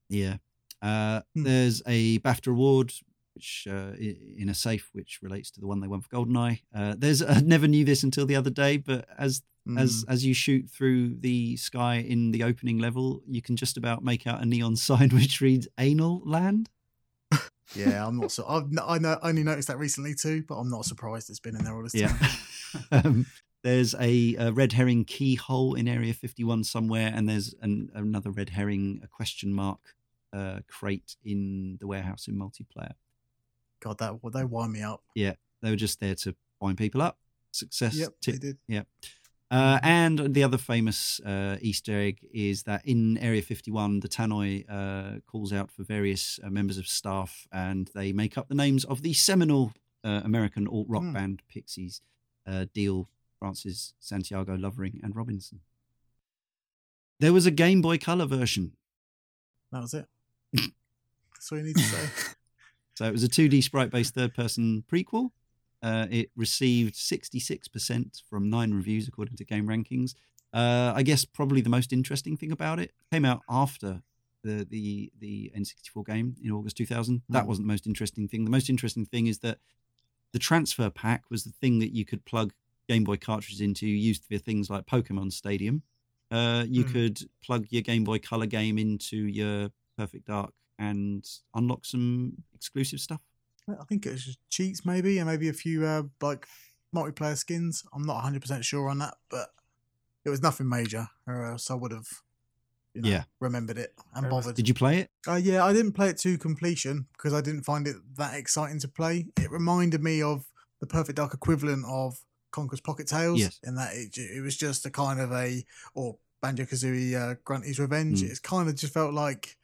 Yeah. Uh, Hmm. There's a BAFTA award, which uh, in a safe, which relates to the one they won for Goldeneye. Uh, there's [LAUGHS] I never knew this until the other day, but as as Mm. as you shoot through the sky in the opening level, you can just about make out a neon [LAUGHS] sign which reads "Anal Land." yeah, I'm not so. I've I know I only noticed that recently too, but I'm not surprised it's been in there all this Yeah. time. um, there's a, a red herring keyhole in Area 51 somewhere, and there's an, another red herring, a question mark uh, crate in the warehouse in multiplayer. God, that they wind me up. Yeah, they were just there to wind people up. Success Yep, tip. they did. Yeah. Uh, and the other famous uh, Easter egg is that in Area 51, the Tannoy uh, calls out for various uh, members of staff and they make up the names of the seminal uh, American alt rock Hmm. band Pixies uh, Deal, Francis, Santiago, Lovering, and Robinson. There was a Game Boy Color version. That was it. [LAUGHS] That's all you need to say. [LAUGHS] So it was a 2D sprite based third person prequel. Uh, it received 66% from nine reviews, according to Game Rankings. Uh, I guess probably the most interesting thing about it came out after the the the N64 game in August 2000. That Mm. wasn't the most interesting thing. The most interesting thing is that the transfer pack was the thing that you could plug Game Boy cartridges into, used for things like Pokemon Stadium. Uh, you Mm. could plug your Game Boy Color game into your Perfect Dark and unlock some exclusive stuff. I think it was just cheats, maybe, and maybe a few uh, like multiplayer skins. I'm not 100 percent sure on that, but it was nothing major, or else I would have, you know, Yeah. remembered it and bothered. Did you play it? Uh, yeah, I didn't play it to completion because I didn't find it that exciting to play. It reminded me of the Perfect Dark equivalent of Conker's Pocket Tales, Yes. in that it, it was just a kind of a or Banjo Kazooie uh, Grunty's Revenge. Mm. It's kind of just felt like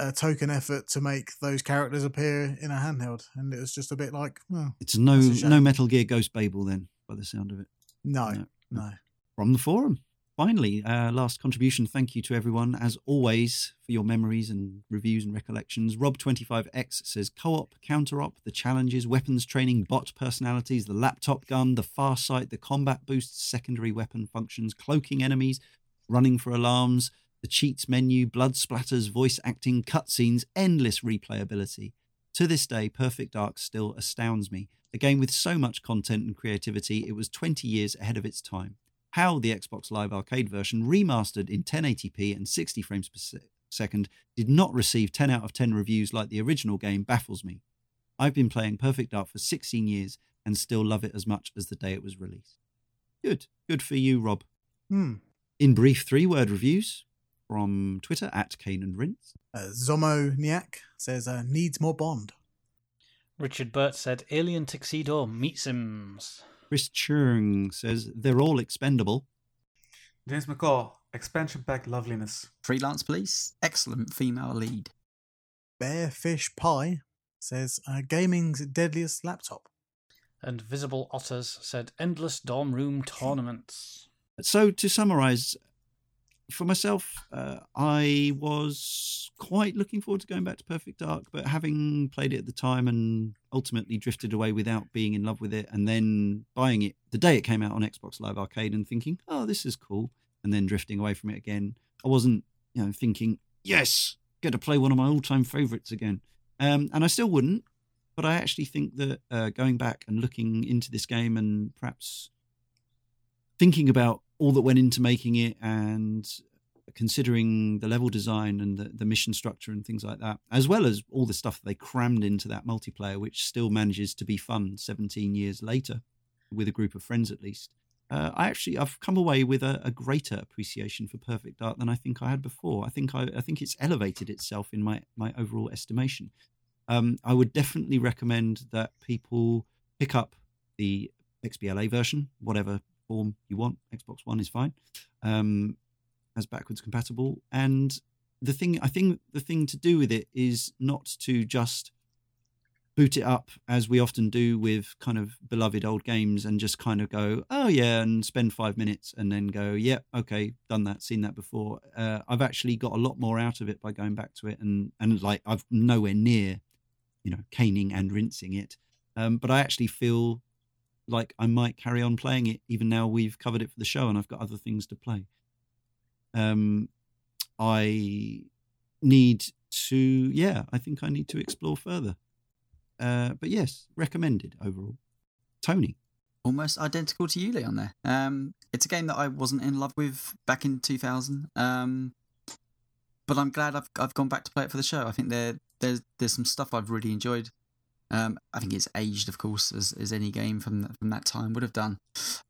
a token effort to make those characters appear in a handheld, and it was just a bit like, well, It's no That's a shame. no Metal Gear Ghost Babel then, by the sound of it. no, No. no. From the forum. Finally, uh, last contribution. Thank you to everyone, as always, for your memories and reviews and recollections. Rob25X says co op, counter op, the challenges, weapons training, bot personalities, the laptop gun, the far sight, the combat boosts, secondary weapon functions, cloaking enemies, running for alarms, the cheats menu, blood splatters, voice acting, cutscenes, endless replayability. To this day, Perfect Dark still astounds me. A game with so much content and creativity, it was 20 years ahead of its time. How the Xbox Live Arcade version, remastered in 1080p and 60 frames per se- second, did not receive 10 out of 10 reviews like the original game baffles me. I've been playing Perfect Dark for 16 years, and still love it as much as the day it was released. Good. Good for you, Rob. Hmm. In brief, three word reviews from Twitter at Cane and Rinse. Uh, Zomo Niak says, uh, needs more Bond. Richard Burt said, Alien Tuxedo Meat Sims. Chris Chung says, they're all expendable. James McCall, expansion pack loveliness. Freelance Police, excellent female lead. Bearfish Pie says, uh, gaming's deadliest laptop. And Visible Otters said, Endless dorm room tournaments. So to summarize, for myself, uh, I was quite looking forward to going back to Perfect Dark, but having played it at the time and ultimately drifted away without being in love with it, and then buying it the day it came out on Xbox Live Arcade and thinking, "Oh, this is cool," and then drifting away from it again, I wasn't, you know, thinking, "Yes, get to play one of my all-time favorites again," um, and I still wouldn't. But I actually think that uh, going back and looking into this game and perhaps thinking about all that went into making it and considering the level design and the, the mission structure and things like that, as well as all the stuff they crammed into that multiplayer, which still manages to be fun 17 years later with a group of friends at least. Uh, I actually I've come away with a, a, greater appreciation for Perfect Dark than I think I had before. I think I, I think it's elevated itself in my my overall estimation um, I would definitely recommend that people pick up the XBLA version, whatever form you want. Xbox One is fine, um, as backwards compatible. And the thing, I think, the thing to do with it is not to just boot it up as we often do with kind of beloved old games and just kind of go, oh yeah, and spend five minutes and then go, yeah, okay, done that, seen that before. Uh, I've actually got a lot more out of it by going back to it, and and like I've nowhere near you know, caning and rinsing it. Um, but I actually feel like I might carry on playing it even now we've covered it for the show and I've got other things to play. Um, I need to, yeah, I think I need to explore further. Uh, but yes, recommended overall. Tony. Almost identical to you, Leon. There, um, it's a game that I wasn't in love with back in 2000. Um, but I'm glad I've I've gone back to play it for the show. I think there there's there's some stuff I've really enjoyed. Um, I think it's aged, of course, as, as any game from from that time would have done.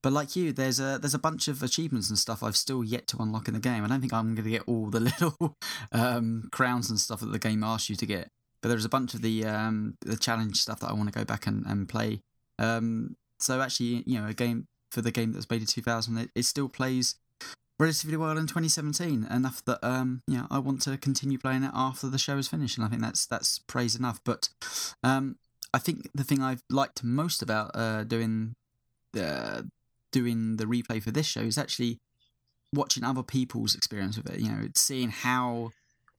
But like you, there's a there's a bunch of achievements and stuff I've still yet to unlock in the game. I don't think I'm going to get all the [LAUGHS] little um, crowns and stuff that the game asks you to get. But there's a bunch of the um, the challenge stuff that I want to go back and, and play. Um, so actually, you know, a game for the game that was made in 2000, it, it still plays relatively well in 2017 enough that um know I want to continue playing it after the show is finished and I think that's that's praise enough but um I think the thing I've liked most about uh doing the doing the replay for this show is actually watching other people's experience with it you know seeing how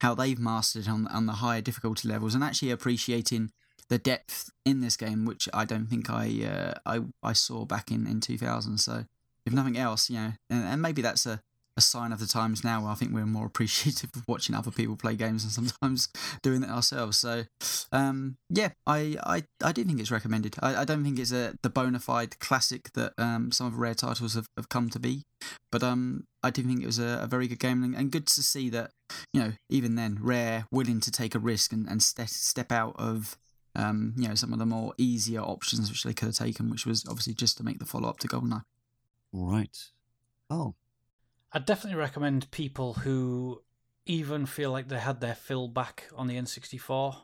how they've mastered on on the higher difficulty levels and actually appreciating the depth in this game which I don't think I uh, I I saw back in in 2000 so if nothing else, you know, and, and maybe that's a, a sign of the times now where I think we're more [LAUGHS] appreciative of watching other people play games and sometimes [LAUGHS] doing it ourselves. So, um, yeah, I, I, I do think it's recommended. I, I don't think it's a the bona fide classic that um, some of rare titles have, have come to be, but um, I do think it was a, a very good game and, and, good to see that, you know, even then, Rare willing to take a risk and, and step, step out of um, you know, some of the more easier options which they could have taken, which was obviously just to make the follow up to GoldenEye. Right. Oh. I'd definitely recommend people who even feel like they had their fill back on the N64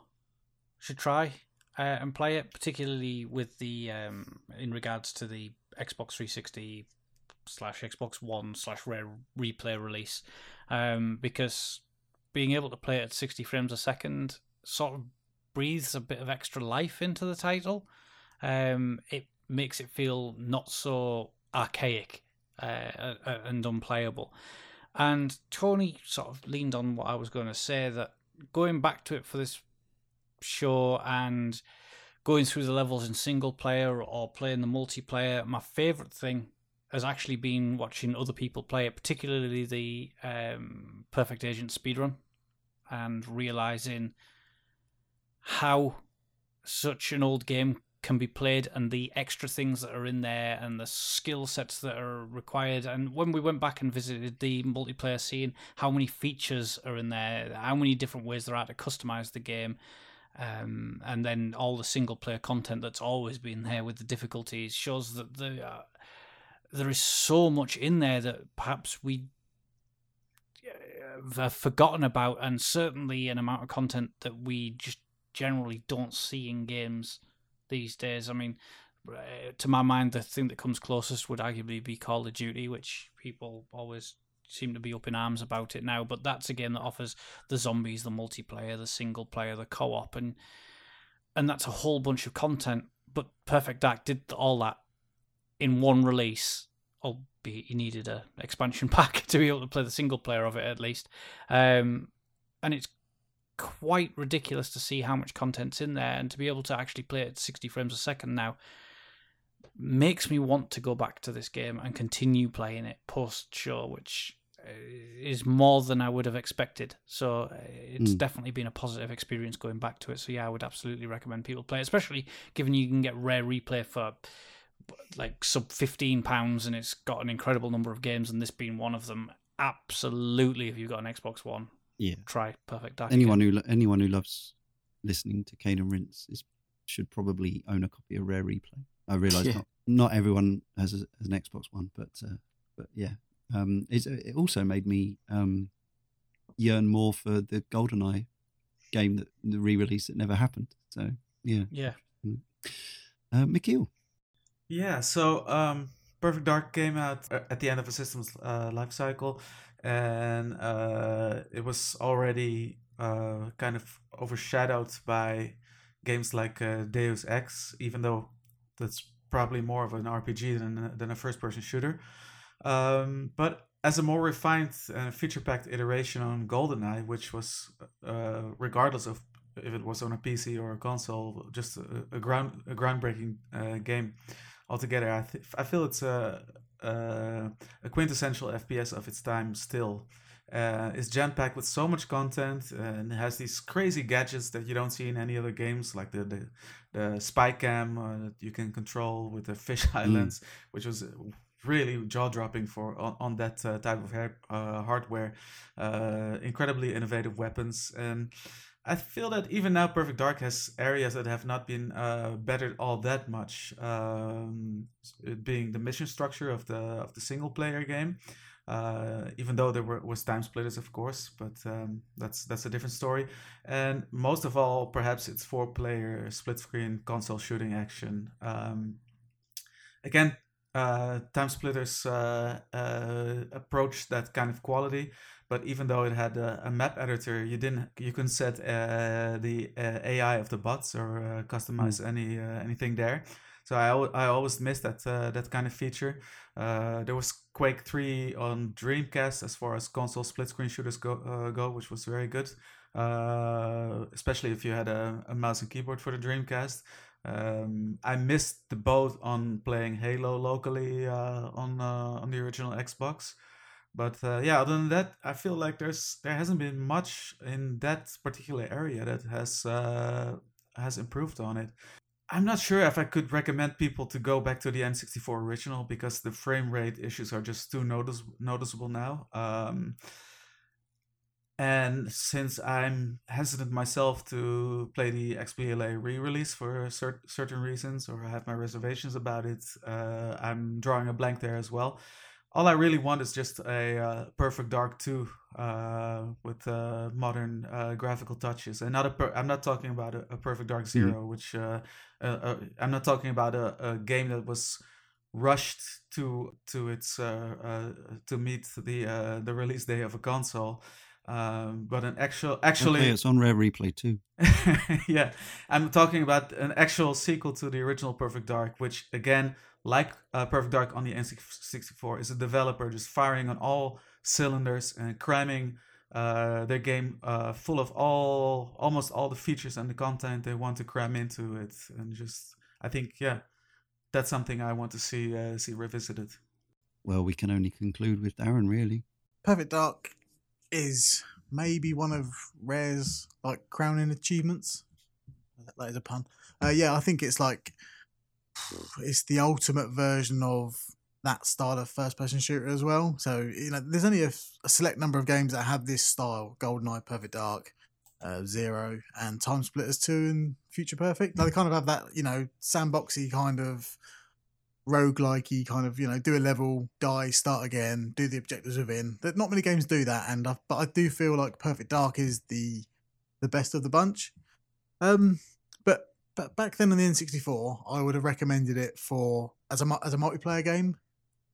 should try uh, and play it, particularly with the um, in regards to the Xbox 360 slash Xbox One slash Rare Replay release, um, because being able to play it at 60 frames a second sort of breathes a bit of extra life into the title. Um, it makes it feel not so archaic uh, and unplayable. And Tony sort of leaned on what I was going to say that going back to it for this show and going through the levels in single player or playing the multiplayer, my favorite thing has actually been watching other people play it, particularly the um, Perfect Agent speedrun, and realizing how such an old game can be played and the extra things that are in there and the skill sets that are required. And when we went back and visited the multiplayer scene, how many features are in there, how many different ways there are to customize the game. Um, and then all the single player content that's always been there with the difficulties shows that the, uh, there is so much in there that perhaps we uh, have forgotten about, and certainly an amount of content that we just generally don't see in games these days. I mean, uh, to my mind, the thing that comes closest would arguably be Call of Duty, which people always seem to be up in arms about it now. But that's a game that offers the zombies, the multiplayer, the single player, the co-op, and and that's a whole bunch of content. But Perfect Dark did all that in one release, albeit you needed a [LAUGHS] expansion pack to be able to play the single player of it at least. Um, and it's quite ridiculous to see how much content's in there and to be able to actually play it at 60 frames a second now makes me want to go back to this game and continue playing it post show, which uh, is more than I would have expected. So uh, it's mm. definitely been a positive experience going back to it. So yeah, I would absolutely recommend people play, it, especially given you can get rare replay for like sub fifteen pounds, and it's got an incredible number of games, and this being one of them. Absolutely, if you've got an Xbox One, yeah, try Perfect Dark. Anyone again. who anyone who loves listening to Cane and Rinse is should probably own a copy of Rare Replay. I realise yeah. not not everyone has, a, has an Xbox One, but uh, but yeah, um, it also made me um, yearn more for the GoldenEye game that the re-release that never happened. So yeah, yeah. Mm. Uh, Michiel. Yeah, so um, Perfect Dark came out uh, at the end of a system's uh, life cycle, and uh, it was already uh, kind of overshadowed by games like uh, Deus Ex, even though that's probably more of an RPG than than a first person shooter. Um, but as a more refined and feature packed iteration on GoldenEye, which was uh, regardless of if it was on a PC or a console, just a, a ground a groundbreaking uh, game altogether. I th- I feel it's a, a, a quintessential FPS of its time still. Uh, is jam packed with so much content and has these crazy gadgets that you don't see in any other games, like the the, the spy cam uh, that you can control with the fish [LAUGHS] islands, mm. which was really jaw dropping for on, on that uh, type of hair, uh, hardware. Uh, incredibly innovative weapons and. I feel that even now, Perfect Dark has areas that have not been uh, bettered all that much. Um, being the mission structure of the of the single player game, uh, even though there were, was TimeSplitters, of course, but um, that's that's a different story. And most of all, perhaps it's four player split screen console shooting action. Um, again, uh, TimeSplitters uh, uh, approach that kind of quality, but even though it had a, a map editor, you didn't you couldn't set uh, the uh, AI of the bots or customize mm. any anything there. So I, I always miss that uh, that kind of feature. Uh, there was Quake 3 on Dreamcast as far as console split screen shooters go, uh, go which was very good, uh, especially if you had a, a, mouse and keyboard for the Dreamcast. Um, I missed the boat on playing Halo locally uh, on uh, on the original Xbox. But uh, yeah, other than that, I feel like there's there hasn't been much in that particular area that has has improved on it. I'm not sure if I could recommend people to go back to the N64 original because the frame rate issues are just too notice- noticeable now. Um, and since I'm hesitant myself to play the XBLA re-release for cert- certain reasons, or I have my reservations about it, uh, I'm drawing a blank there as well all I really want is just a uh, Perfect Dark 2 uh, with uh, modern uh, graphical touches, and not a. Per- I'm not talking about a, a Perfect Dark mm-hmm. 0 mm-hmm. which uh, uh, I'm not talking about a, a, game that was rushed to to its to meet the the release day of a console. Um, but an actual actually okay, it's on rare replay too [LAUGHS] yeah i'm talking about an actual sequel to the original perfect dark which again like uh, Perfect Dark on the N64, is a developer just firing on all cylinders and cramming uh, their game uh, full of all almost all the features and the content they want to cram into it, and just I think yeah, that's something I want to see uh, see revisited. Well, we can only conclude with Darren, really. Perfect Dark is maybe one of Rare's like crowning achievements. That is a pun. Uh, yeah, I think it's like it's the ultimate version of that style of first person shooter as well. So, you know, there's only a, a, select number of games that have this style GoldenEye, Perfect Dark. uh, Zero, and TimeSplitters 2 and Future Perfect. They kind of have that, you know, sandboxy kind of roguelikey kind of, you know, do a level, die, start again, do the objectives within. That not many games do that, and I, but I do feel like Perfect Dark is the the best of the bunch. Um, but but back then on the N64, I would have recommended it for as a as a multiplayer game,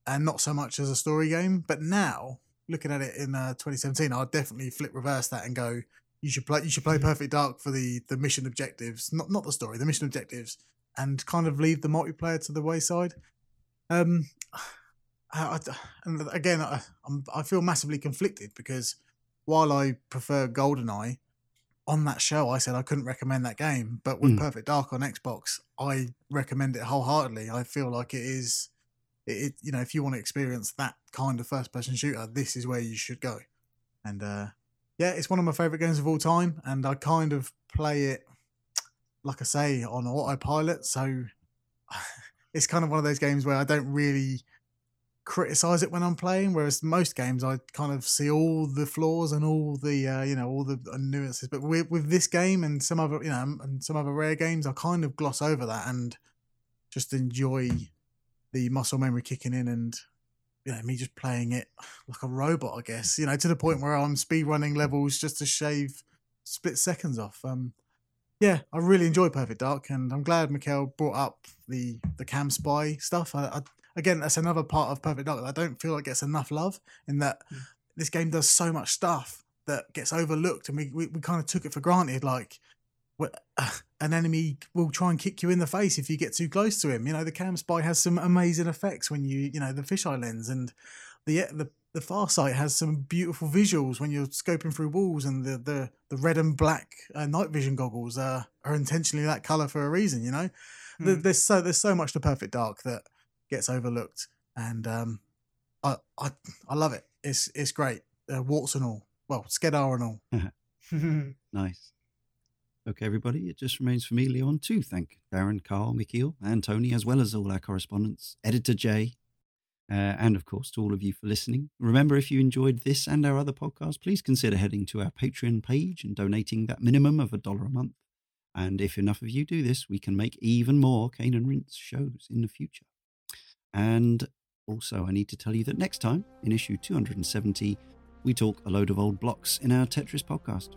and not so much as a story game. But now, looking at it in uh, 2017, I'd definitely flip reverse that and go, you should play you should play Perfect Dark for the the mission objectives, not not the story, the mission objectives, and kind of leave the multiplayer to the wayside. Um, I, and again, I, I'm, I feel massively conflicted because while I prefer GoldenEye, on that show I said I couldn't recommend that game, but with Mm. Perfect Dark on Xbox, I recommend it wholeheartedly. I feel like it is, it, it you know, if you want to experience that kind of first person shooter, this is where you should go. And uh, yeah, it's one of my favorite games of all time, and I kind of play it, like I say, on autopilot. So [LAUGHS] it's kind of one of those games where I don't really criticize it when I'm playing. Whereas most games, I kind of see all the flaws and all the uh, you know all the nuances. But with with this game and some other you know and some other rare games, I kind of gloss over that and just enjoy the muscle memory kicking in and you know me just playing it [SIGHS] like a robot. I guess you know to the point where I'm speed running levels just to shave split seconds off. Um, yeah, I really enjoy Perfect Dark, and I'm glad Michiel brought up the the Cam Spy stuff. I, I, again, that's another part of Perfect Dark that I don't feel like gets enough love. In that mm. this game does so much stuff that gets overlooked, and we we, we kind of took it for granted. Like [SIGHS] an enemy will try and kick you in the face if you get too close to him. You know, the Cam Spy has some amazing effects when you you know the fisheye lens and the the the far sight has some beautiful visuals when you're scoping through walls, and the the, the red and black uh, night vision goggles uh, are intentionally that color for a reason. You know, There- Hmm. there's so there's so much to Perfect Dark that gets overlooked, and um, I I I love it. It's it's great, uh, warts and all. Well, Skedar and all. [LAUGHS] Nice. Okay, everybody, it just remains for me, Leon, to thank Darren, Karl, Michiel, and Tony, as well as all our correspondents, Editor Jay, uh, and of course to all of you for listening. Remember, if you enjoyed this and our other podcasts, please consider heading to our Patreon page and donating that minimum of a dollar a month. And if enough of you do this, we can make even more Cane and Rinse shows in the future. And also, I need to tell you that next time, in issue 270, we talk a load of old blocks in our Tetris podcast.